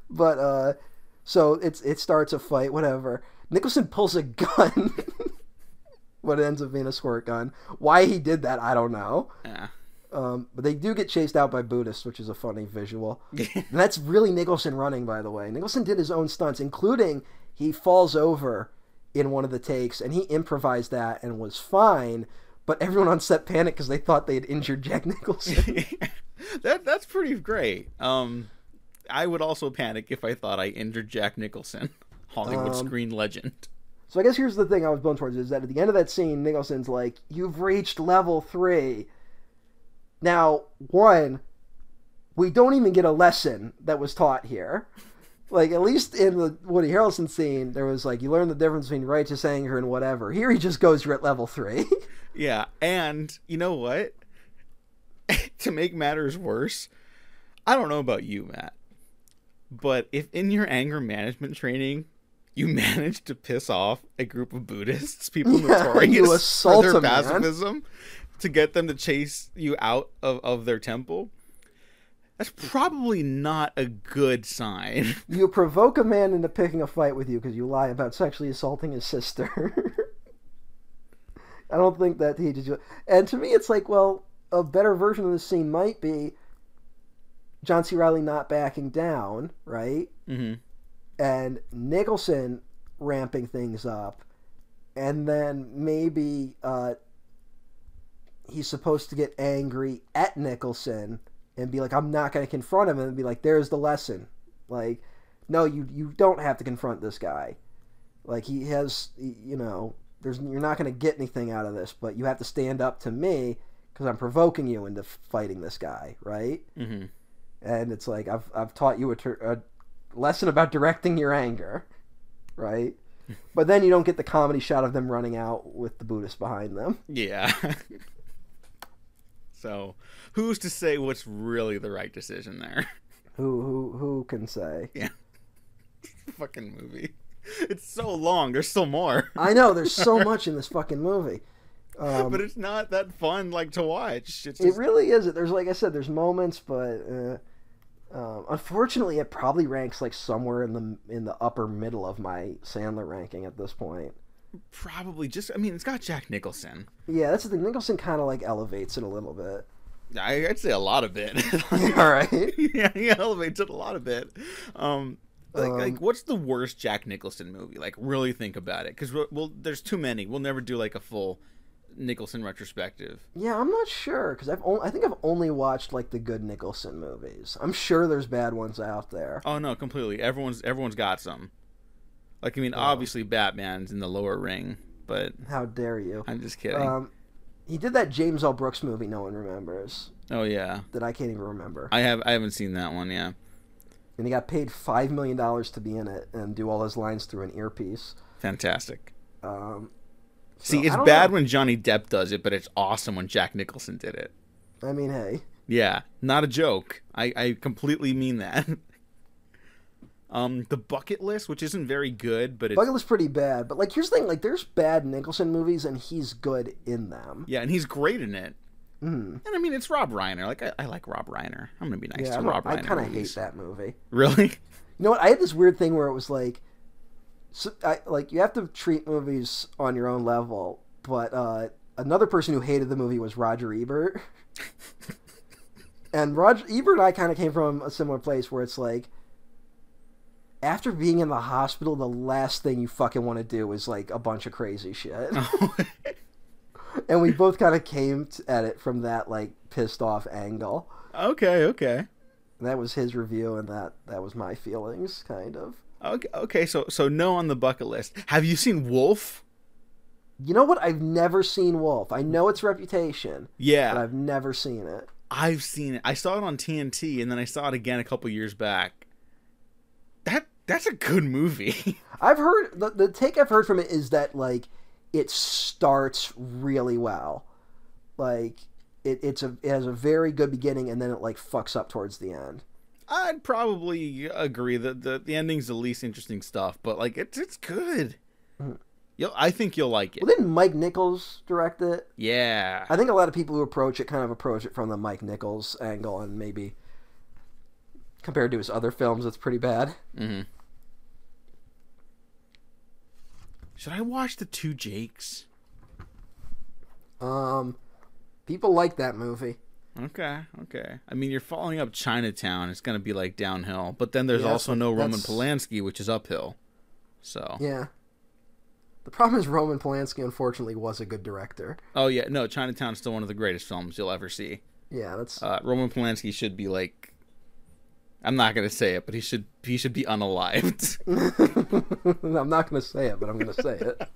but uh, so it's it starts a fight, whatever. Nicholson pulls a gun. what ends up being a squirt gun. Why he did that, I don't know. yeah. Um, but they do get chased out by Buddhists, which is a funny visual. And that's really Nicholson running, by the way. Nicholson did his own stunts, including he falls over in one of the takes, and he improvised that and was fine. But everyone on set panicked because they thought they had injured Jack Nicholson. that that's pretty great. Um, I would also panic if I thought I injured Jack Nicholson, Hollywood Um, screen legend. So I guess here's the thing I was going towards is that at the end of that scene, Nicholson's like, "You've reached level three. Now, one, we don't even get a lesson that was taught here. Like at least in the Woody Harrelson scene, there was like you learn the difference between righteous anger and whatever. Here, he just goes, "You're at level three. Yeah, and you know what? to make matters worse, I don't know about you, Matt, but if in your anger management training you manage to piss off a group of Buddhists, people Yeah, notorious you for assault their a man. To get them to chase you out of, of their temple, that's probably not a good sign. you provoke a man into picking a fight with you because you lie about sexually assaulting his sister." I don't think that teaches you. And to me, it's like, well, a better version of this scene might be John C. Reilly not backing down, right? hmm And Nicholson ramping things up, and then maybe uh, he's supposed to get angry at Nicholson and be like, "I'm not going to confront him," and be like, "There's the lesson." Like, no, you you don't have to confront this guy. Like he has, you know, there's you're not going to get anything out of this, but you have to stand up to me because I'm provoking you into fighting this guy, right? hmm and it's like I've I've taught you a, ter- a lesson about directing your anger, right? But then you don't get the comedy shot of them running out with the Buddhist behind them. Yeah. so, who's to say what's really the right decision there? Who who who can say? Yeah. fucking movie. It's so long. There's still more. I know there's so much in this fucking movie. Um, but it's not that fun like to watch. It's it really is. There's like I said, there's moments, but uh, um, unfortunately, it probably ranks like somewhere in the in the upper middle of my Sandler ranking at this point. Probably just I mean, it's got Jack Nicholson. Yeah, that's the thing. Nicholson kind of like elevates it a little bit. I, I'd say a lot of it. All right. yeah, he elevates it a lot of it. Um like, Um, like what's the worst Jack Nicholson movie? Like really think about it we'll, we'll there's too many. We'll never do like a full Nicholson retrospective. Yeah, I'm not sure because I've only, I think I've only watched like the good Nicholson movies. I'm sure there's bad ones out there. Oh no, completely. Everyone's everyone's got some. Like I mean, Oh. obviously Batman's in the lower ring, but How dare you? I'm just kidding. Um, he did that James L. Brooks movie no one remembers oh yeah, that I can't even remember, I have I haven't seen that one. Yeah, and he got paid five million dollars to be in it and do all his lines through an earpiece. fantastic. Um, so, See, it's bad know. when Johnny Depp does it, but it's awesome when Jack Nicholson did it. I mean, hey, Yeah, not a joke. I I completely mean that. um, the bucket list, which isn't very good, but it's Bucket List pretty bad, but like here's the thing: like there's bad Nicholson movies and he's good in them. yeah, and he's great in it. Mm. And I mean, it's Rob Reiner. Like I, I like Rob Reiner. I'm gonna be nice Yeah, to I, Rob I Reiner. kind of hate that movie. Really? You know what? I had this weird thing where it was like, so I, like you have to treat movies on your own level. But uh, another person who hated the movie was Roger Ebert, and Roger Ebert and I kind of came from a similar place where it's like, after being in the hospital, the last thing you fucking want to do is like a bunch of crazy shit. and we both kind of came at it from that like pissed off angle. okay, okay. And that was his review, and that that was my feelings, kind of. Okay, okay, so so no on the bucket list. Have you seen Wolf? You know what? I've never seen Wolf. I know its reputation, Yeah, but I've never seen it. I've seen it. I saw it on TNT, and then I saw it again a couple years back. That that's a good movie. I've heard the, the take I've heard from it is that like it starts really well, like it, it's a it has a very good beginning and then it like fucks up towards the end. I'd probably agree that the the ending's the least interesting stuff, but like it's it's good. Mhm. You'll, I think you'll like it. Well, didn't Mike Nichols direct it? Yeah. I think a lot of people who approach it kind of approach it from the Mike Nichols angle, and maybe compared to his other films, it's pretty bad. hmm Should I watch the two Jakes? Um, people like that movie. Okay, okay. I mean, you're following up Chinatown. It's gonna be like downhill, but then there's Yeah, also no Roman that's- Polanski, which is uphill. So Yeah. The problem is Roman Polanski, unfortunately, was a good director. Oh yeah, no, Chinatown's still one of the greatest films you'll ever see. Yeah, that's Uh, Roman Polanski should be like, I'm not gonna say it, but he should he should be unalived. I'm not going to say it, but I'm going to say it.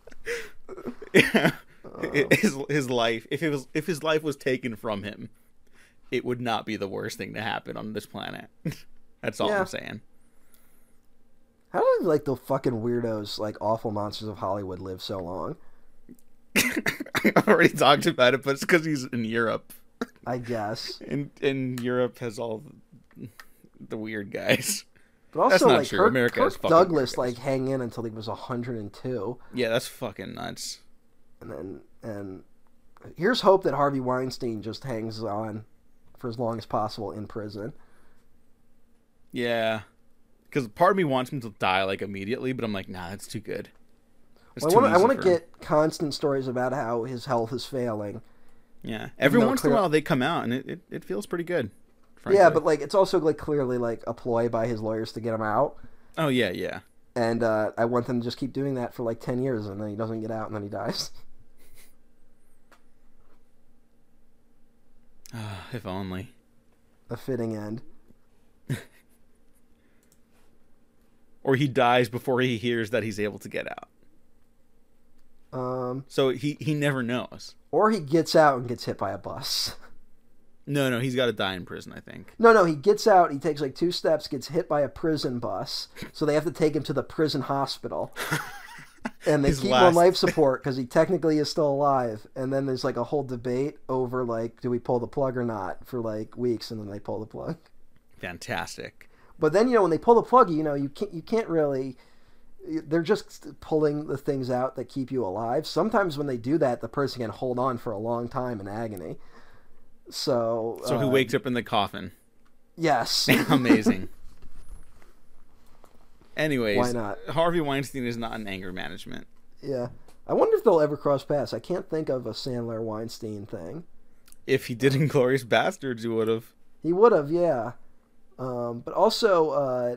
Yeah. Uh. his his life if it was if his life was taken from him, it would not be the worst thing to happen on this planet. That's all Yeah. I'm saying. How do like the fucking weirdos, like awful monsters of Hollywood, live so long? I already talked about it, but it's because he's in Europe, I guess, and and Europe has all the weird guys. but That's also not like true. Kirk, America Kirk Douglas like hang in until he was 102, Yeah, that's fucking nuts. and then and here's hope that Harvey Weinstein just hangs on for as long as possible in prison. Yeah, because part of me wants him to die like immediately, but I'm like, nah, that's too good. That's Well, I too want to I want to him. get constant stories about how his health is failing. Yeah, every once in a while they come out and it, it, it feels pretty good. Yeah, but like it's also like clearly like a ploy by his lawyers to get him out. oh yeah, yeah. And uh, I want them to just keep doing that for like ten years, and then he doesn't get out, and then he dies. if only. A fitting end. Or he dies before he hears that he's able to get out. Um, So he he never knows. or he gets out and gets hit by a bus. No, no, he's got to die in prison. I think. No, no, he gets out. He takes like two steps, gets hit by a prison bus, so they have to take him to the prison hospital. And they His keep him on life support because he technically is still alive. And then there's like a whole debate over like, do we pull the plug or not for like weeks, and then they pull the plug. Fantastic. But then you know when they pull the plug, you know you can't you can't really. They're just pulling the things out that keep you alive. Sometimes when they do that, the person can hold on for a long time in agony. So So he uh, wakes up in the coffin. Yes. Amazing. Anyways, Why not? Harvey Weinstein is not in anger management. yeah. I wonder if they'll ever cross paths. I can't think of a Sandler Weinstein thing. If he did Inglourious Basterds, he would have. He would have, yeah. Um, but also, uh,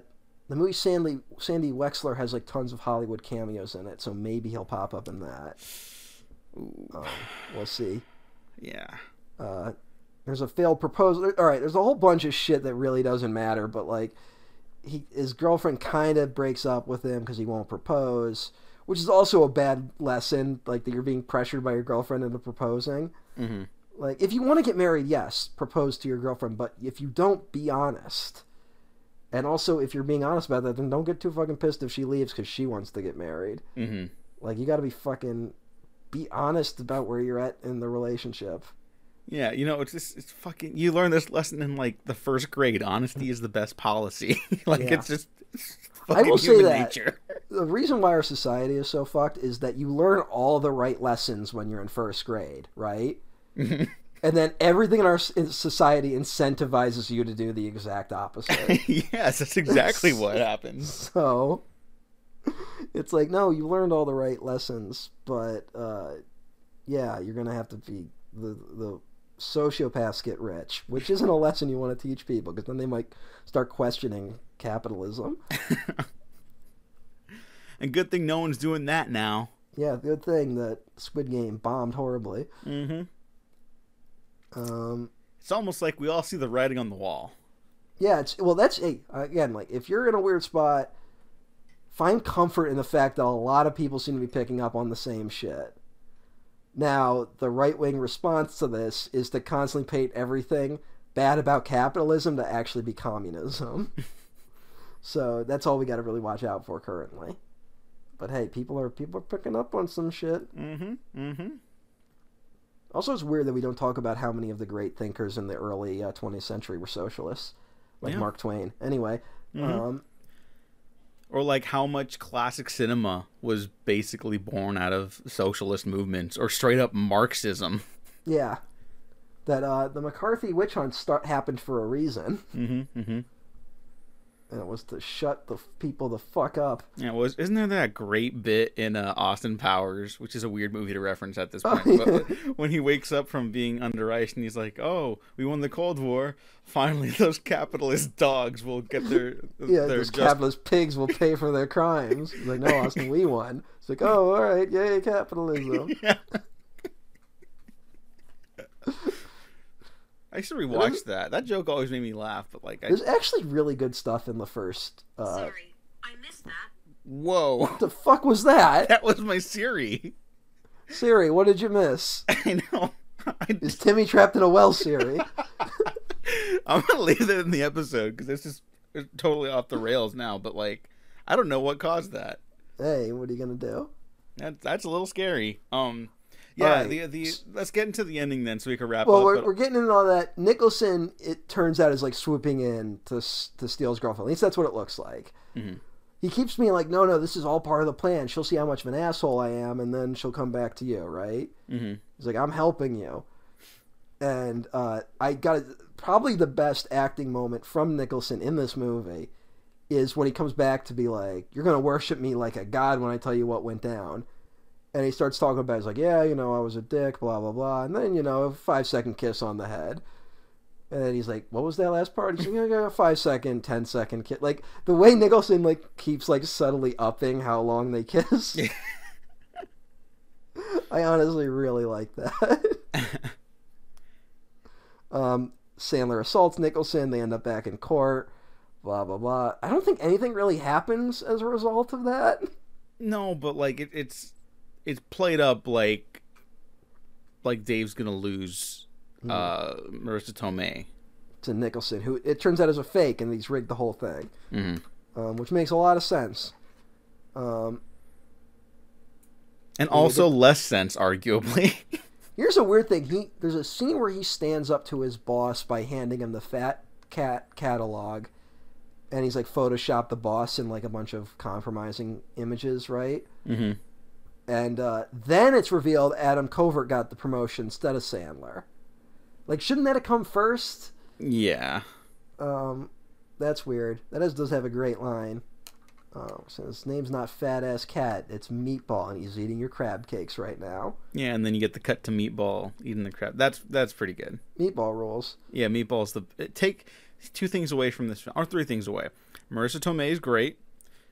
the movie Sandy Sandy Wexler has like tons of Hollywood cameos in it, so maybe he'll pop up in that. Um, we'll see. yeah. Uh, there's a failed proposal. All right, there's a whole bunch of shit that really doesn't matter, but like, he his girlfriend kind of breaks up with him because he won't propose, which is also a bad lesson. Like that you're being pressured by your girlfriend into proposing. hmm Like, if you want to get married, yes, propose to your girlfriend. But if you don't, be honest. And also, if you're being honest about that, then don't get too fucking pissed if she leaves because she wants to get married. hmm Like, you got to be fucking be honest about where you're at in the relationship. Yeah, you know, it's just it's fucking. You learn this lesson in like the first grade. Honesty is the best policy. like Yeah. it's just. It's I fucking will say human that. nature. The reason why our society is so fucked is that you learn all the right lessons when you're in first grade, right? And then everything in our society incentivizes you to do the exact opposite. yes, that's exactly what happens. So it's like, no, you learned all the right lessons, but uh, yeah, you're gonna have to be the the sociopaths get rich, which isn't a lesson you want to teach people because then they might start questioning capitalism. And good thing no one's doing that now. Yeah, good thing that Squid Game bombed horribly. hmm Um, It's almost like we all see the writing on the wall. yeah, it's well, that's hey, again, like if you're in a weird spot, find comfort in the fact that a lot of people seem to be picking up on the same shit. Now, the right wing response to this is to constantly paint everything bad about capitalism to actually be communism. so that's all we got to really watch out for currently. But hey, people are people are picking up on some shit. Mm-hmm. Mm-hmm. Also, it's weird that we don't talk about how many of the great thinkers in the early uh, 20th century were socialists, like Yeah. Mark Twain. Anyway, Mhm. um, Or like how much classic cinema was basically born out of socialist movements or straight up Marxism. yeah, that uh, the McCarthy witch hunt start happened for a reason. Mm-hmm. Mm-hmm. And it was to shut the people the fuck up. Yeah, was isn't there that great bit in uh, Austin Powers, which is a weird movie to reference at this Oh, point, yeah. but when he wakes up from being under ice and he's like, "Oh, we won the Cold War. Finally, those capitalist dogs will get their Yeah, their those just capitalist pigs will pay for their crimes. He's like, no, Austin, we won. It's like, oh, all right, yay, capitalism. Yeah. I should rewatch that. That joke always made me laugh, but like, I, There's actually really good stuff in the first. Uh, Sorry, I missed that. whoa, what the fuck was that? that was my Siri. Siri, what did you miss? I know. I, Is Timmy trapped in a well, Siri? I'm gonna leave that in the episode because this is totally off the rails now. But like, I don't know what caused that. hey, what are you gonna do? That that's a little scary. Um, yeah. Alright. The the let's get into the ending then, so we can wrap Well, up. we're, but- we're getting into all that. Nicholson, it turns out, is like swooping in to to steal his girlfriend. At least that's what it looks like. Mhm. He keeps being like, "No, no, this is all part of the plan. She'll see how much of an asshole I am, and then she'll come back to you, right?" Mhm. He's like, "I'm helping you," and uh, I got probably the best acting moment from Nicholson in this movie is when he comes back to be like, "You're gonna worship me like a god when I tell you what went down." And he starts talking about, it. he's like, yeah, you know, I was a dick, blah blah blah, and then you know, a five second kiss on the head, and then he's like, what was that last part? He's like, yeah, a five second, ten second kiss. Like the way Nicholson like keeps like subtly upping how long they kiss. I honestly really like that. um, Sandler assaults Nicholson. They end up back in court. Blah blah blah. I don't think anything really happens as a result of that. no, but like it, it's it's played up like like Dave's gonna lose Hmm. uh Marisa Tomei. To Nicholson, who it turns out is a fake, and he's rigged the whole thing, hmm um, which makes a lot of sense. Um, And also less sense, arguably. Here's a weird thing. He there's a scene where he stands up to his boss by handing him the Fat Cat catalog, and he's like Photoshop the boss in like a bunch of compromising images, right? hmm And uh, then it's revealed Adam Covert got the promotion instead of Sandler. Like, shouldn't that have come first? Yeah. Um, that's weird. That is, does have a great line. Oh, so his name's not Fat Ass Cat. It's Meatball, and he's eating your crab cakes right now. Yeah, and then you get the cut to meatball eating the crab. That's that's pretty good. Meatball rules. Yeah, meatball's the take two things away from this film, or three things away. Marisa Tomei is great.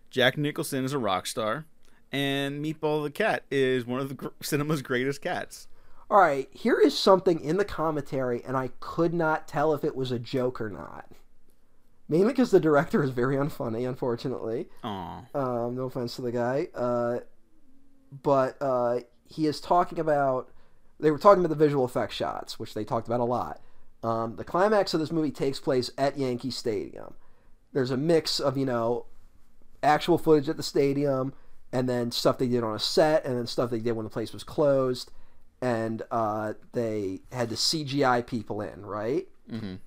Jack Nicholson is a rock star, and Meatball the cat is one of the gr- cinema's greatest cats. All right, here is something in the commentary, and I could not tell if it was a joke or not. Mainly because the director is very unfunny, unfortunately. Aw. Um, no offense to the guy. Uh, but uh, he is talking about. They were talking about the visual effects shots, which they talked about a lot. Um, the climax of this movie takes place at Yankee Stadium. There's a mix of, you know, actual footage at the stadium, and then stuff they did on a set, and then stuff they did when the place was closed. And uh, they had the CGI people in, right? Mhm.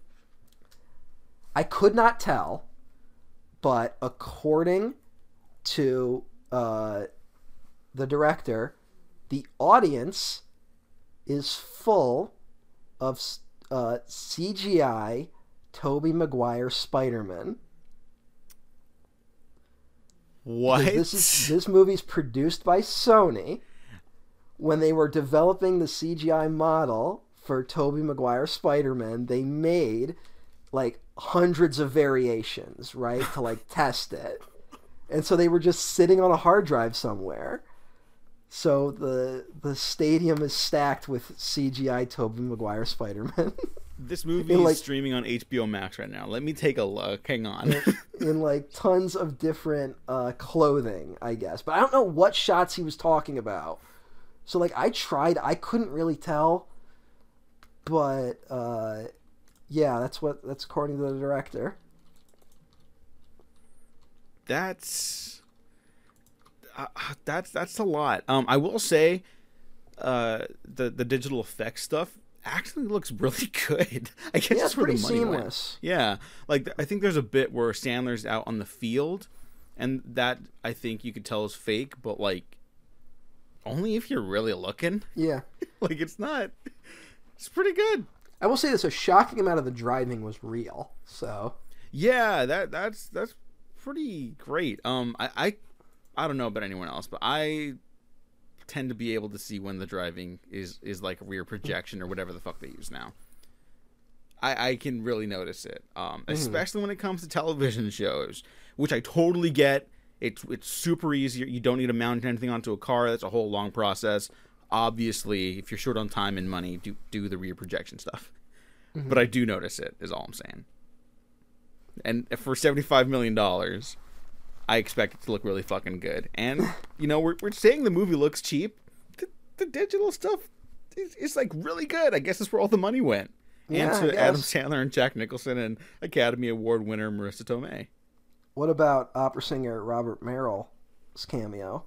I could not tell, but according to uh, the director, the audience is full of uh, CGI Tobey Maguire Spider-Man. What? This is this movie's produced by Sony. When they were developing the CGI model for Tobey Maguire Spider-Man, they made like hundreds of variations, right, to like test it. And so they were just sitting on a hard drive somewhere. So the the stadium is stacked with CGI Tobey Maguire Spider-Man this movie in, is like- streaming on HBO Max right now. Let me take a look. Hang on. in like tons of different uh, clothing, I guess. But I don't know what shots he was talking about. So like I tried, I couldn't really tell. But uh, yeah, that's what that's according to the director. that's uh, that's that's a lot. Um, I will say, uh, the the digital effects stuff actually looks really good. I guess Yeah, that's it's where the pretty money went. Yeah, like I think there's a bit where Sandler's out on the field, and that I think you could tell is fake, but like only if you're really looking. Yeah. like it's not. It's pretty good. I will say this: a shocking amount of the driving was real. So Yeah, that that's that's pretty great. Um, I I, I don't know about anyone else, but I tend to be able to see when the driving is is like rear projection or whatever the fuck they use now. I I can really notice it. Um, especially when it comes to television shows, which I totally get. It's it's super easy. You don't need to mount anything onto a car. That's a whole long process. Obviously, if you're short on time and money, do do the rear projection stuff. But I do notice it. Is all I'm saying. And for seventy five million dollars, I expect it to look really fucking good. And you know, we're we're saying the movie looks cheap. The, the digital stuff is, is like really good. I guess that's where all the money went. Yeah, and to Adam. Sandler and Jack Nicholson and Academy Award winner Marisa Tomei. What about opera singer Robert Merrill's cameo?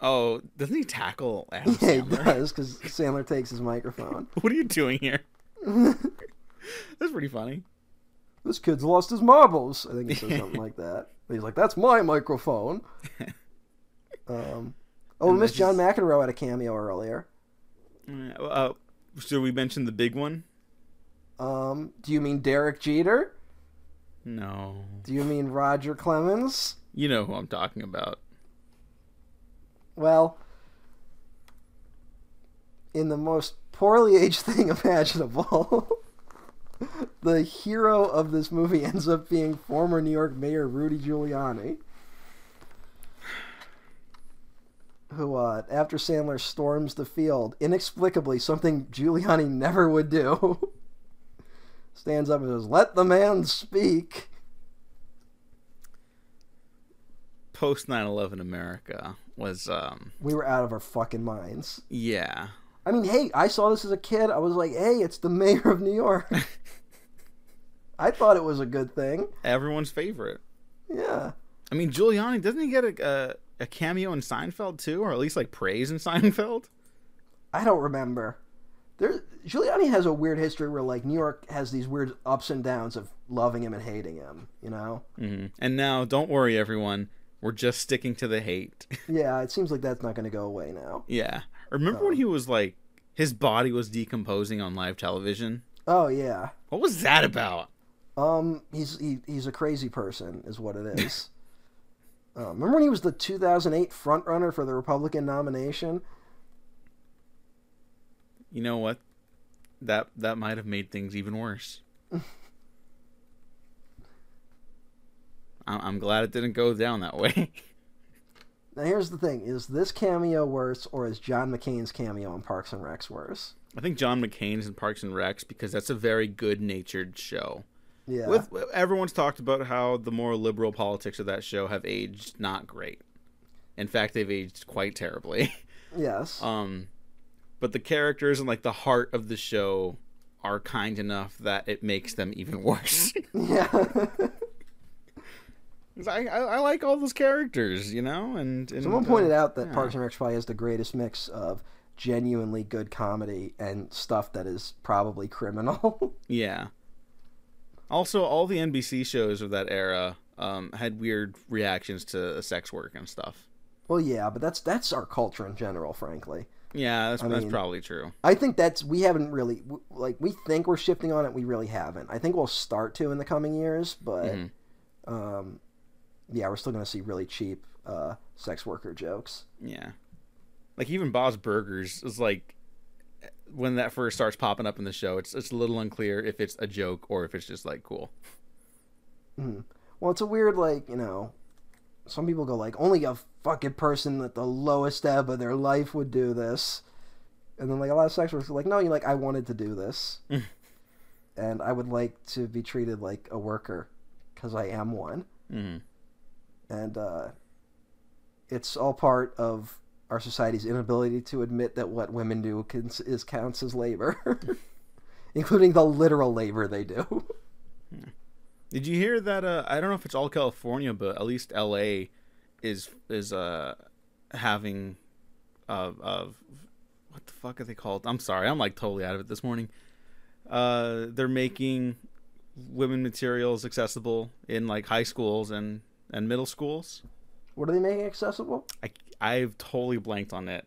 Oh, doesn't he tackle Adam Yeah, he does because Sandler takes his microphone. what are you doing here? That's pretty funny. This kid's lost his marbles. I think he says something like that. He's like, "That's my microphone." Um, oh, we missed John McEnroe at a cameo earlier. Uh, should we mention the big one? Um, do you mean Derek Jeter? No. Do you mean Roger Clemens? You know who I'm talking about. Well, in the most poorly aged thing imaginable, the hero of this movie ends up being former New York Mayor Rudy Giuliani. Who, uh, after Sandler storms the field, inexplicably, something Giuliani never would do, stands up and says, Let the man speak. Post 9/11 America was um We were out of our fucking minds. yeah. I mean, hey, I saw this as a kid. I was like, hey, it's the mayor of New York. I thought it was a good thing. Everyone's favorite. Yeah. I mean, Giuliani doesn't he get a, a a cameo in Seinfeld too, or at least like praise in Seinfeld? I don't remember. There, Giuliani has a weird history where like New York has these weird ups and downs of loving him and hating him. You know? hmm And now, don't worry, everyone. We're just sticking to the hate. Yeah. It seems like that's not going to go away now. yeah. Remember when he was like his body was decomposing on live television? Oh yeah. What was that about? Um, he's he, he's a crazy person, is what it is. uh, remember when he was the 2008 frontrunner for the Republican nomination? You know what? That that might have made things even worse. I'm, I'm glad it didn't go down that way. Now here's the thing: is this cameo worse, or is John McCain's cameo in Parks and Recs worse? I think John McCain's in Parks and Recs because that's a very good-natured show. Yeah. With everyone's talked about how the more liberal politics of that show have aged not great. In fact, they've aged quite terribly. yes. Um, but the characters and like the heart of the show are kind enough that it makes them even worse. yeah. I, I I like all those characters, you know, and, and Someone uh, pointed out that yeah. Parks and Rec probably has the greatest mix of genuinely good comedy and stuff that is probably criminal. Yeah. Also, all the NBC shows of that era um, had weird reactions to sex work and stuff. well, yeah, but that's that's our culture in general, frankly. Yeah, that's, I that's mean- probably true. I think that's we haven't really like we think we're shifting on it. We really haven't. I think we'll start to in the coming years, but Mhm. um, yeah, we're still going to see really cheap uh, sex worker jokes. Yeah. Like even Bob's Burgers is like when that first starts popping up in the show, it's it's a little unclear if it's a joke or if it's just like cool. Well, it's a weird like you know, some people go like only a fucking person at the lowest ebb of their life would do this, and then like a lot of sex workers are like no, you like I wanted to do this, and I would like to be treated like a worker because I am one, hmm and uh, it's all part of our society's inability to admit that what women do can, is counts as labor, including the literal labor they do. Did you hear that? Uh, I don't know if it's all California, but at least L.A. is is uh having uh of what the fuck are they called? I'm sorry, I'm like totally out of it this morning. Uh, they're making women materials accessible in like high schools and and middle schools. What are they making accessible? I I've totally blanked on it.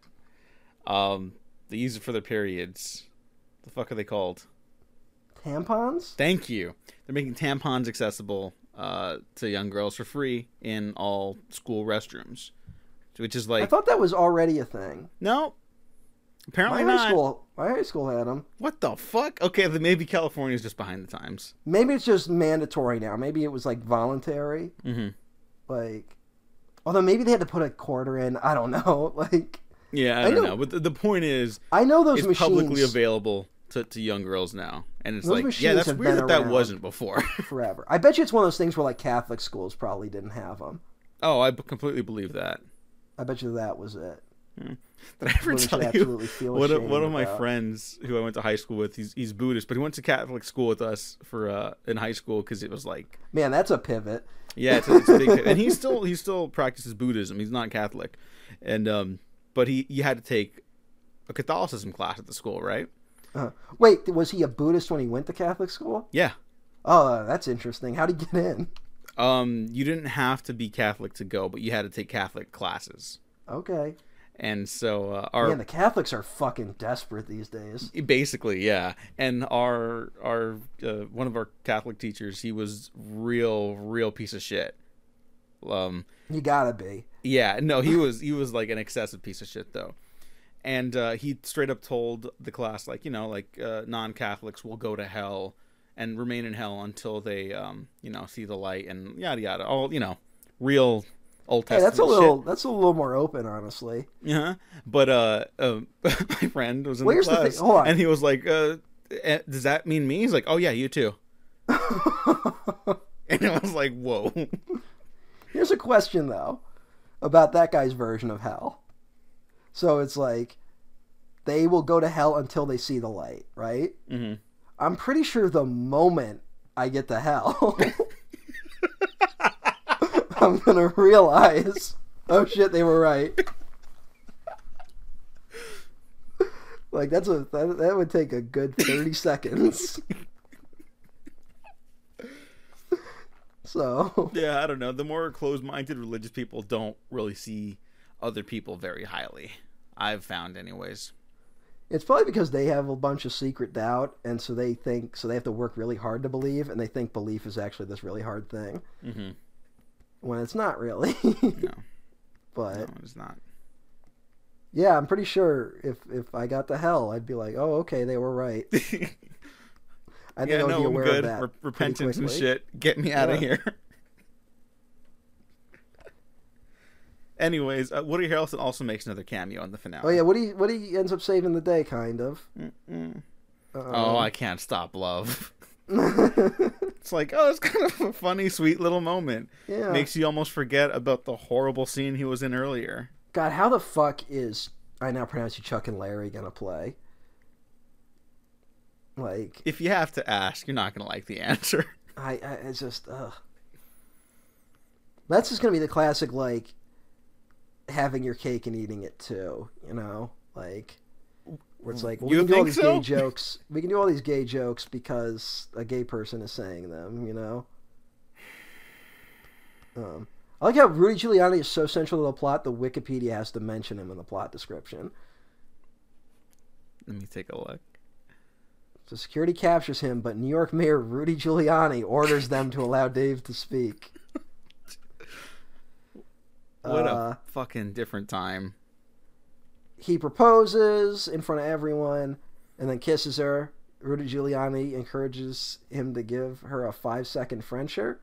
Um, they use it for their periods. The fuck are they called? Tampons? Thank you. They're making tampons accessible uh, to young girls for free in all school restrooms, which is like I thought that was already a thing. no. Apparently My Apparently high school, my high school had them. What the fuck? Okay, then maybe California's just behind the times. Maybe it's just mandatory now. Maybe it was like voluntary. hmm Like, although maybe they had to put a quarter in. I don't know. Like, Yeah, I, I don't know- know. But the, the point is, I know those it's machines publicly available to, to young girls now, and it's like, yeah, that's weird that that wasn't before. forever. I bet you it's one of those things where like Catholic schools probably didn't have them. oh, I b- completely believe that. I bet you that was it. Did I ever tell you one of, one of my about. friends who I went to high school with? He's he's Buddhist, but he went to Catholic school with us for uh, in high school because it was like Man, that's a pivot. Yeah, it's a, it's a big, and he still he still practices Buddhism. He's not Catholic, and um, but he you had to take a Catholicism class at the school, right? Uh, wait, was he a Buddhist when he went to Catholic school? Yeah. Oh, that's interesting. How did he get in? Um, you didn't have to be Catholic to go, but you had to take Catholic classes, Okay. And so uh, our Man, the Catholics are fucking desperate these days. basically yeah, and our our uh, one of our Catholic teachers, he was real real piece of shit. Um, You gotta be. Yeah, no, he was he was like an excessive piece of shit though, and uh, he straight up told the class like you know like uh, non Catholics will go to hell and remain in hell until they um you know see the light and yada yada all you know real Old Hey, that's a little that's a little more open, honestly. Yeah, but uh, um, my friend was in Well, the the class thing- hold on. and he was like, uh, eh, does that mean me? He's like, oh yeah, you too. And I was like, whoa. Here's a question though about that guy's version of hell. So it's like they will go to hell until they see the light, right? hmm I'm pretty sure the moment I get to hell, I'm gonna realize, oh shit, they were right. Like that's a that, that would take a good thirty seconds. So Yeah, I don't know. The more closed-minded religious people don't really see other people very highly. I've found, anyways. it's probably because they have a bunch of secret doubt, and so they think so they have to work really hard to believe, and they think belief is actually this really hard thing Mm-hmm. When it's not really. No, but no, it's not. yeah, I'm pretty sure if if I got to hell, I'd be like, oh okay, they were right. I think yeah, I would no, be I'm aware good. of that. Re- repentance and shit. Get me out of Yeah. here. Anyways, uh, Woody Harrelson also makes another cameo in the finale. Oh yeah, what he what he ends up saving the day, kind of. Um, Oh, I can't stop love. It's like, oh, it's kind of a funny, sweet little moment. yeah. Makes you almost forget about the horrible scene he was in earlier. God, how the fuck is I now pronounce you Chuck and Larry gonna play? Like If you have to ask, you're not gonna like the answer. I, I just ugh. That's just gonna be the classic like having your cake and eating it too, you know? Like where it's like well, we can do all these so? gay jokes. We can do all these gay jokes because a gay person is saying them, you know? Um I like how Rudy Giuliani is so central to the plot the Wikipedia has to mention him in the plot description. Let me take a look. So security captures him, but New York Mayor Rudy Giuliani orders them to allow Dave to speak. What Uh, a fucking different time. He proposes in front of everyone and then kisses her. Rudy Giuliani encourages him to give her a five second Frencher,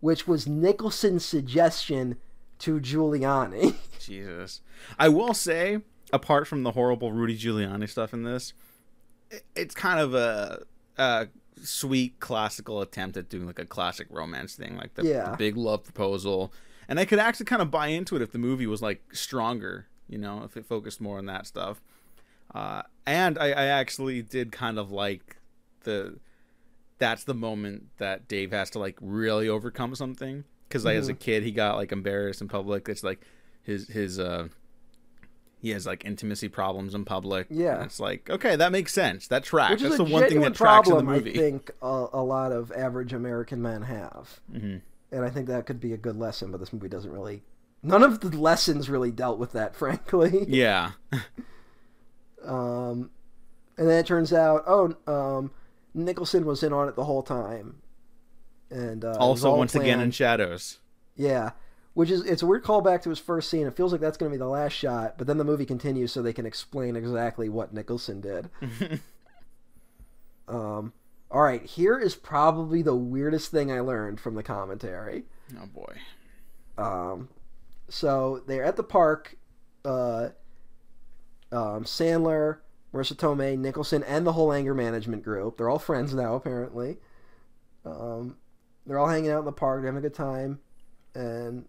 which was Nicholson's suggestion to Giuliani. Jesus. I will say, apart from the horrible Rudy Giuliani stuff in this, it's kind of a, a sweet classical attempt at doing like a classic romance thing, like the, Yeah. the big love proposal. And I could actually kind of buy into it if the movie was like stronger, you know, if it focused more on that stuff. Uh, and I, I actually did kind of like the that's the moment that Dave has to like really overcome something because like as a kid he got like embarrassed in public. It's like his his uh he has like intimacy problems in public. Yeah. It's like okay that makes sense. That tracks. which That's the one thing that tracks in the problem I think a, a lot of average American men have. hmm And I think that could be a good lesson, but this movie doesn't really. None of the lessons really dealt with that, frankly. Yeah. Um, and then it turns out, oh, um, Nicholson was in on it the whole time. and uh, Also, once again in shadows. yeah, which is it's a weird callback to his first scene. It feels like that's going to be the last shot, but then the movie continues so they can explain exactly what Nicholson did. Um, all right, here is probably the weirdest thing I learned from the commentary. oh boy. Um, so they're at the park. Uh, um, Sandler, Marisa Tomei, Nicholson, and the whole anger management group. They're all friends now, apparently. Um, they're all hanging out in the park, having a good time. And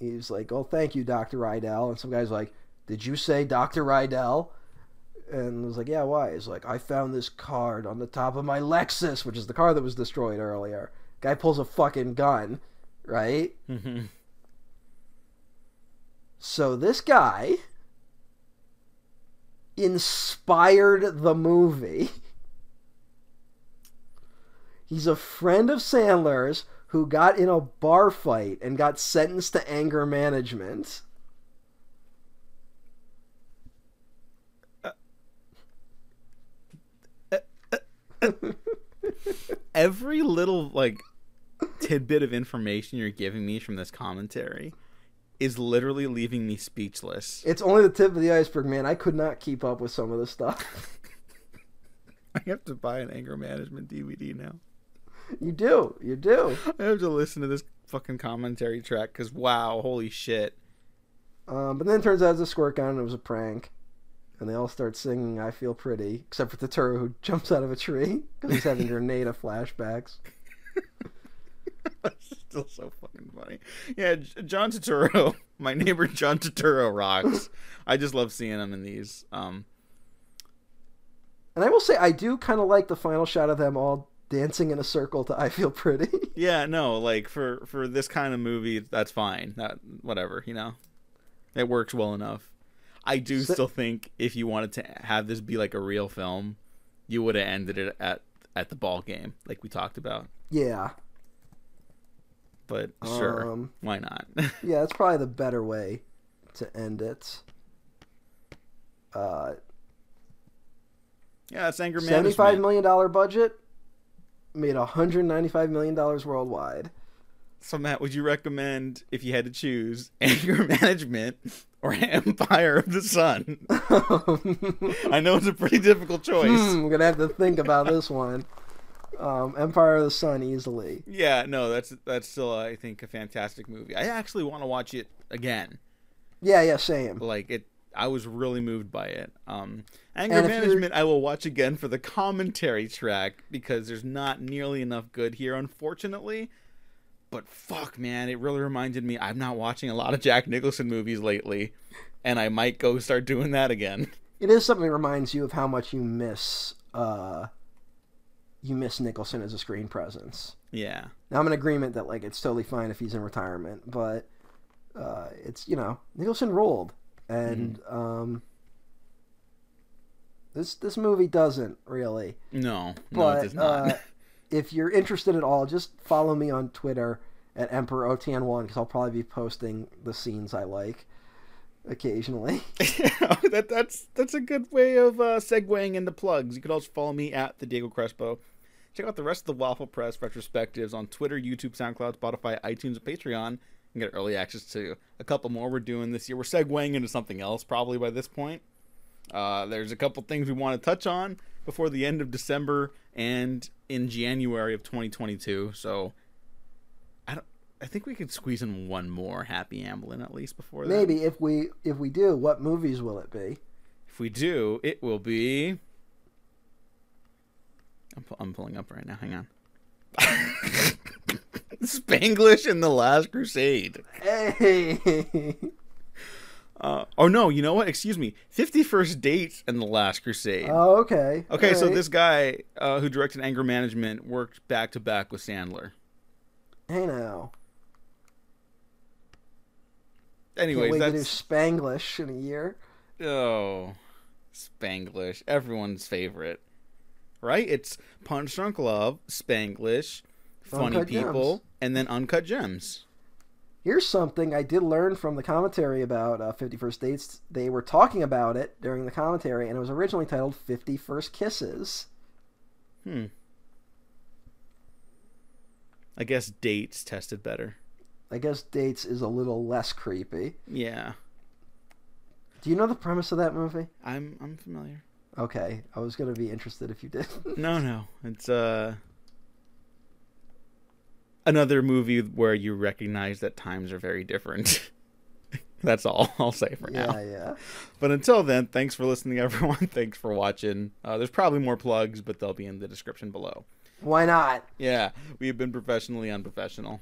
he's like, "Oh, thank you, Doctor Rydell." And some guy's like, "Did you say Doctor Rydell?" And I was like, "Yeah, why?" He's like, "I found this card on the top of my Lexus, which is the car that was destroyed earlier." Guy pulls a fucking gun, right? So this guy inspired the movie. He's a friend of Sandler's who got in a bar fight and got sentenced to anger management. Every little like tidbit of information you're giving me from this commentary is literally leaving me speechless. It's only the tip of the iceberg, man. I could not keep up with some of this stuff. I have to buy an anger management DVD now. You do. You do. I have to listen to this fucking commentary track because wow, holy shit. Um, but then it turns out it's a squirt gun and it was a prank. And they all start singing I Feel Pretty, except for Turturro who jumps out of a tree because he's having Grenada flashbacks. That's still so fucking funny. Yeah, John Turturro, my neighbor John Turturro rocks. I just love seeing him in these. Um, And I will say, I do kind of like the final shot of them all dancing in a circle to I Feel Pretty. yeah, no, like for for this kind of movie, that's fine. That whatever, you know, it works well enough. I do So- still think if you wanted to have this be like a real film, you would have ended it at at the ball game, like we talked about. yeah. But sure, Um, why not? Yeah, that's probably the better way to end it. Uh, yeah, it's anger management. million dollar budget, made $195 million worldwide. So Matt, would you recommend if you had to choose anger management or Empire of the Sun? I know it's a pretty difficult choice. Hmm, I'm gonna have to think about this one. Um, Empire of the Sun easily. Yeah, no, that's that's still I think a fantastic movie. I actually want to watch it again. Yeah, yeah, same. Like it I was really moved by it. Um Anger And if you're- Management I will watch again for the commentary track because there's not nearly enough good here unfortunately. But fuck man, it really reminded me I'm not watching a lot of Jack Nicholson movies lately and I might go start doing that again. It is something that reminds you of how much you miss. Uh, you miss Nicholson as a screen presence. Yeah. Now I'm in agreement that like it's totally fine if he's in retirement, but uh, it's you know Nicholson rolled, and um, this this movie doesn't really. No, no, But it does not. uh, if you're interested at all, just follow me on Twitter at Emperor OTN1 because I'll probably be posting the scenes I like occasionally. that that's that's a good way of uh, segueing into plugs. You could also follow me at the Diego Crespo. Check out the rest of the Waffle Press retrospectives on Twitter, YouTube, SoundCloud, Spotify, iTunes, and Patreon. And get early access to a couple more we're doing this year. We're segueing into something else probably by this point. Uh, there's a couple things we want to touch on before the end of December and in January of 2022. So I think we could squeeze in one more Happy Amblin at least before that. Maybe if we if we do, what movies will it be? If we do, it will be. I'm, pu- I'm pulling up right now. Hang on. Spanglish and the Last Crusade. Hey, Uh, oh no, you know what? Excuse me. Fifty First Dates and the Last Crusade. oh, okay. okay, so Alright. this guy uh, who directed Anger Management worked back to back with Sandler. Hey now, can't Anyways, wait to do Spanglish in a year. oh, Spanglish, everyone's favorite, right? It's Punch Drunk Love, Spanglish, Funny Uncut People, Gems. and then Uncut Gems. Here's something I did learn from the commentary about uh, 50 First Dates. They were talking about it during the commentary, and it was originally titled 50 First Kisses. Hmm. I guess dates tested better. I guess dates is a little less creepy. Yeah, Do you know the premise of that movie? I'm I'm familiar. Okay, I was gonna be interested if you did. No, no, it's uh another movie where you recognize that times are very different. That's all I'll say for yeah, now. yeah. But until then, thanks for listening, everyone. Thanks for watching. Uh, there's probably more plugs, but they'll be in the description below. Why not? Yeah, we have been professionally unprofessional.